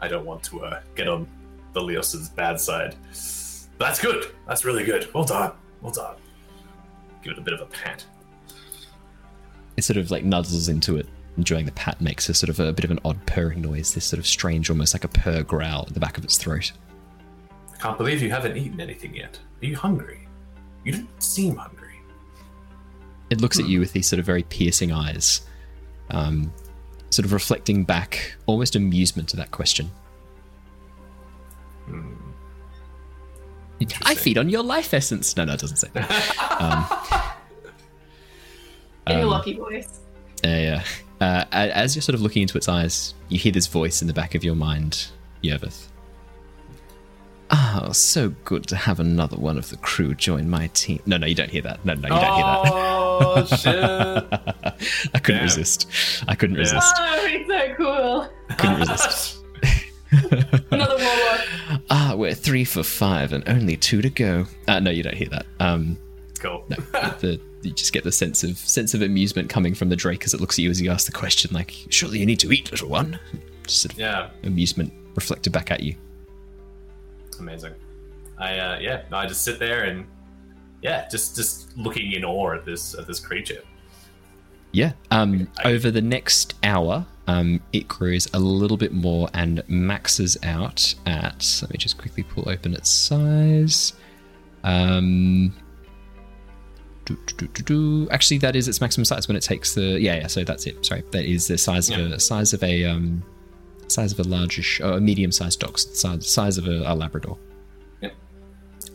S7: I don't want to uh, get on the Leos's bad side. That's good. That's really good. Well done. Well done. Give it a bit of a pat.
S1: It sort of like nuzzles into it, enjoying the pat, makes a sort of a bit of an odd purring noise, this sort of strange, almost like a purr growl at the back of its throat.
S7: I can't believe you haven't eaten anything yet. Are you hungry? You don't seem hungry.
S1: It looks at you with these sort of very piercing eyes, um, sort of reflecting back almost amusement to that question. I feed on your life essence. No, no, it doesn't say that. um,
S5: In your
S1: Um,
S5: lucky voice.
S1: yeah, yeah. Uh, as you're sort of looking into its eyes, you hear this voice in the back of your mind, Yervith. Oh, so good to have another one of the crew join my team. No, no, you don't hear that. No, no, you don't hear that.
S7: Oh shit!
S1: I couldn't
S7: Damn.
S1: resist. I couldn't
S7: Yeah.
S1: resist.
S5: Oh, it's so cool.
S1: I couldn't resist.
S5: Another warlock.
S1: Ah, we're three for five and only two to go. Uh, no, you don't hear that. Um,
S7: cool.
S1: no, the, you just get the sense of sense of amusement coming from the Drake as it looks at you as you ask the question, like, "Surely you need to eat, little one." Just sort of
S7: Yeah,
S1: amusement reflected back at you.
S7: amazing. I uh, yeah, I just sit there and yeah, just just looking in awe at this at this creature.
S1: Yeah. Um, over the next hour, um, it grows a little bit more and maxes out at. Let me just quickly pull open its size. Um, do, do, do, do, do. Actually, that is its maximum size when it takes the. Yeah, yeah. So that's it. Sorry, that is the size of a size of a um, size of a largish, uh, a medium-sized dog, size, size of a, a Labrador.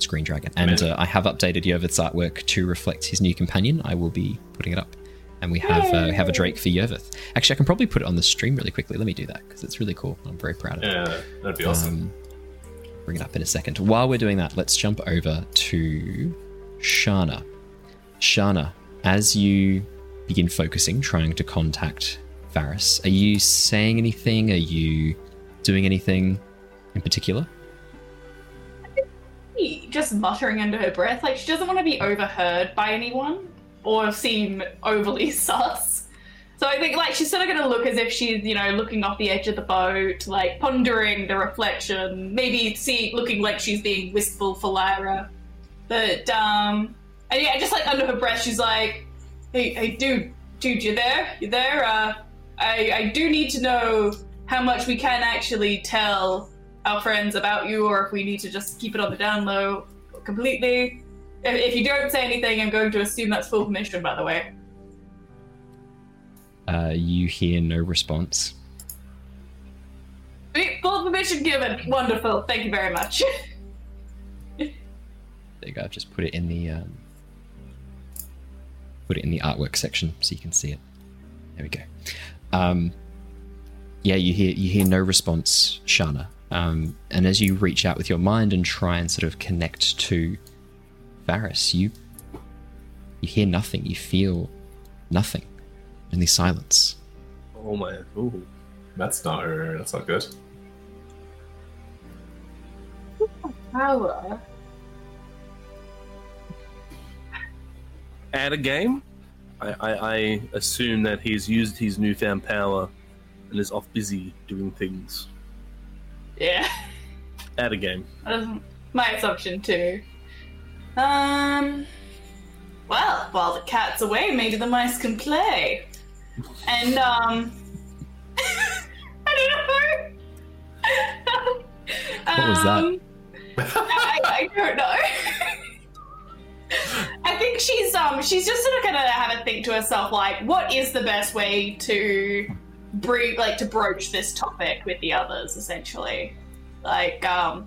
S1: Green Dragon, and uh, I have updated Yervith's artwork to reflect his new companion. I will be putting it up, and we have uh, we have a Drake for Yervith. Actually, I can probably put it on the stream really quickly. Let me do that because it's really cool. I'm very proud of it.
S7: Yeah, that'd be awesome.
S1: Um, bring it up in a second. While we're doing that, let's jump over to Shana. Shana, as you begin focusing, trying to contact Varys, are you saying anything? Are you doing anything in particular?
S5: Just muttering under her breath, like she doesn't want to be overheard by anyone or seem overly sus. So I think like she's sort of gonna look as if she's, you know, looking off the edge of the boat, like pondering the reflection, maybe see looking like she's being wistful for Lyra. But um and yeah, just like under her breath she's like, Hey hey dude, dude, you there? You there? Uh I I do need to know how much we can actually tell our friends about you or if we need to just keep it on the down low completely. If, if you don't say anything, I'm going to assume that's full permission, by the way.
S1: Uh, you hear no response.
S5: Full permission given. Wonderful. Thank you very much.
S1: There you go. I've just put it in the um, put it in the artwork section so you can see it. There we go. Um, yeah, you hear you hear no response, Shana. Um, and as you reach out with your mind and try and sort of connect to Varys, you You hear nothing. You feel nothing. Only silence.
S8: Oh my. Ooh.
S7: That's not that's not good.
S5: Power.
S8: At a game, I, I, I assume that he's used his newfound power and is off busy doing things.
S5: Yeah.
S8: At a game.
S5: That's my assumption too. Um. Well, while the cat's away, maybe the mice can play. And um. I don't know.
S1: What was that?
S5: Um, I, I don't know. I think she's um she's just sort of gonna have a think to herself like, what is the best way to bring like to broach this topic with the others, essentially. Like, um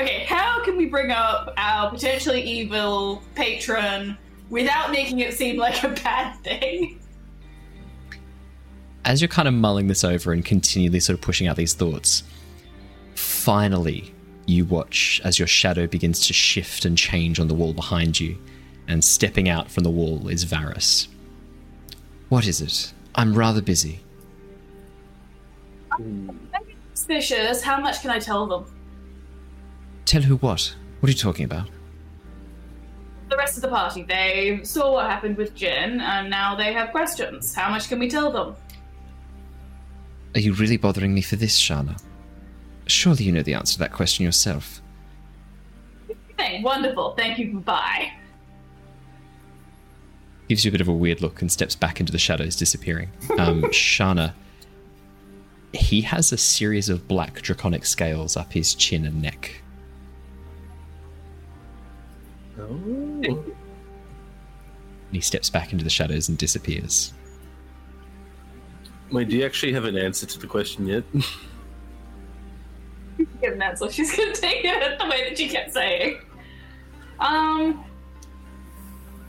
S5: okay, how can we bring up our potentially evil patron without making it seem like a bad thing?
S1: as you're kind of mulling this over and continually sort of pushing out these thoughts, finally you watch as your shadow begins to shift and change on the wall behind you, and stepping out from the wall is Varys. What is it? I'm rather busy.
S5: Suspicious, how much can I tell them?
S1: Tell who what? What are you talking about?
S5: The rest of the party, they saw what happened with Jin, and now they have questions. How much can we tell them?
S1: Are you really bothering me for this, Shana? Surely you know the answer to that question yourself.
S5: Hey, wonderful. Thank you. Bye.
S1: gives you a bit of a weird look and steps back into the shadows, disappearing. Um, Shana, he has a series of black draconic scales up his chin and neck.
S8: Oh.
S1: And he steps back into the shadows and disappears.
S8: Wait, do you actually have an answer to the question yet?
S5: Give an answer. She's gonna take it the way that she kept saying. Um.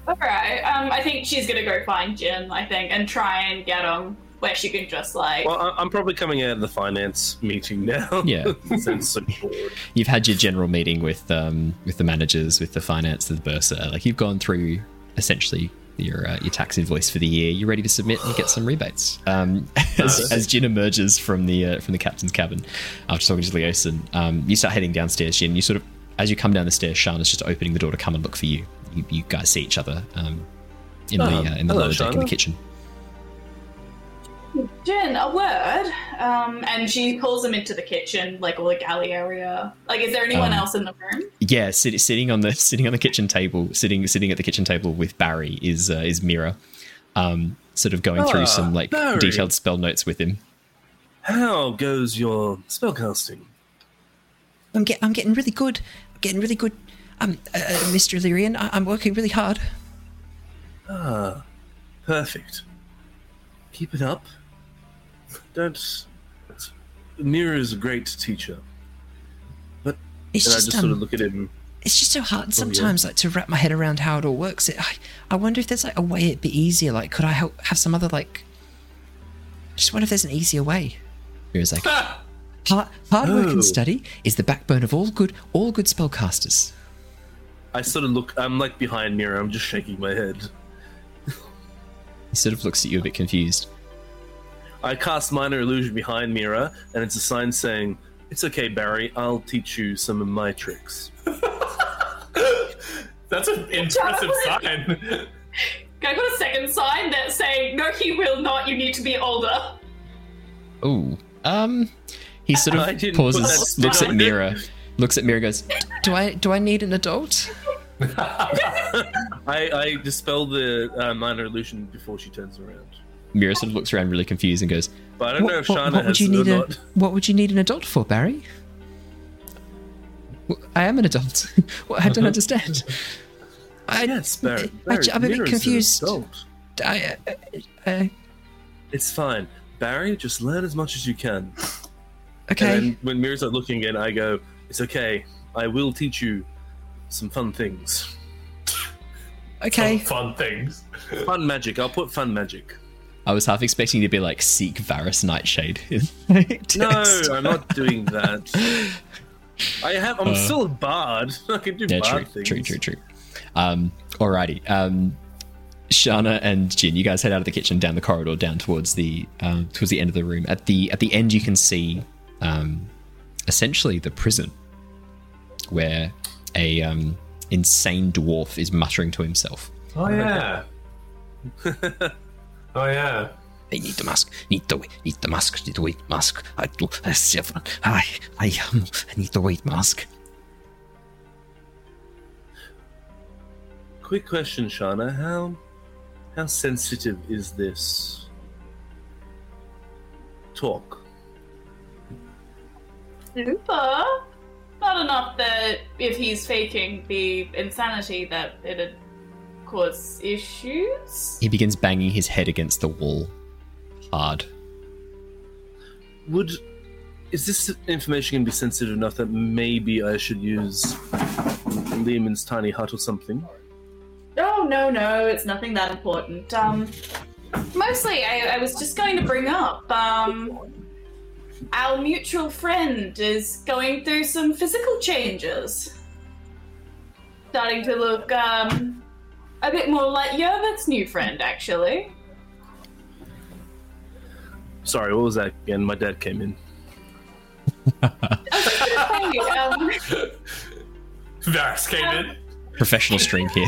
S5: Alright, um, I think she's gonna go find Jin, I think, and try and get him where she can just like.
S8: well, I- I'm probably coming out of the finance meeting now.
S1: Yeah.
S8: Since so bored.
S1: You've had your general meeting with um, with the managers, with the finance, the bursar. Like you've gone through essentially your uh, your tax invoice for the year. You're ready to submit and get some rebates. Um, as, as Jin emerges from the uh, from the captain's cabin after talking to Leosin, um, you start heading downstairs. Jin, you sort of as you come down the stairs, Shana's just opening the door to come and look for you. You, you guys see each other um, in the
S8: Oh,
S1: uh, in the
S8: hello,
S1: lower deck in the kitchen.
S5: Jin, a word. Um, and she pulls him into the kitchen, like or the galley area. Like, is there anyone
S1: Um,
S5: else in the room?
S1: Yeah, sit, sitting on the sitting on the kitchen table, sitting sitting at the kitchen table with Barry is uh, is Mira, um, sort of going
S8: Ah,
S1: through some like
S8: Barry.
S1: detailed spell notes with him.
S8: How goes your spellcasting?
S11: I'm, get, I'm getting really good. I'm getting really good. Um, uh, uh, Mr. Illyrian, I, I'm working really hard.
S8: Ah, perfect. Keep it up. Don't. Mira is a great teacher.
S11: But it's
S8: and I
S11: just,
S8: just sort
S11: um,
S8: of look at him.
S11: It's just so hard
S8: Oh, yeah.
S11: sometimes, like to wrap my head around how it all works. It, I, I wonder if there's like a way it'd be easier. Like, could I help have some other like? I just wonder if there's an easier way.
S1: Mira's like,
S11: Hard, hard work
S8: Oh.
S11: and study is the backbone of all good, all good spellcasters.
S8: I sort of look. I'm like behind Mira. I'm just shaking my head.
S1: he sort of looks at you a bit confused.
S8: I cast minor illusion behind Mira, and it's a sign saying, "It's okay, Barry. I'll teach you some of my tricks."
S7: That's an impressive sign.
S5: I got a second sign that saying, no, he will not. You need to be older.
S1: Oh, um, he sort of pauses, looks at. Mira, looks at Mira, goes,
S11: Do I do I need an adult?
S8: I, I dispel the uh, minor illusion before she turns around.
S1: Mira sort of looks around really confused and goes,
S8: But I don't
S11: What,
S8: know if
S11: what-
S8: Shana
S11: what would
S8: has
S11: you need a. What would you need an adult for, Barry?
S1: "Well, I am an adult. Well, I don't understand.
S11: I,
S8: Yes, Barry.
S11: I,
S8: Barry
S11: am a bit
S8: Mira's an
S11: confused.
S8: adult.
S11: I, uh, uh,
S8: It's fine. Barry, just learn as much as you can.
S11: okay.
S8: And then when Mira's not looking again, I go, It's okay. I will teach you some fun things.
S11: okay.
S7: Some fun things.
S8: Fun magic. I'll put fun magic.
S1: I was half expecting you to be like, seek Varys Nightshade. in
S8: No. I'm not doing that. I have. I'm
S1: Uh,
S8: still a bard. I can do
S1: Yeah,
S8: bard
S1: true,
S8: things.
S1: true, true, true. Um, alrighty. Um, Shana and Jin, you guys head out of the kitchen down the corridor, down towards the um, towards the end of the room. At the at the end, you can see um, essentially the prison, where a um, insane dwarf is muttering to himself.
S7: Oh yeah. oh yeah.
S9: I need the mask. Need the need the mask. Need the weight mask. I do. I seven. I I um. I need the weight mask.
S8: Quick question, Shana. How how sensitive is this talk?
S5: Super. Not enough that if he's faking the insanity that it'd cause issues.
S1: He begins banging his head against the wall, hard.
S8: Would is this information going to be sensitive enough that maybe I should use Leomund's tiny hut or something?
S5: Oh no, no, it's nothing that important. Um, mostly, I, I was just going to bring up. Um, our mutual friend is going through some physical changes. Starting to look um, a bit more like Yervith's new friend, actually.
S8: Sorry, what was that again? My dad came in.
S5: Hey, um,
S7: Varys came in.
S1: Professional stream here.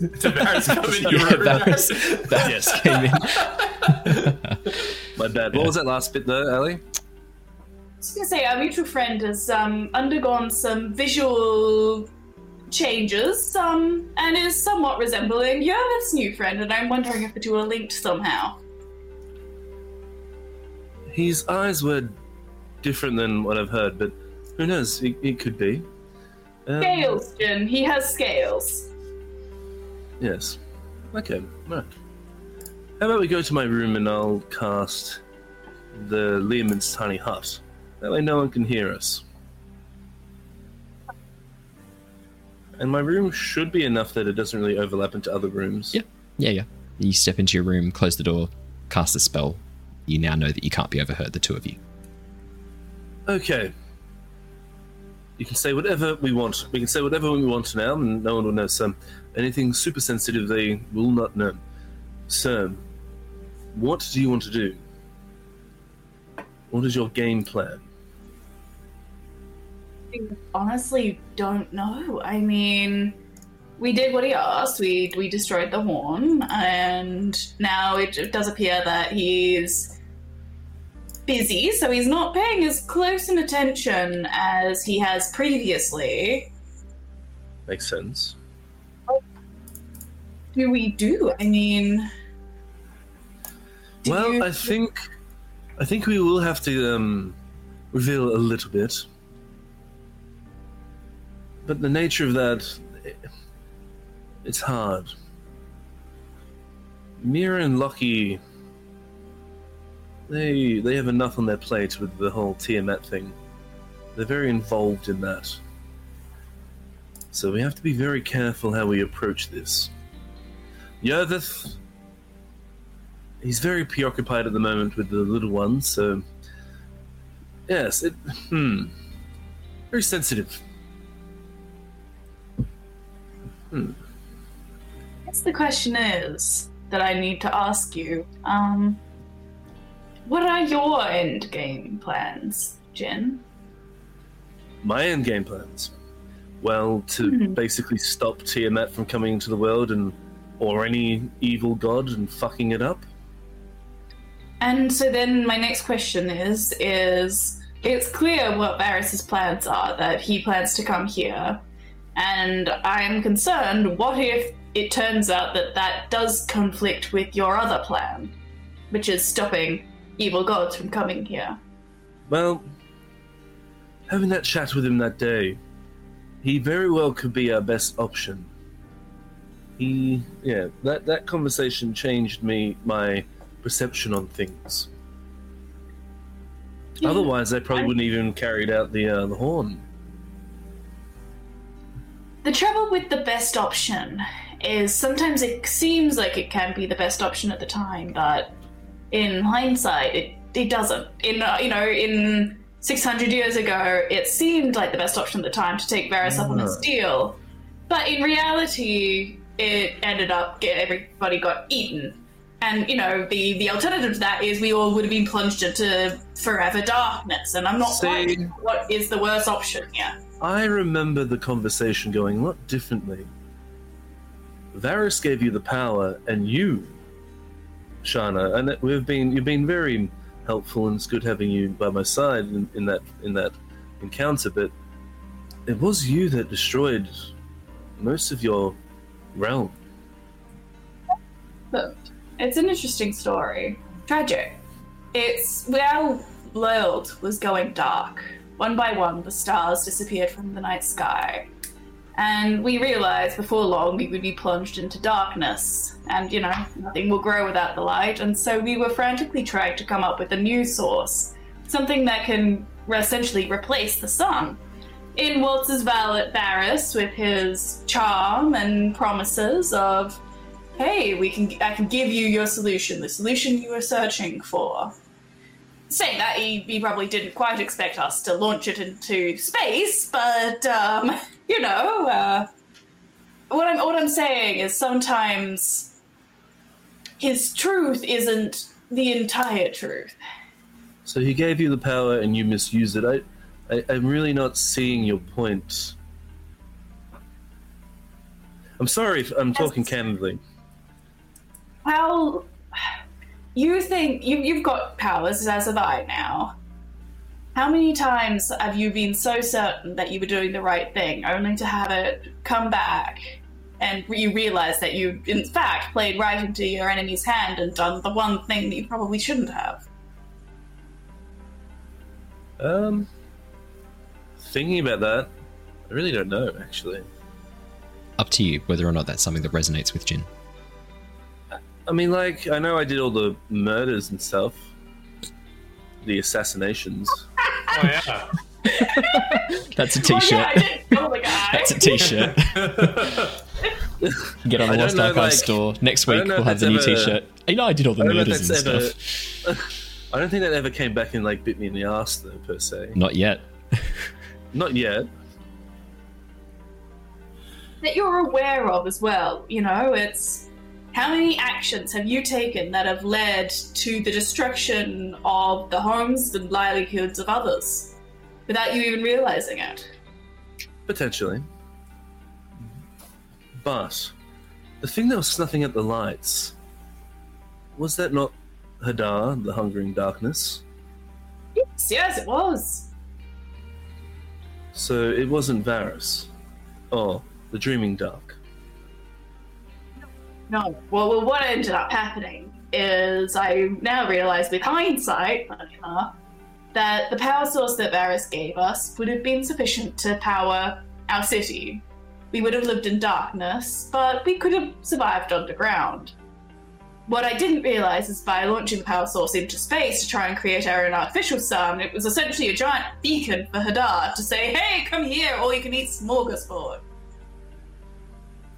S7: Did Varys come in your
S1: Yeah,
S7: room?
S1: Varys, Varys came in.
S8: My bad. What was that last bit there, Ally?
S5: I was gonna say our mutual friend has um, undergone some visual changes, um, and is somewhat resembling Yervith's new friend, and I'm wondering if the two are linked somehow.
S8: His eyes were different than what I've heard, but who knows? It, it could be. Um,
S5: Scales, Jin. He has scales.
S8: Yes. Okay. Right. How about we go to my room and I'll cast the Leomund's tiny hut. That way no one can hear us. And my room should be enough that it doesn't really overlap into other rooms.
S1: Yeah. Yeah, yeah. You step into your room, close the door, cast a spell. You now know that you can't be overheard, the two of you.
S8: Okay. You can say whatever we want. We can say whatever we want now, and no one will know. So, anything super sensitive, they will not know. So, what do you want to do? What is your game plan?
S5: Honestly, don't know. I mean, we did what he asked. We we destroyed the horn, and now it does appear that he's busy, so he's not paying as close an attention as he has previously.
S8: Makes sense.
S5: What Do we do? I mean, do
S8: well,
S5: you-
S8: I think, I think we will have to um, reveal a little bit. But the nature of that, it's hard. Mira and Lockie, they they have enough on their plate with the whole Tiamat thing. They're very involved in that. So we have to be very careful how we approach this. Yervith, he's very preoccupied at the moment with the little ones, so yes, it hmm, very sensitive. Hmm.
S5: I guess the question is that I need to ask you. Um, what are your end game plans, Jin?
S8: My end game plans. Well, to
S5: Mhm.
S8: basically stop Tiamat from coming into the world and or any evil god and fucking it up.
S5: And so then my next question is is it's clear what Varys's plans are that he plans to come here and I'm concerned what if it turns out that that does conflict with your other plan which is stopping evil gods from coming here.
S8: Well, having that chat with him that day, he very well could be our best option. He, yeah, that that conversation changed me my perception on things. Otherwise, they probably
S5: I-
S8: wouldn't even carried out the uh, the horn.
S5: The trouble with the best option is sometimes it seems like it can be the best option at the time, but in hindsight, it, it doesn't. In uh, you know, in 600 years ago, it seemed like the best option at the time to take Varys up on his deal, but in reality, it ended up get everybody got eaten. And you know, the the alternative to that is we all would have been plunged into forever darkness. And I'm not quite sure what is the worst option here.
S8: I remember the conversation going a lot differently. Varys gave you the power, and you, Shana, and we've been you've been very helpful, and it's good having you by my side in, in that in that encounter. But it was you that destroyed most of your realm.
S5: Look, it's an interesting story. Tragic. It's our world was going dark. One by one, the stars disappeared from the night sky. And we realized before long we would be plunged into darkness. And, you know, nothing will grow without the light. And so we were frantically trying to come up with a new source. Something that can essentially replace the sun. In Waltz's valet Varys, with his charm and promises of hey, we can I can give you your solution, the solution you were searching for. Saying that, he, he probably didn't quite expect us to launch it into space, but um, you know, uh, what I'm what I'm saying is sometimes his truth isn't the entire truth.
S8: So he gave you the power, and you misused it. I, I I'm really not seeing your point. I'm sorry if I'm talking candidly.
S5: How you think you you've got powers as have I now? How many times have you been so certain that you were doing the right thing, only to have it come back, and you realize that you, in fact, played right into your enemy's hand and done the one thing that you probably shouldn't have?
S8: Um, thinking about that, I really don't know. Actually,
S1: Up to you whether or not that's something that resonates with Jin.
S8: I mean, like I know I did all the murders and stuff, the assassinations.
S7: Oh yeah.
S1: That's a
S5: Well,
S1: t-shirt.
S5: yeah, I did kill.
S1: That's a t-shirt. Get on the Lost
S8: know,
S1: Archive
S8: like-
S1: store. Next week we'll have the new
S8: ever-
S1: t-shirt. You know I did all the
S8: I don't know if
S1: murders and
S8: that's
S1: stuff.
S8: I don't think that ever came back and like bit me in the ass though, per se.
S1: Not yet.
S8: Not yet.
S5: that you're aware of as well. You know, it's how many actions have you taken that have led to the destruction of the homes and livelihoods of others without you even realizing it?
S8: Potentially. But the thing that was snuffing at the lights was that not Hadar, the hungering darkness?
S5: Yes, yes, it was.
S8: So it wasn't Varys. Or the Dreaming Dark.
S5: No. Well, what ended up happening is I now realize with hindsight uh, that the power source that Varys gave us would have been sufficient to power our city. We would have lived in darkness, but we could have survived underground. What I didn't realize is by launching the power source into space to try and create our own artificial sun, it was essentially a giant beacon for Hadar to say, hey, come here, or you can eat smorgasbord.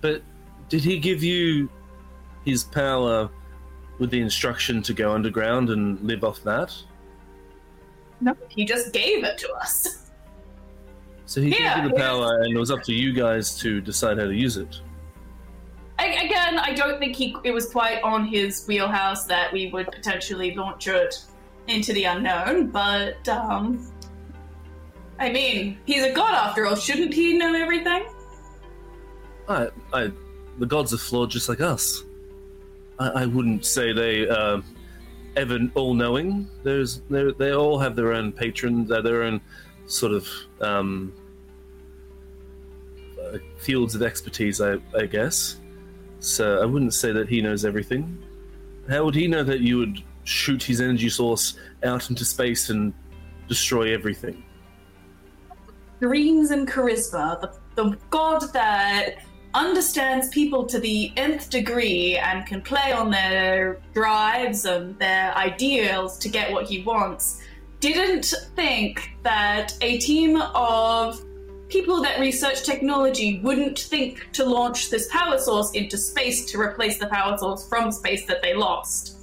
S8: But did he give you his power with the instruction to go underground and live off that?
S5: No, he just gave it to us.
S8: So he
S5: Yeah,
S8: gave you the
S5: yeah.
S8: power, and it was up to you guys to decide how to use it.
S5: A- Again, I don't think he it was quite on his wheelhouse that we would potentially launch it into the unknown, but um I mean, he's a god after all, shouldn't he know everything?
S8: I, I, the gods are flawed just like us. I, I wouldn't say they uh, ever all-knowing. There's, they all have their own patrons, their own sort of um, uh, fields of expertise, I, I guess. So I wouldn't say that he knows everything. How would he know that you would shoot his energy source out into space and destroy everything?
S5: Dreams and charisma, the, the god that understands people to the nth degree and can play on their drives and their ideals to get what he wants, didn't think that a team of people that research technology wouldn't think to launch this power source into space to replace the power source from space that they lost.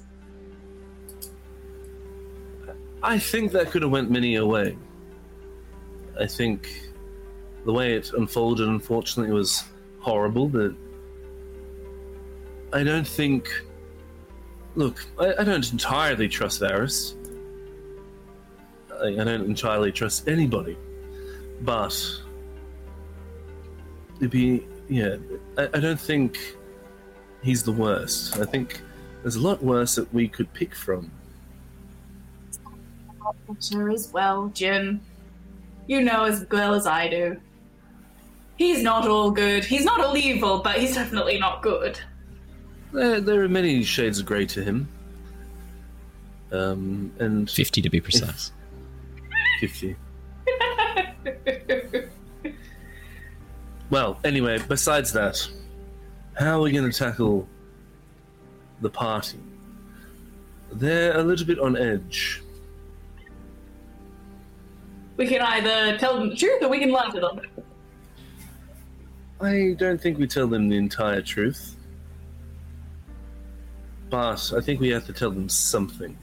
S8: I think that could have went many a way. I think the way it unfolded, unfortunately, was horrible. But I don't think. Look, I, I don't entirely trust Varys. I, I don't entirely trust anybody. But. It'd be. Yeah, I, I don't think he's the worst. I think there's a lot worse that we could pick from.
S5: Sure as well, Jin. You know as well as I do. He's not all good. He's not all evil, but he's definitely not good.
S8: There, there are many shades of grey to him. Um, and
S1: 50 to be precise.
S8: 50. Well, anyway, besides that, how are we going to tackle the party? They're a little bit on edge.
S5: we can either tell them the truth or we can lie to them.
S8: I don't think we tell them the entire truth. But I think we have to tell them something.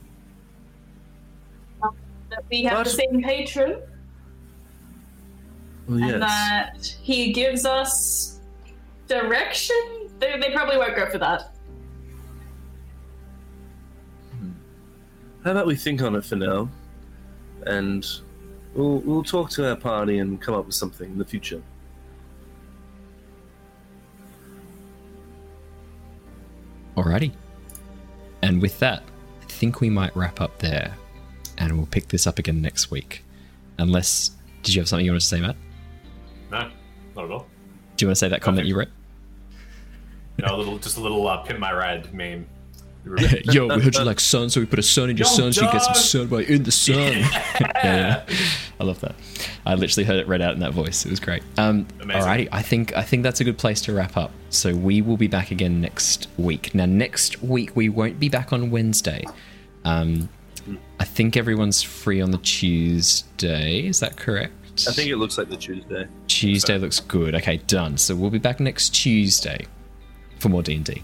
S5: That we have the same patron
S8: Well,
S5: and that he gives us direction. They, they probably won't go for that. Hmm.
S8: How about we think on it for now, and we'll we'll talk to our party and come up with something in the future.
S1: Alrighty. And with that, I think we might wrap up there and we'll pick this up again next week. Unless, did you have something you wanted to say, Matt?
S7: No, not at all.
S1: Do you want to say that comment you wrote?
S7: No, a little, just a little uh, pimp my ride meme.
S1: Yo, we heard you like sun, so we put a sun in your
S7: Yo,
S1: sun so you get some sun while in the sun. yeah, yeah. I love that. I literally heard it read out in that voice. It was great. Um, alrighty, I think I think that's a good place to wrap up. So we will be back again next week. Now, next week we won't be back on Wednesday. Um, I think everyone's free on the Tuesday. Is that correct?
S8: I think it looks like the Tuesday.
S1: Tuesday looks good. Okay, done. So we'll be back next Tuesday for more D and D.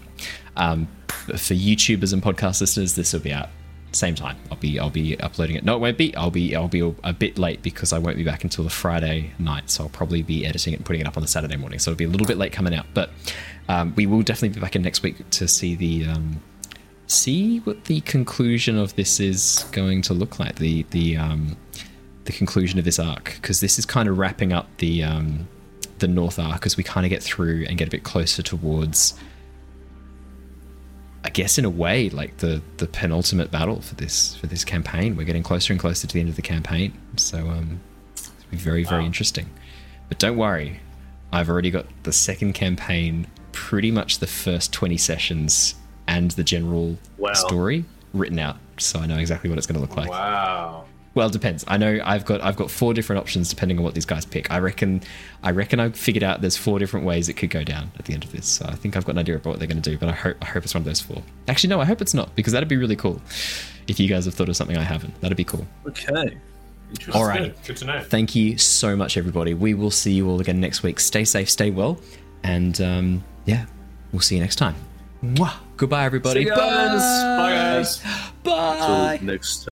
S1: Um, for YouTubers and podcast listeners, this will be out same time. I'll be I'll be uploading it. No, it won't be. I'll be I'll be a bit late because I won't be back until the Friday night. So I'll probably be editing it and putting it up on the Saturday morning. So it'll be a little bit late coming out. But um, we will definitely be back in next week to see the um, see what the conclusion of this is going to look like. The the um, the conclusion of this arc because this is kind of wrapping up the um, the North arc as we kind of get through and get a bit closer towards. I guess in a way, like the the penultimate battle for this for this campaign, we're getting closer and closer to the end of the campaign. So um, it's gonna be very very
S7: Wow.
S1: interesting. But don't worry, I've already got the second campaign, pretty much the first twenty sessions and the general
S8: Wow.
S1: story written out, so I know exactly what it's going to look like.
S7: Wow.
S1: Well, it depends. I know I've got I've got four different options depending on what these guys pick. I reckon I reckon I figured out there's four different ways it could go down at the end of this. So I think I've got an idea about what they're going to do, but I hope I hope it's one of those four. Actually, no, I hope it's not because that'd be really cool. If you guys have thought of something I haven't, that'd be cool.
S8: Okay.
S1: All right.
S7: Good. good to know.
S1: Thank you so much, everybody. We will see you all again next week. Stay safe, stay well, and um, yeah, we'll see you next time. Mwah. Goodbye, everybody.
S8: See you guys.
S7: Bye, guys.
S1: Bye.
S8: Till next time.